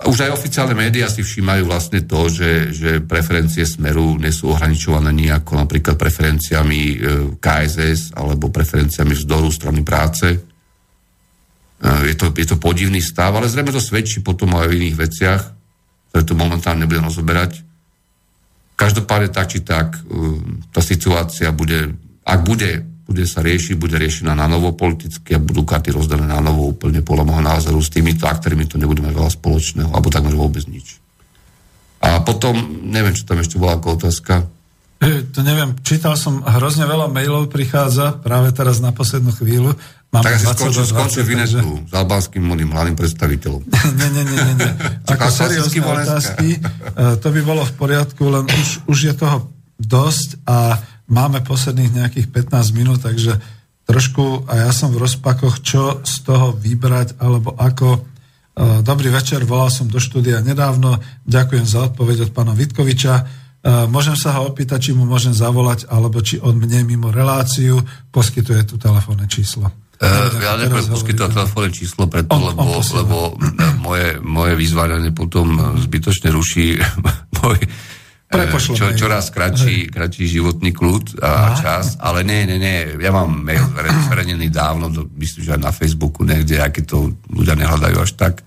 už aj oficiálne médiá si všímajú vlastne to, že, že preferencie Smeru nie sú ohraničované nejako napríklad preferenciami e, KSS alebo preferenciami vzdoru strany práce je to, je to podivný stav, ale zrejme to svedčí potom aj o iných veciach, ktoré tu momentálne nebudem rozoberať. Každopádne tak či tak, um, tá situácia bude, ak bude, bude sa riešiť, bude riešená na novo politicky a budú karty rozdelené na novo úplne podľa môjho názoru. S týmito aktérmi to nebudeme veľa spoločného, alebo takmer vôbec nič. A potom, neviem, čo tam ešte bola ako otázka. E, to neviem, čítal som, hrozne veľa mailov prichádza práve teraz na poslednú chvíľu Mám tak asi skončil, skončil Vinetu takže... s albánským môjim hlavným predstaviteľom. nie, nie, nie, nie. nie. Ako seriózne otázky, e, to by bolo v poriadku, len už, už je toho dosť a máme posledných nejakých 15 minút, takže trošku a ja som v rozpakoch, čo z toho vybrať, alebo ako. E, dobrý večer, volal som do štúdia nedávno, ďakujem za odpoveď od pána Vitkoviča. E, môžem sa ho opýtať, či mu môžem zavolať, alebo či on mne mimo reláciu poskytuje tu telefónne číslo. Uh, ja nebudem poskytovať telefónne číslo preto, on, lebo, on lebo moje, moje vyzvánenie potom zbytočne ruší môj Prepošlo čo, čoraz kratší, kratší životný kľud a čas, ale nie, nie, nie, ja mám mail zverejnený dávno, do, myslím, že aj na Facebooku niekde, aké to ľudia nehľadajú až tak.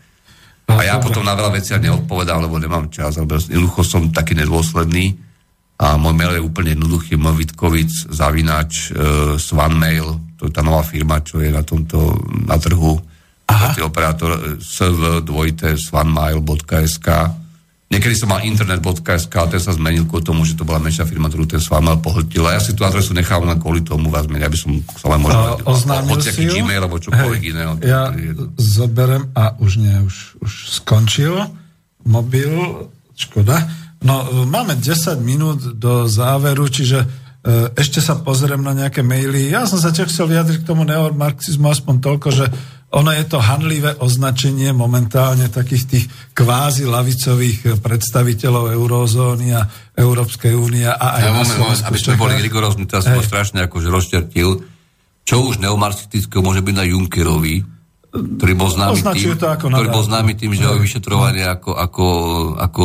A ja potom na veľa veciach neodpovedám, lebo nemám čas, alebo jednoducho som taký nedôsledný a môj mail je úplne jednoduchý, môj Vitkovic, zavináč, uh, Svanmail, to je tá nová firma, čo je na tomto, na trhu, Aha. operátor sv2svanmile.sk Niekedy som mal internet.sk, ale ten sa zmenil kvôli tomu, že to bola menšia firma, ktorú ten Svanmile pohltil. A ja si tú adresu nechám len kvôli tomu vás meniť, aby som sa len možno... Oznámil si ju? Gmail, alebo čokoľvek iné. Ja zoberem a už nie, už, už skončil mobil, škoda. No, máme 10 minút do záveru, čiže E, ešte sa pozriem na nejaké maily. Ja som sa tiež chcel vyjadriť k tomu neomarxizmu aspoň toľko, že ono je to hanlivé označenie momentálne takých tých kvázi lavicových predstaviteľov eurozóny a Európskej únie a aj ja, moment, moment, aby sme boli rigorózni, teraz som strašne akože rozčertil. Čo už neomarxistického môže byť na Junckerovi, ktorý bol známy tým, to ako ktorý bol známy tým, že ho vyšetrovanie ako, ako, ako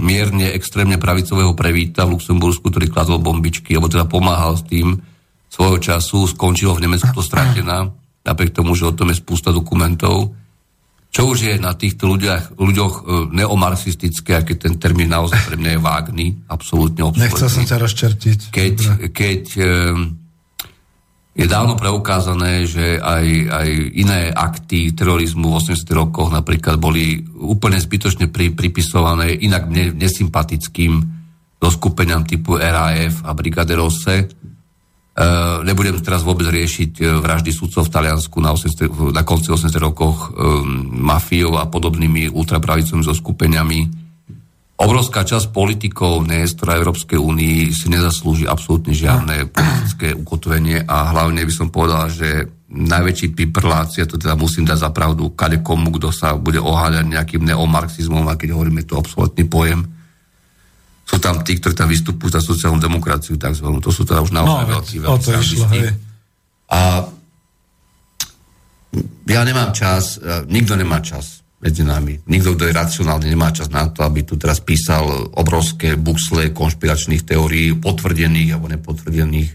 mierne extrémne pravicového prevíta v Luxembursku, ktorý kladol bombičky, alebo teda pomáhal s tým svojho času, skončilo v Nemecku to stratená, napriek tomu, že o tom je spústa dokumentov. Čo už je na týchto ľuďoch, ľuďoch e, neomarxistické, aký ten termín naozaj pre mňa je vágný, absolútne obsledný. Nechcel som ťa rozčertiť. Keď, keď je dávno preukázané, že aj, aj iné akty terorizmu v 80. rokoch napríklad boli úplne zbytočne pri, pripisované inak ne, nesympatickým doskupeniam typu RAF a Brigade Rosse. E, nebudem teraz vôbec riešiť e, vraždy sudcov v Taliansku na, 80, na konci 80. rokoch e, mafiou a podobnými ultrapravicovými zoskupeniami obrovská časť politikov Nestora Európskej únii si nezaslúži absolútne žiadne politické ukotvenie a hlavne by som povedal, že najväčší piprláci, a to teda musím dať za pravdu kade komu, kto sa bude oháľať nejakým neomarxizmom, a keď hovoríme to obsoletný pojem, sú tam tí, ktorí tam vystupujú za sociálnu demokraciu, takzvanú. To sú teda už naozaj no, veľkí, veľkí išlo, A ja nemám čas, nikto nemá čas medzi nami. Nikto, kto je racionálny, nemá čas na to, aby tu teraz písal obrovské buksle konšpiračných teórií, potvrdených alebo nepotvrdených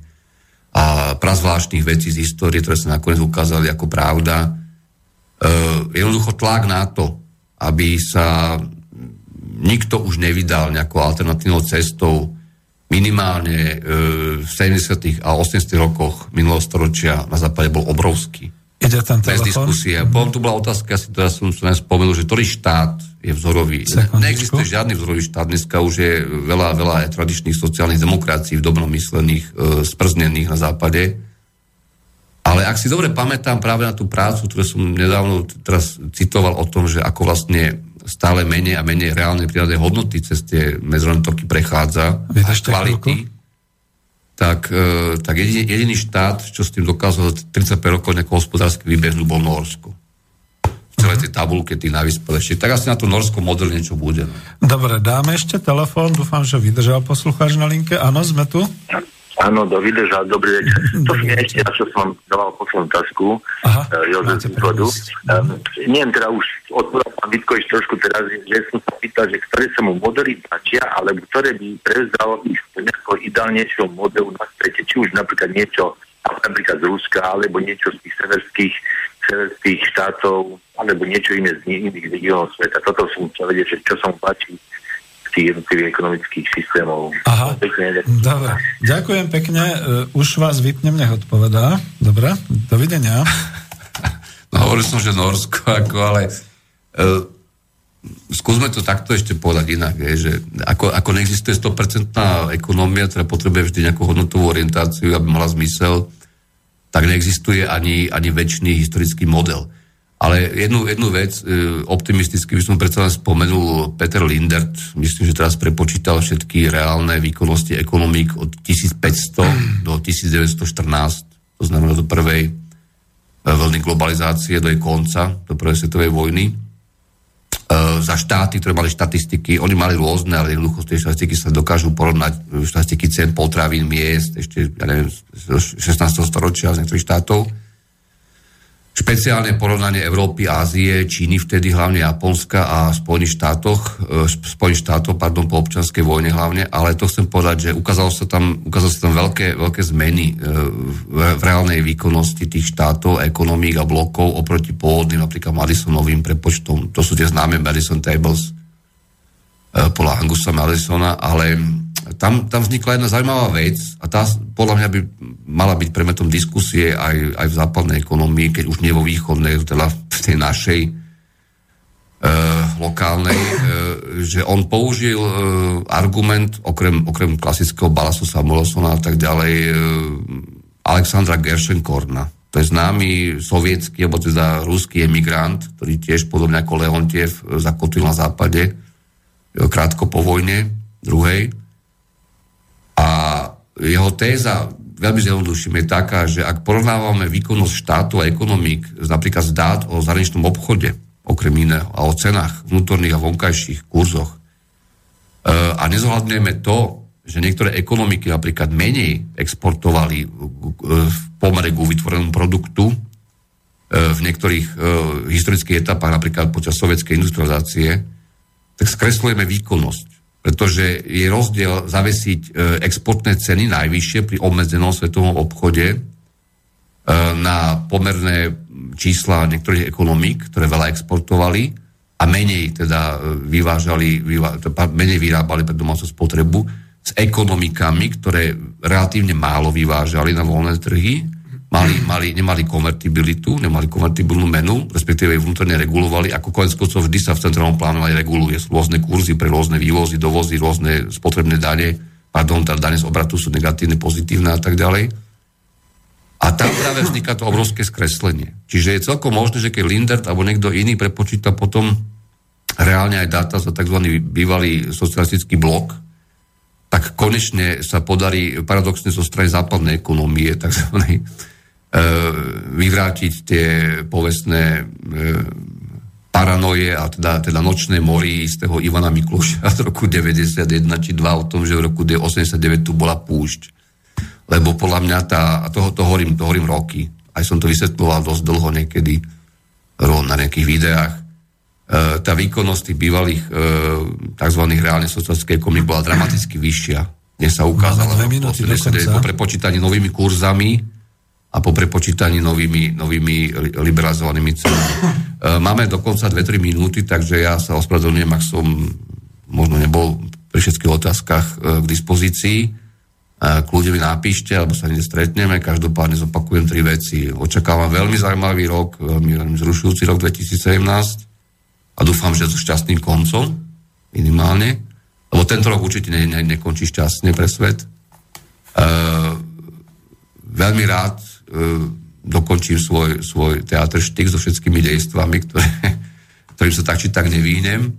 a prazvláštnych vecí z histórie, ktoré sa nakoniec ukázali ako pravda. E, jednoducho tlak na to, aby sa nikto už nevydal nejakou alternatívnou cestou minimálne e, v 70. a 80. rokoch minulého storočia na západe bol obrovský. Ide tam Bez diskusie. Potom tu bola otázka, asi teraz som sa spomenul, že ktorý štát je vzorový. Sekundičku. Neexistuje žiadny vzorový štát. Dneska už je veľa, veľa tradičných sociálnych demokracií v dobrom myslených, e, sprznených na západe. Ale ak si dobre pamätám práve na tú prácu, ktorú som nedávno teraz citoval o tom, že ako vlastne stále menej a menej reálne prírodné hodnoty cez tie medzinárodné toky prechádza a kvality, tak, e, tak jediný, jediný štát, čo s tým dokázal za 35 rokov nejakého hospodársky vybehnúť, bol Norsko. V celej tej tabulke tých najvyspelejších. Tak asi na to norskom model niečo bude. No. Dobre, dáme ešte telefón, dúfam, že vydržal poslucháč na linke. Áno, sme tu? Áno, do vydrža, dobrý večer. To som ešte, čo som dával poslednú tasku, uh, Jozef z východu. Um, neviem, teda už odpovedal pán Vitkovič trošku teraz, že som sa pýtal, že ktoré sa mu modely páčia, alebo ktoré by prevzal ich nejakého ideálnejšieho modelu na svete, či už napríklad niečo napríklad z Ruska, alebo niečo z tých severských, severských štátov, alebo niečo iné z iných regiónov sveta. Toto som chcel vedieť, že čo sa mu páči tých jednotlivých ekonomických systémov. Aha, pekne, dobre. Ďakujem pekne. Uh, už vás vypnem, nech odpovedá. Dobre, dovidenia. No hovoril som, že Norsko, ako, ale uh, skúsme to takto ešte povedať inak, je, že ako, ako neexistuje 100% ekonomia, ktorá potrebuje vždy nejakú hodnotovú orientáciu, aby mala zmysel, tak neexistuje ani, ani väčší historický model. Ale jednu, jednu vec, e, optimisticky by som predsa len spomenul Peter Lindert, myslím, že teraz prepočítal všetky reálne výkonnosti ekonomík od 1500 do 1914, to znamená do prvej e, vlny globalizácie, do jej konca, do prvej svetovej vojny. E, za štáty, ktoré mali štatistiky, oni mali rôzne, ale jednoducho tie štatistiky sa dokážu porovnať, štatistiky cen potravín, miest, ešte, ja neviem, z 16. storočia z niektorých štátov špeciálne porovnanie Európy, Ázie, Číny, vtedy hlavne Japonska a Spojených štátoch, e, Spojených štátov, pardon, po občanskej vojne hlavne, ale to chcem povedať, že ukázalo sa tam, ukázalo sa tam veľké, veľké zmeny e, v, reálnej výkonnosti tých štátov, ekonomík a blokov oproti pôvodným, napríklad Madisonovým prepočtom. To sú tie známe Madison Tables e, podľa Angusa Madisona, ale tam, tam vznikla jedna zaujímavá vec a tá podľa mňa by mala byť predmetom diskusie aj, aj v západnej ekonomii, keď už nie vo východnej, teda v tej našej e, lokálnej, e, že on použil e, argument, okrem, okrem klasického Balasu Samuelsona a tak ďalej, e, Alexandra Gershenkorna. To je známy sovietský, alebo teda ruský emigrant, ktorý tiež podobne ako Leontiev zakotvil na západe krátko po vojne druhej jeho téza, veľmi zjednoduším, je taká, že ak porovnávame výkonnosť štátu a ekonomík, napríklad z dát o zahraničnom obchode, okrem iného, a o cenách vnútorných a vonkajších kurzoch, e, a nezohľadňujeme to, že niektoré ekonomiky napríklad menej exportovali v pomere k vytvorenom produktu e, v niektorých e, historických etapách, napríklad počas sovietskej industrializácie, tak skreslujeme výkonnosť pretože je rozdiel zavesiť e, exportné ceny najvyššie pri obmedzenom svetovom obchode e, na pomerné čísla niektorých ekonomík, ktoré veľa exportovali a menej teda e, vyvážali, vyvá, menej vyrábali pre domácu spotrebu s ekonomikami, ktoré relatívne málo vyvážali na voľné trhy mali, mali, nemali konvertibilitu, nemali konvertibilnú menu, respektíve ju vnútorne regulovali, ako konec koncov vždy sa v centrálnom plánu aj reguluje. Rôzne kurzy pre rôzne vývozy, dovozy, rôzne spotrebné dane, pardon, tá dane z obratu sú negatívne, pozitívne a tak ďalej. A tam práve vzniká to obrovské skreslenie. Čiže je celkom možné, že keď Lindert alebo niekto iný prepočíta potom reálne aj dáta za tzv. bývalý socialistický blok, tak konečne sa podarí paradoxne zo strany západnej ekonomie, tzv. E, vyvrátiť tie povestné e, paranoje a teda, teda nočné mori z toho Ivana Mikloša z roku 91 či 2 o tom, že v roku 89 tu bola púšť. Lebo podľa mňa tá, a toho, to hovorím, to hovorím roky, aj som to vysvetloval dosť dlho niekedy na nejakých videách, e, tá výkonnosť tých bývalých tzv. reálne sociálnych komik bola dramaticky vyššia. Dnes sa ukázala minúty, po prepočítaní novými kurzami a po prepočítaní novými, novými liberalizovanými cenami. E, máme dokonca 2-3 minúty, takže ja sa ospravedlňujem, ak som možno nebol pri všetkých otázkach e, k dispozícii. E, kľudne mi napíšte, alebo sa niekde stretneme. Každopádne zopakujem tri veci. Očakávam veľmi zaujímavý rok, veľmi, veľmi zrušujúci rok 2017 a dúfam, že so šťastným koncom, minimálne. Lebo tento rok určite ne, ne, nekončí šťastne pre svet. E, veľmi rád dokončím svoj, svoj teatr štyk so všetkými dejstvami, ktoré, ktorým sa tak či tak nevínem,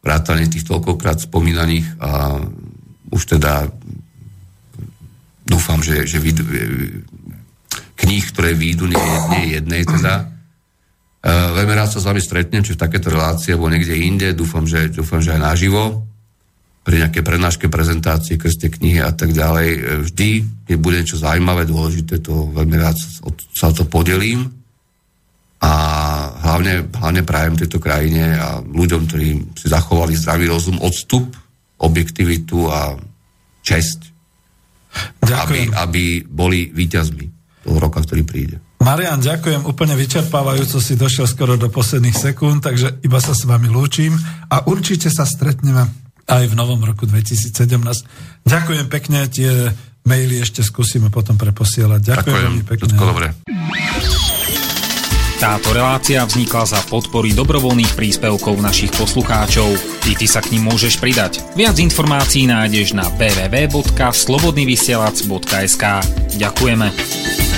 vrátane tých toľkokrát spomínaných a už teda dúfam, že, že e, kníh, ktoré výjdu, nie, nie jednej teda. Uh, veľmi rád sa s vami stretnem, či v takéto relácie, alebo niekde inde, dúfam, že, dúfam, že aj naživo pri nejaké prednáške, prezentácie, krste knihy a tak ďalej. E, vždy, keď bude niečo zaujímavé, dôležité, to veľmi rád sa o to podelím a hlavne, hlavne prajem tejto krajine a ľuďom, ktorí si zachovali zdravý rozum, odstup, objektivitu a česť, aby, aby boli víťazmi toho roka, ktorý príde. Marian, ďakujem, úplne vyčerpávajúco si došiel skoro do posledných sekúnd, takže iba sa s vami lúčim a určite sa stretneme aj v novom roku 2017. Ďakujem pekne, tie maily ešte skúsime potom preposielať. Ďakujem, Ďakujem veľmi pekne. Všetko dobré. Táto relácia vznikla za podpory dobrovoľných príspevkov našich poslucháčov. Ty, ty sa k ním môžeš pridať. Viac informácií nájdeš na www.slobodnyvysielac.sk Ďakujeme.